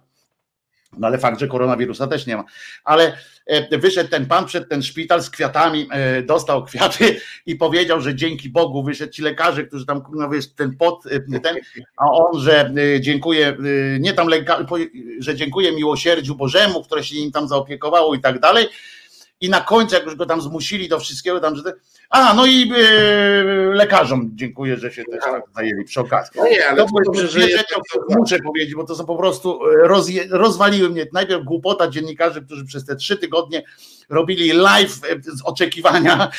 No ale fakt, że koronawirusa też nie ma. Ale e, wyszedł ten pan przed ten szpital z kwiatami, e, dostał kwiaty i powiedział, że dzięki Bogu wyszedł ci lekarze, którzy tam, no wiesz, ten pot, e, ten, a on, że dziękuję, nie tam lekarz, że dziękuję miłosierdziu Bożemu, które się nim tam zaopiekowało i tak dalej. I na końcu, jak już go tam zmusili do wszystkiego, tam, że a, no i yy, lekarzom dziękuję, że się też tak zajęli przy okazji. No nie, ale to, to dobrze, że rzeczą, muszę powiedzieć, bo to są po prostu e, roz, rozwaliły mnie najpierw głupota dziennikarzy, którzy przez te trzy tygodnie robili live e, z oczekiwania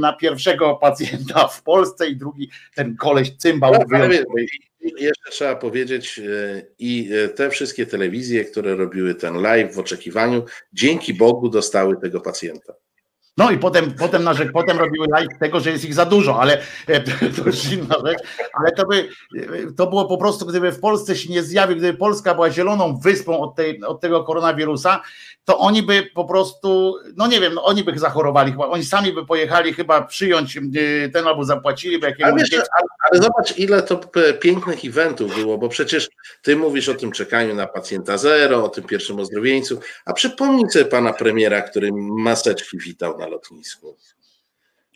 na pierwszego pacjenta w Polsce i drugi ten koleś cymbał. No,
jeszcze trzeba powiedzieć i te wszystkie telewizje, które robiły ten live w oczekiwaniu, dzięki Bogu dostały tego pacjenta.
No i potem, potem, narzek, potem robiły live tego, że jest ich za dużo, ale e, to już inna rzecz. Ale to by to było po prostu, gdyby w Polsce się nie zjawił, gdyby Polska była zieloną wyspą od, tej, od tego koronawirusa, to oni by po prostu, no nie wiem, no oni by zachorowali chyba, oni sami by pojechali chyba przyjąć y, ten albo zapłacili by jakiemuś...
Ale, wiesz, ale, ale zobacz ile to pięknych eventów było, bo przecież ty mówisz o tym czekaniu na pacjenta zero, o tym pierwszym ozdrowieńcu, a przypomnij sobie pana premiera, który maseczki witał na lotnisku.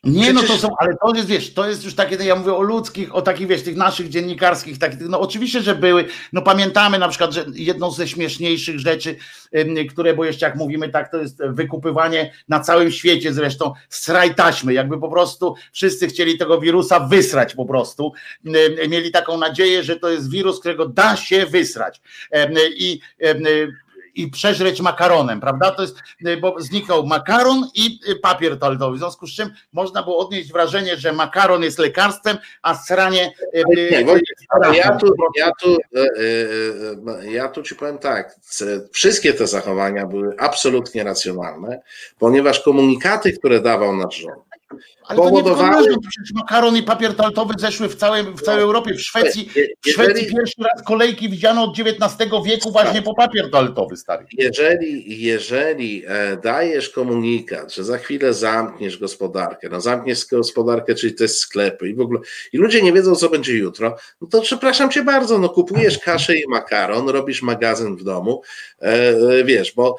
Nie, Przecież... no to są, ale to jest, wiesz, to jest już takie, ja mówię o ludzkich, o takich, wiesz, tych naszych dziennikarskich, takich, no oczywiście, że były, no pamiętamy na przykład, że jedną ze śmieszniejszych rzeczy, które, bo jeszcze jak mówimy tak, to jest wykupywanie na całym świecie zresztą sraj taśmy, jakby po prostu wszyscy chcieli tego wirusa wysrać po prostu, mieli taką nadzieję, że to jest wirus, którego da się wysrać. I i przeżreć makaronem, prawda? To jest, y, bo znikał makaron i y, papier toaletowy, w związku z czym można było odnieść wrażenie, że makaron jest lekarstwem, a sranie
y, nie, ja, tu, ja, tu, ja tu ci powiem tak, wszystkie te zachowania były absolutnie racjonalne, ponieważ komunikaty, które dawał nasz rząd,
ale powodowały... to nie przecież makaron i papier toaletowy zeszły w całej, w całej Europie. W Szwecji, w Szwecji pierwszy raz kolejki widziano od XIX wieku właśnie po papier toaletowy, stary.
Jeżeli, jeżeli e, dajesz komunikat, że za chwilę zamkniesz gospodarkę, no zamkniesz gospodarkę, czyli te sklepy i w ogóle, i ludzie nie wiedzą, co będzie jutro, no to przepraszam cię bardzo, no kupujesz kaszę i makaron, robisz magazyn w domu, e, e wiesz, bo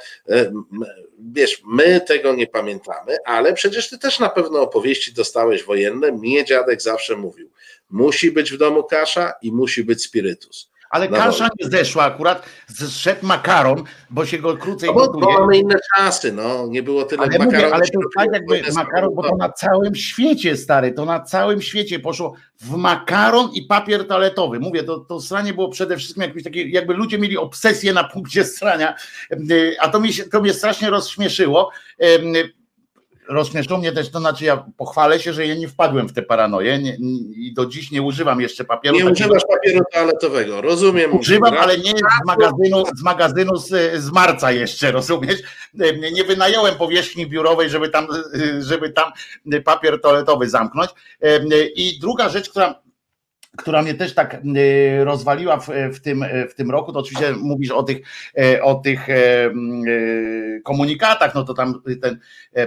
wiesz, my tego nie pamiętamy, ale przecież ty też na pewno opowieści dostałeś wojenne. Mnie dziadek zawsze mówił, musi być w domu kasza i musi być spirytus.
Ale no kasza nie zeszła akurat, zszedł makaron, bo się go krócej no
bo, gotuje. Mamy inne czasy, no, nie było tyle
ale
makaronu.
Mówię, ale to tak jakby makaron, bo to na całym świecie, stary, to na całym świecie poszło w makaron i papier toaletowy. Mówię, to, to stranie było przede wszystkim jakieś takie, jakby ludzie mieli obsesję na punkcie strania, a to, mi się, to mnie strasznie rozśmieszyło rozśmieszyło mnie też to, znaczy ja pochwalę się, że ja nie wpadłem w te paranoje nie, i do dziś nie używam jeszcze papieru.
Nie takiego. używasz papieru toaletowego, rozumiem.
Używam, ale nie z magazynu, z, magazynu z, z marca jeszcze, rozumiesz? Nie wynająłem powierzchni biurowej, żeby tam, żeby tam papier toaletowy zamknąć. I druga rzecz, która która mnie też tak y, rozwaliła w, w, tym, w tym roku, to oczywiście mówisz o tych, e, o tych e, e, komunikatach, no to tam ten,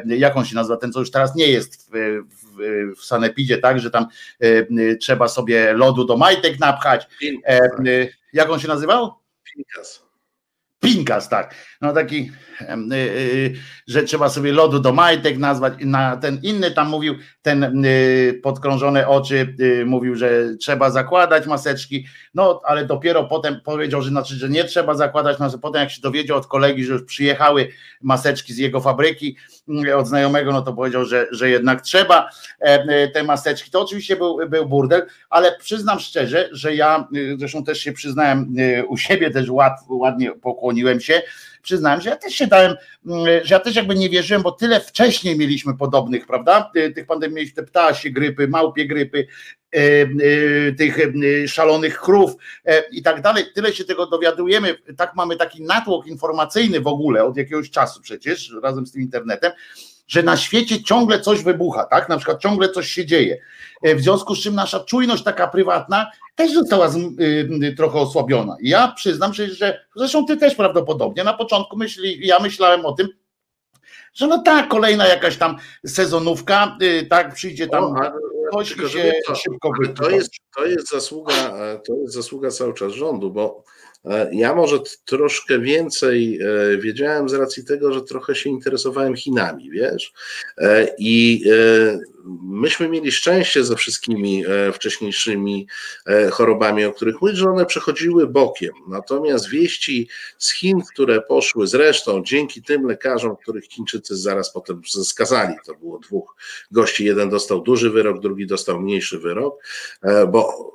jak on się nazywa, ten co już teraz nie jest w, w, w Sanepidzie, tak, że tam trzeba sobie lodu do majtek napchać. Jak on się nazywał?
Pinkas.
Pinkas, tak. No taki, y, y, że trzeba sobie lodu do majtek nazwać. Na ten inny tam mówił, ten y, podkrążone oczy mówił, że trzeba zakładać maseczki. No, ale dopiero potem powiedział, że znaczy, że nie trzeba zakładać, no, potem jak się dowiedział od kolegi, że już przyjechały maseczki z jego fabryki, od znajomego, no to powiedział, że, że jednak trzeba e, te maseczki. To oczywiście był, był burdel, ale przyznam szczerze, że ja, zresztą też się przyznałem u siebie, też ład, ładnie pokłoniłem się, przyznałem, że ja też się dałem, mm, że ja też jakby nie wierzyłem, bo tyle wcześniej mieliśmy podobnych, prawda? Tych pandemii mieliśmy te ptasie grypy, małpie grypy, e, e, tych e, szalonych krów i tak dalej. Tyle się tego dowiadujemy, tak mamy taki natłok informacyjny w ogóle od jakiegoś czasu przecież, razem z tym internetem, że na świecie ciągle coś wybucha, tak? Na przykład ciągle coś się dzieje. W związku z czym nasza czujność taka prywatna też została z, y, trochę osłabiona. Ja przyznam się, że zresztą ty też prawdopodobnie na początku myśli, ja myślałem o tym, że no tak, kolejna jakaś tam sezonówka, y, tak, przyjdzie tam o, ktoś się
szybko to jest, to jest zasługa, to jest zasługa cały czas rządu, bo Ja może troszkę więcej wiedziałem z racji tego, że trochę się interesowałem Chinami, wiesz? I myśmy mieli szczęście ze wszystkimi wcześniejszymi chorobami, o których mówisz, że one przechodziły bokiem. Natomiast wieści z Chin, które poszły zresztą dzięki tym lekarzom, których Chińczycy zaraz potem skazali, to było dwóch gości, jeden dostał duży wyrok, drugi dostał mniejszy wyrok, bo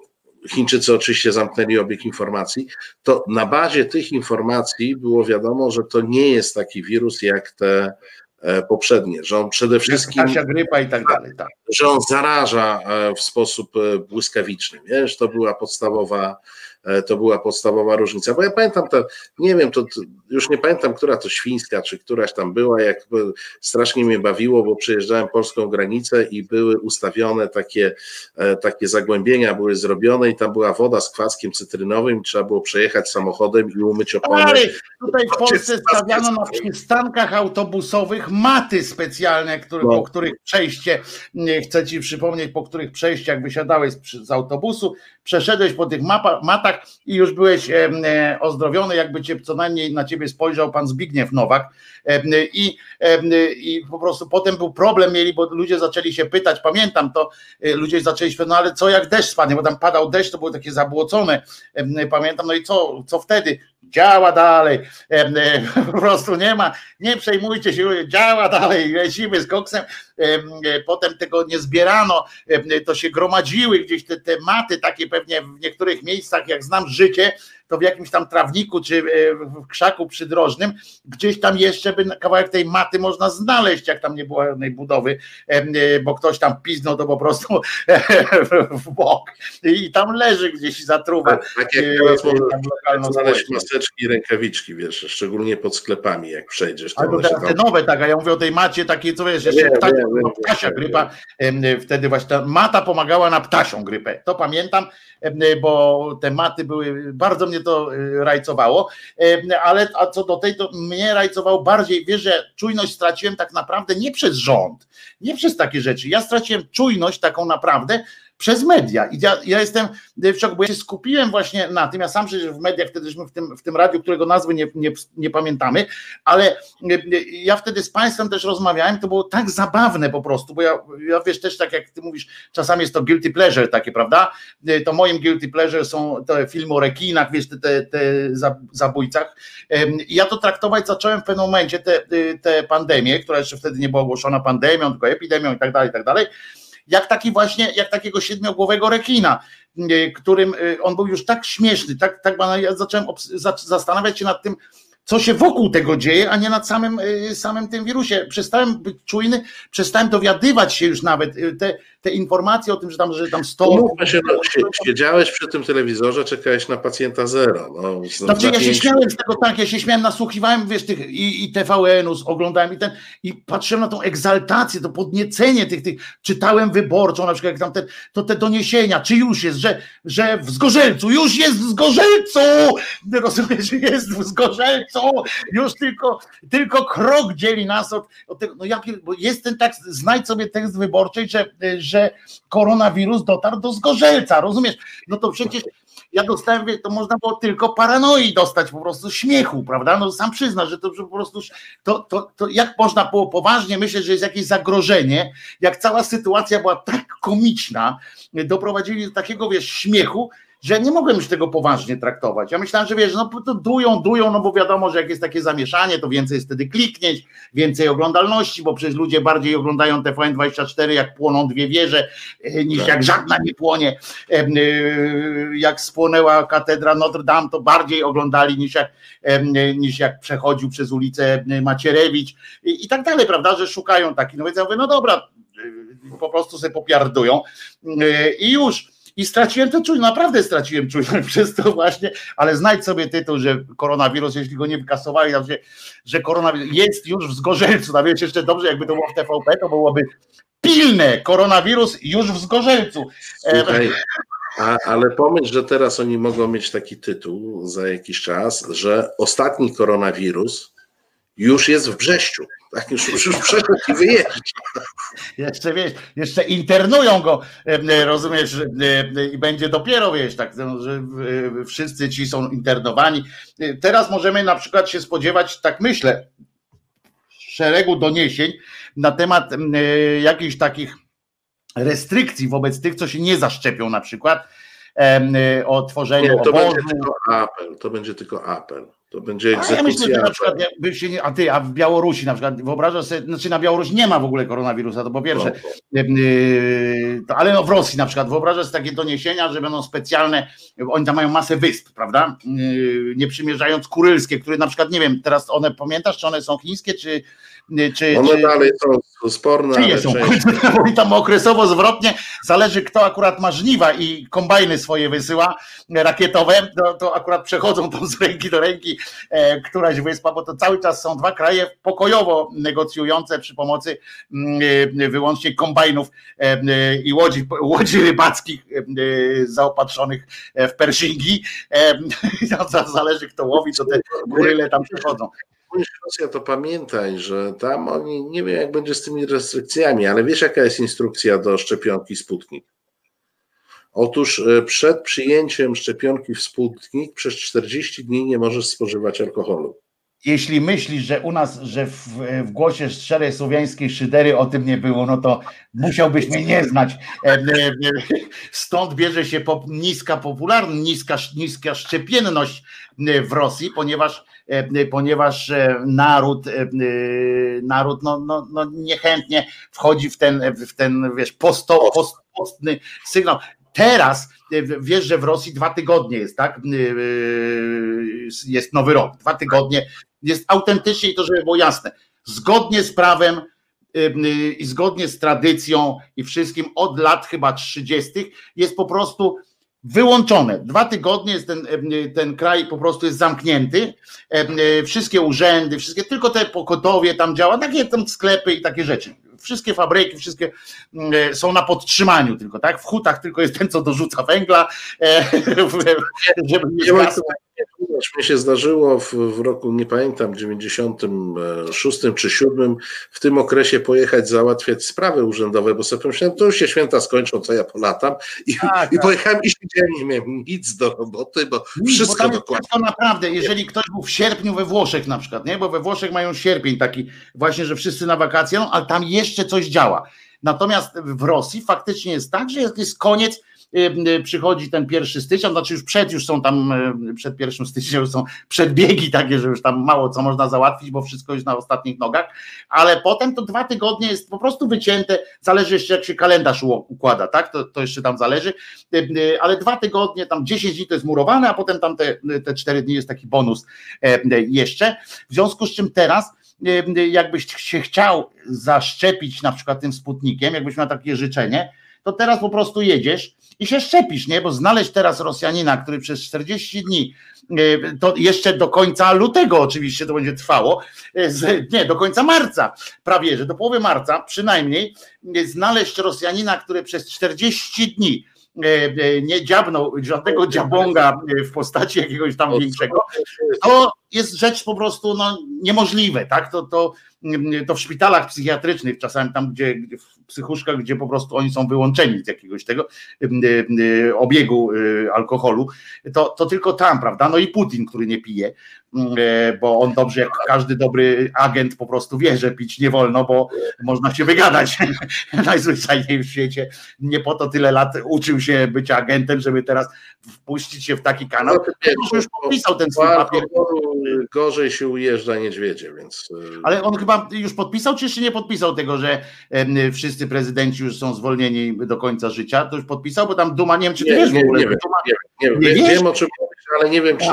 Chińczycy oczywiście zamknęli obieg informacji, to na bazie tych informacji było wiadomo, że to nie jest taki wirus jak te e, poprzednie, że on przede wszystkim.
Grypa i tak dalej. Tak.
Że on zaraża e, w sposób e, błyskawiczny. Wiesz, to była podstawowa to była podstawowa różnica. Bo ja pamiętam to, nie wiem, to, to, już nie pamiętam, która to świńska, czy któraś tam była, jak strasznie mnie bawiło, bo przejeżdżałem polską granicę i były ustawione takie, e, takie zagłębienia, były zrobione i tam była woda z kwaskiem cytrynowym, trzeba było przejechać samochodem i umyć opony. Ale
tutaj w Polsce stawiano na przystankach autobusowych maty specjalne, które, no. po których przejście, chcę ci przypomnieć, po których przejściach wysiadałeś z, z autobusu, przeszedłeś po tych mapa, matach i już byłeś e, ozdrowiony, jakby cię co najmniej na ciebie spojrzał pan Zbigniew Nowak. I, I po prostu potem był problem mieli, bo ludzie zaczęli się pytać, pamiętam to, e, ludzie zaczęli się, no ale co jak deszcz spadnie, bo tam padał deszcz, to było takie zabłocone, pamiętam, no i co, co wtedy? Działa dalej, e, po prostu nie ma, nie przejmujcie się, działa dalej, lecimy z koksem, potem tego nie zbierano, to się gromadziły gdzieś te, te maty takie pewnie w niektórych miejscach, jak znam życie, to w jakimś tam trawniku czy e, w krzaku przydrożnym, gdzieś tam jeszcze by kawałek tej maty można znaleźć, jak tam nie było żadnej budowy, e, bo ktoś tam piznął to po prostu w bok i tam leży gdzieś zatruwa.
Tak, tak jak e, teraz można znaleźć maseczki i rękawiczki, wiesz, szczególnie pod sklepami, jak przejdziesz.
To Ale to te nowe, tak, a ja mówię o tej macie takiej, co wiesz, jeszcze ptasia, ptasia grypa, wtedy właśnie ta mata pomagała na ptasią grypę, to pamiętam, bo te maty były, bardzo mnie to y, rajcowało, ale a co do tej, to mnie rajcowało bardziej, wiesz, że czujność straciłem tak naprawdę nie przez rząd, nie przez takie rzeczy, ja straciłem czujność taką naprawdę przez media. I ja, ja jestem w szoku, bo ja się skupiłem właśnie na tym, ja sam przecież w mediach, wtedyśmy w tym, w tym radiu, którego nazwy nie, nie, nie pamiętamy, ale ja wtedy z Państwem też rozmawiałem, to było tak zabawne po prostu, bo ja, ja wiesz też tak jak Ty mówisz, czasami jest to guilty pleasure takie, prawda? To moim guilty pleasure są te filmy o rekinach, wiesz, te, te, te zabójcach. I ja to traktować zacząłem w pewnym momencie, te, te pandemię, która jeszcze wtedy nie była ogłoszona pandemią, tylko epidemią i tak dalej, i tak dalej jak taki właśnie, jak takiego siedmiogłowego rekina, y, którym y, on był już tak śmieszny, tak, tak ja zacząłem zastanawiać się nad tym, co się wokół tego dzieje, a nie nad samym, y, samym tym wirusie. Przestałem być czujny, przestałem dowiadywać się już nawet. Te, te informacje o tym, że tam, że tam sto.
Się, no, siedziałeś przy tym telewizorze, czekałeś na pacjenta zero. No,
znaczy, ja się śmiałem z tego, tak, ja się śmiałem, nasłuchiwałem, wiesz, tych i, i TVN-u, oglądałem i ten, i patrzyłem na tą egzaltację, to podniecenie tych, tych, czytałem wyborczą, na przykład jak tam te, to te doniesienia, czy już jest, że, że w Zgorzelcu, już jest w Zgorzelcu, rozumiesz, jest w Zgorzelcu, już tylko, tylko krok dzieli nas od, od tego, no jak, bo jest ten tak, znajdź sobie tekst wyborczy, że, że koronawirus dotarł do Zgorzelca, rozumiesz? No to przecież ja dostałem, to można było tylko paranoi dostać, po prostu śmiechu, prawda? No sam przyzna, że to że po prostu, to, to, to jak można było poważnie myśleć, że jest jakieś zagrożenie, jak cała sytuacja była tak komiczna, doprowadzili do takiego, wiesz, śmiechu, że nie mogłem już tego poważnie traktować. Ja myślałem, że wiesz, no to dują, dują, no bo wiadomo, że jak jest takie zamieszanie, to więcej jest wtedy kliknięć, więcej oglądalności, bo przecież ludzie bardziej oglądają TVN24, jak płoną dwie wieże, e, niż tak. jak żadna nie płonie. E, e, jak spłonęła katedra Notre Dame, to bardziej oglądali niż jak, niż jak przechodził przez ulicę Macierewicz i, i tak dalej, prawda, że szukają takich. No więc ja mówię, no dobra, po prostu sobie popiardują i już i straciłem to czujność, naprawdę straciłem czujność przez to właśnie, ale znajdź sobie tytuł, że koronawirus, jeśli go nie wykasowali, że, że koronawirus jest już w Zgorzelcu, no wiecie, jeszcze dobrze jakby to było w TVP, to byłoby pilne, koronawirus już w Zgorzelcu.
Słuchaj, a, ale pomyśl, że teraz oni mogą mieć taki tytuł za jakiś czas, że ostatni koronawirus już jest w Brześciu. Tak już, już przeszedł i wyjeżdża.
Jeszcze wiesz, jeszcze internują go, rozumiesz, i będzie dopiero, wiesz, tak, no, że wszyscy ci są internowani. Teraz możemy na przykład się spodziewać, tak myślę, szeregu doniesień na temat jakichś takich restrykcji wobec tych, co się nie zaszczepią na przykład o tworzeniu nie,
to obozu. Będzie tylko apel, to będzie tylko apel. To będzie egzekucja. A ja myślę, że
na przykład, się nie, a ty, a w Białorusi na przykład, wyobrażasz sobie, znaczy na Białorusi nie ma w ogóle koronawirusa, to po pierwsze, no. yy, to, ale no w Rosji na przykład, wyobrażasz sobie takie doniesienia, że będą specjalne, oni tam mają masę wysp, prawda, yy, nie przymierzając kurylskie, które na przykład, nie wiem, teraz one, pamiętasz, czy one są chińskie, czy czy,
One czy, dalej są sporne.
Czy są? I tam okresowo zwrotnie zależy, kto akurat ma żniwa i kombajny swoje wysyła rakietowe, to, to akurat przechodzą tam z ręki do ręki e, któraś wyspa, bo to cały czas są dwa kraje pokojowo negocjujące przy pomocy mm, e, wyłącznie kombajnów e, e, i łodzi, łodzi rybackich e, zaopatrzonych w pershingi. E, zależy, kto łowi, to te goryle tam przechodzą
Rosja, to pamiętaj, że tam oni, nie wiem jak będzie z tymi restrykcjami, ale wiesz jaka jest instrukcja do szczepionki Sputnik? Otóż e, przed przyjęciem szczepionki w Sputnik przez 40 dni nie możesz spożywać alkoholu.
Jeśli myślisz, że u nas, że w, w głosie szczerej słowiańskiej szydery o tym nie było, no to musiałbyś mnie nie znać. E, e, stąd bierze się niska popularność, niska, niska szczepienność w Rosji, ponieważ E, ponieważ e, naród, e, naród no, no, no niechętnie wchodzi w ten, w ten wiesz, posto, post, postny sygnał. Teraz wiesz, że w Rosji dwa tygodnie jest, tak? Jest nowy rok, dwa tygodnie. Jest autentycznie i to, żeby było jasne, zgodnie z prawem i zgodnie z tradycją i wszystkim od lat chyba 30. jest po prostu wyłączone. Dwa tygodnie jest ten, ten kraj po prostu jest zamknięty. Wszystkie urzędy, wszystkie, tylko te pokotowie tam działa, takie tam sklepy i takie rzeczy. Wszystkie fabryki, wszystkie są na podtrzymaniu tylko, tak? W hutach tylko jest ten, co dorzuca węgla, e,
żeby nie mi się zdarzyło w, w, roku, nie pamiętam, 96 czy 7, w tym okresie pojechać załatwiać sprawy urzędowe, bo sobie pomyślałem, to już się święta skończą, co ja polatam i, tak, i tak. pojechałem i siedziałem, nie miałem nic do roboty, bo nic, wszystko bo dokładnie.
To naprawdę, jeżeli ktoś był w sierpniu we Włoszech na przykład, nie? bo we Włoszech mają sierpień taki właśnie, że wszyscy na wakacje, no, ale tam jeszcze coś działa. Natomiast w Rosji faktycznie jest tak, że jest, jest koniec, przychodzi ten pierwszy stycznia, znaczy już przed, już są tam, y, przed pierwszym stycznia już są przedbiegi takie, że już tam mało co można załatwić, bo wszystko jest na ostatnich nogach, ale potem to dwa tygodnie jest po prostu wycięte, zależy jeszcze jak się kalendarz układa, tak, to, to jeszcze tam zależy, ale dwa tygodnie, tam 10 dni to jest murowane, a potem tam te, te 4 dni jest taki bonus e, jeszcze, w związku z czym teraz jakbyś się chciał zaszczepić na przykład tym sputnikiem, jakbyś miał takie życzenie, to teraz po prostu jedziesz i się szczepisz, nie? Bo znaleźć teraz Rosjanina, który przez 40 dni, e, to jeszcze do końca lutego oczywiście to będzie trwało, e, nie, do końca marca, prawie, że do połowy marca przynajmniej, e, znaleźć Rosjanina, który przez 40 dni nie dziabnął żadnego dziabonga w postaci jakiegoś tam większego, to jest rzecz po prostu no, niemożliwe, tak? To, to, to w szpitalach psychiatrycznych, czasami tam, gdzie w psychuszkach, gdzie po prostu oni są wyłączeni z jakiegoś tego obiegu alkoholu, to, to tylko tam, prawda? No i Putin, który nie pije, e, bo on dobrze, jak każdy dobry agent po prostu wie, że pić nie wolno, bo można się wygadać najzwyczajniej w świecie. Nie po to tyle lat uczył się być agentem, żeby teraz wpuścić się w taki kanał. No, już podpisał ten swój papier
gorzej się ujeżdża niedźwiedzie, więc.
E, Ale on chyba już podpisał, czy jeszcze nie podpisał tego, że wszyscy prezydenci już są zwolnieni do końca życia? To już podpisał, bo tam Duma, nie wiem, czy ty nie, wiesz
nie,
w ogóle.
Nie, wiem, nie, wiem, nie, wiem, wiem o czym mówisz, ale nie wiem, czy.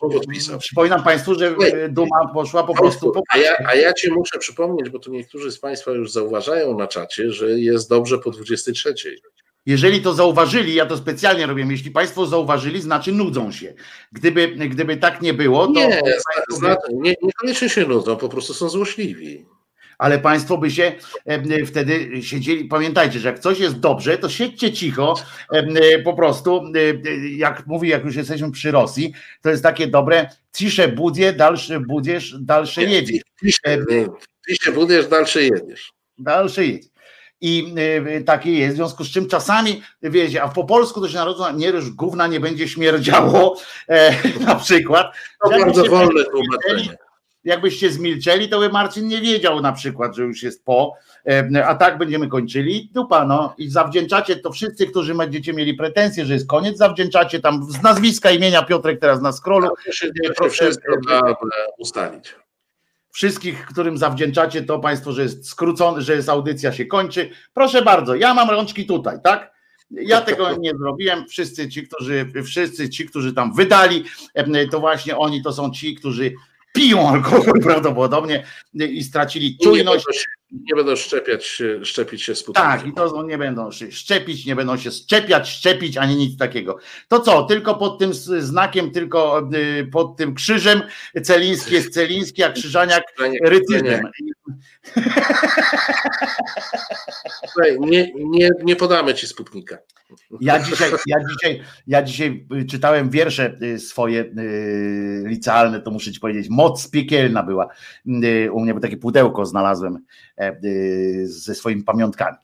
podpisał. Przypominam Państwu, że Duma poszła po prostu. Po
a, ja, a ja Ci muszę przypomnieć, bo tu niektórzy z Państwa już zauważają na czacie, że jest dobrze po 23.
Jeżeli to zauważyli, ja to specjalnie robię, jeśli Państwo zauważyli, znaczy nudzą się. Gdyby, gdyby tak nie było, to.
Nie, nie, niekoniecznie się nudzą, po prostu są złośliwi.
Ale Państwo by się e, wtedy siedzieli. Pamiętajcie, że jak coś jest dobrze, to siedźcie cicho. E, po prostu, e, jak mówi, jak już jesteśmy przy Rosji, to jest takie dobre cisze budzie, dalsze budziesz, dalsze jedzie.
Ty się budujesz, dalszy jedziesz.
Dalszy jedziesz. I y, takie jest, w związku z czym czasami, wiecie, a po polsku to się narodzi, nie ryż gówna nie będzie śmierdziało, e, na przykład.
To bardzo wolne tłumaczenie
jakbyście zmilczeli, to by Marcin nie wiedział na przykład, że już jest po, e, a tak będziemy kończyli. Dupa, no i zawdzięczacie to wszyscy, którzy będziecie mieli pretensje, że jest koniec, zawdzięczacie tam z nazwiska imienia Piotrek teraz na scrollu.
Proszę wszystko trzeba ustalić.
Wszystkich, którym zawdzięczacie to państwo, że jest skrócony, że jest audycja się kończy. Proszę bardzo, ja mam rączki tutaj, tak? Ja tego nie zrobiłem. Wszyscy ci, którzy, wszyscy ci, którzy tam wydali, to właśnie oni to są ci, którzy piją alkohol prawdopodobnie i stracili czujność.
Nie będą, szczepiać, szczepić się
Sputnikiem. Tak, i to nie będą się szczepić, nie będą się szczepiać, szczepić, ani nic takiego. To co, tylko pod tym znakiem, tylko y, pod tym krzyżem Celiński jest Celiński, a Krzyżaniak rycyzmem.
Nie, nie, nie podamy ci Sputnika.
Ja dzisiaj, ja dzisiaj, ja dzisiaj czytałem wiersze y, swoje y, licealne, to muszę ci powiedzieć, moc piekielna była y, u mnie, bo takie pudełko znalazłem e, ze swoimi pamiątkami.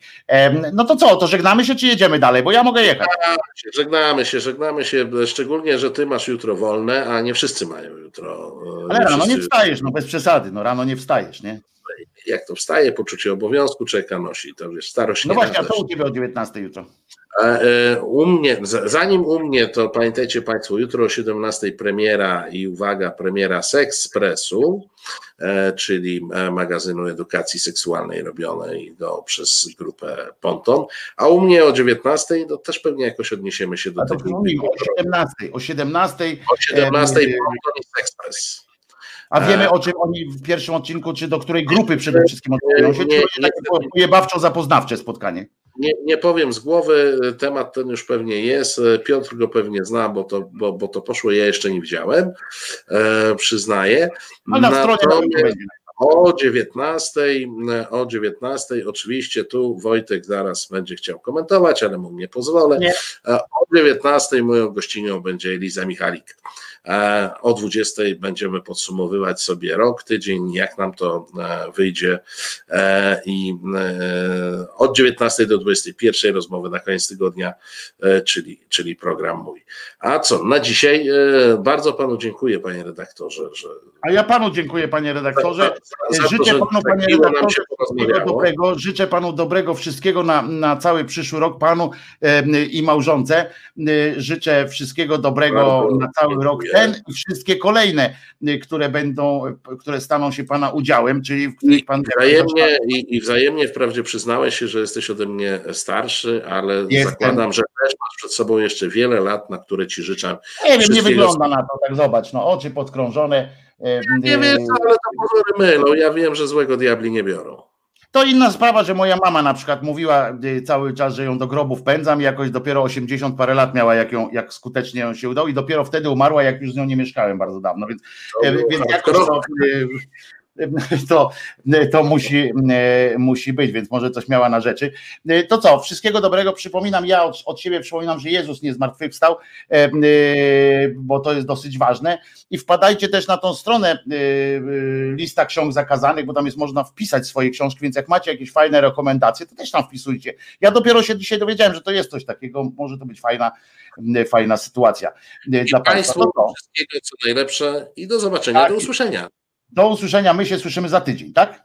No to co, to żegnamy się, czy jedziemy dalej, bo ja mogę jechać.
Żegnamy się, żegnamy się, szczególnie, że ty masz jutro wolne, a nie wszyscy mają jutro.
Ale rano wszyscy... nie wstajesz, no bez przesady, no rano nie wstajesz, nie?
Jak to wstaje, poczucie obowiązku czeka nosi, to wiesz, starość
No właśnie, a co u ciebie o 19 jutro?
E, u mnie, zanim u mnie, to pamiętajcie Państwo, jutro o 17 premiera i uwaga, premiera Sexpressu, e, czyli e, magazynu edukacji seksualnej robionej do, przez grupę Ponton, a u mnie o 19 to też pewnie jakoś odniesiemy się do tego.
O 17, o 17.
O 17 Ponton i Sexpress.
A wiemy o czym oni w pierwszym odcinku, czy do której grupy przede wszystkim odwołują się, czy takie bawczo-zapoznawcze spotkanie?
Nie, nie powiem z głowy, temat ten już pewnie jest. Piotr go pewnie zna, bo to, bo, bo to poszło, ja jeszcze nie widziałem, e, przyznaję.
A na Natomiast, stronie
o 19, o 19 oczywiście tu Wojtek zaraz będzie chciał komentować, ale mu nie pozwolę. Nie. E, o 19 moją gościnią będzie Eliza Michalik. E, o 20 będziemy podsumowywać sobie rok, tydzień, jak nam to e, wyjdzie i od 19 do 21 rozmowy na koniec tygodnia, czyli, czyli program mój. A co, na dzisiaj bardzo panu dziękuję panie redaktorze. Że...
A ja panu dziękuję panie redaktorze. Życzę to, panu, panie redaktorze, dobrego. Życzę panu dobrego wszystkiego na, na cały przyszły rok panu e, i małżonce. E, życzę wszystkiego dobrego Bardzo na cały dziękuję. rok ten i wszystkie kolejne, e, które będą, które staną się pana udziałem, czyli w których pan.
Wzajemnie, i, i, wzajemnie wprawdzie przyznałeś się, że jesteś ode mnie starszy, ale Jestem. zakładam, że też masz przed sobą jeszcze wiele lat, na które ci życzę.
Nie wiem, nie wygląda na to, tak zobacz, no oczy podkrążone
nie wiem, ale to pozory mylą. Ja wiem, że złego diabli nie biorą.
To inna sprawa, że moja mama na przykład mówiła y, cały czas, że ją do grobu wpędzam i jakoś dopiero 80 parę lat miała, jak, ją, jak skutecznie ją się udało i dopiero wtedy umarła, jak już z nią nie mieszkałem bardzo dawno, więc, e, więc jakoś to, to, to musi, musi być, więc może coś miała na rzeczy. To co, wszystkiego dobrego przypominam, ja od, od siebie przypominam, że Jezus nie zmartwychwstał, bo to jest dosyć ważne i wpadajcie też na tą stronę lista ksiąg zakazanych, bo tam jest można wpisać swoje książki, więc jak macie jakieś fajne rekomendacje, to też tam wpisujcie. Ja dopiero się dzisiaj dowiedziałem, że to jest coś takiego, może to być fajna, fajna sytuacja
I dla Państwa. Wszystkiego co najlepsze i do zobaczenia, tak. do usłyszenia.
Do usłyszenia, my się słyszymy za tydzień, tak?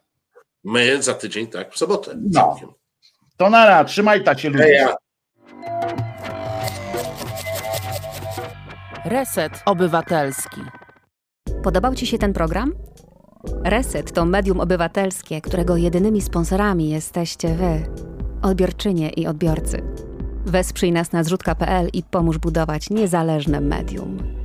My za tydzień, tak, w sobotę.
No. To nara, trzymaj się ludzie.
Reset Obywatelski.
Podobał Ci się ten program? Reset to medium obywatelskie, którego jedynymi sponsorami jesteście Wy, odbiorczynie i odbiorcy. Wesprzyj nas na zrzutka.pl i pomóż budować niezależne medium.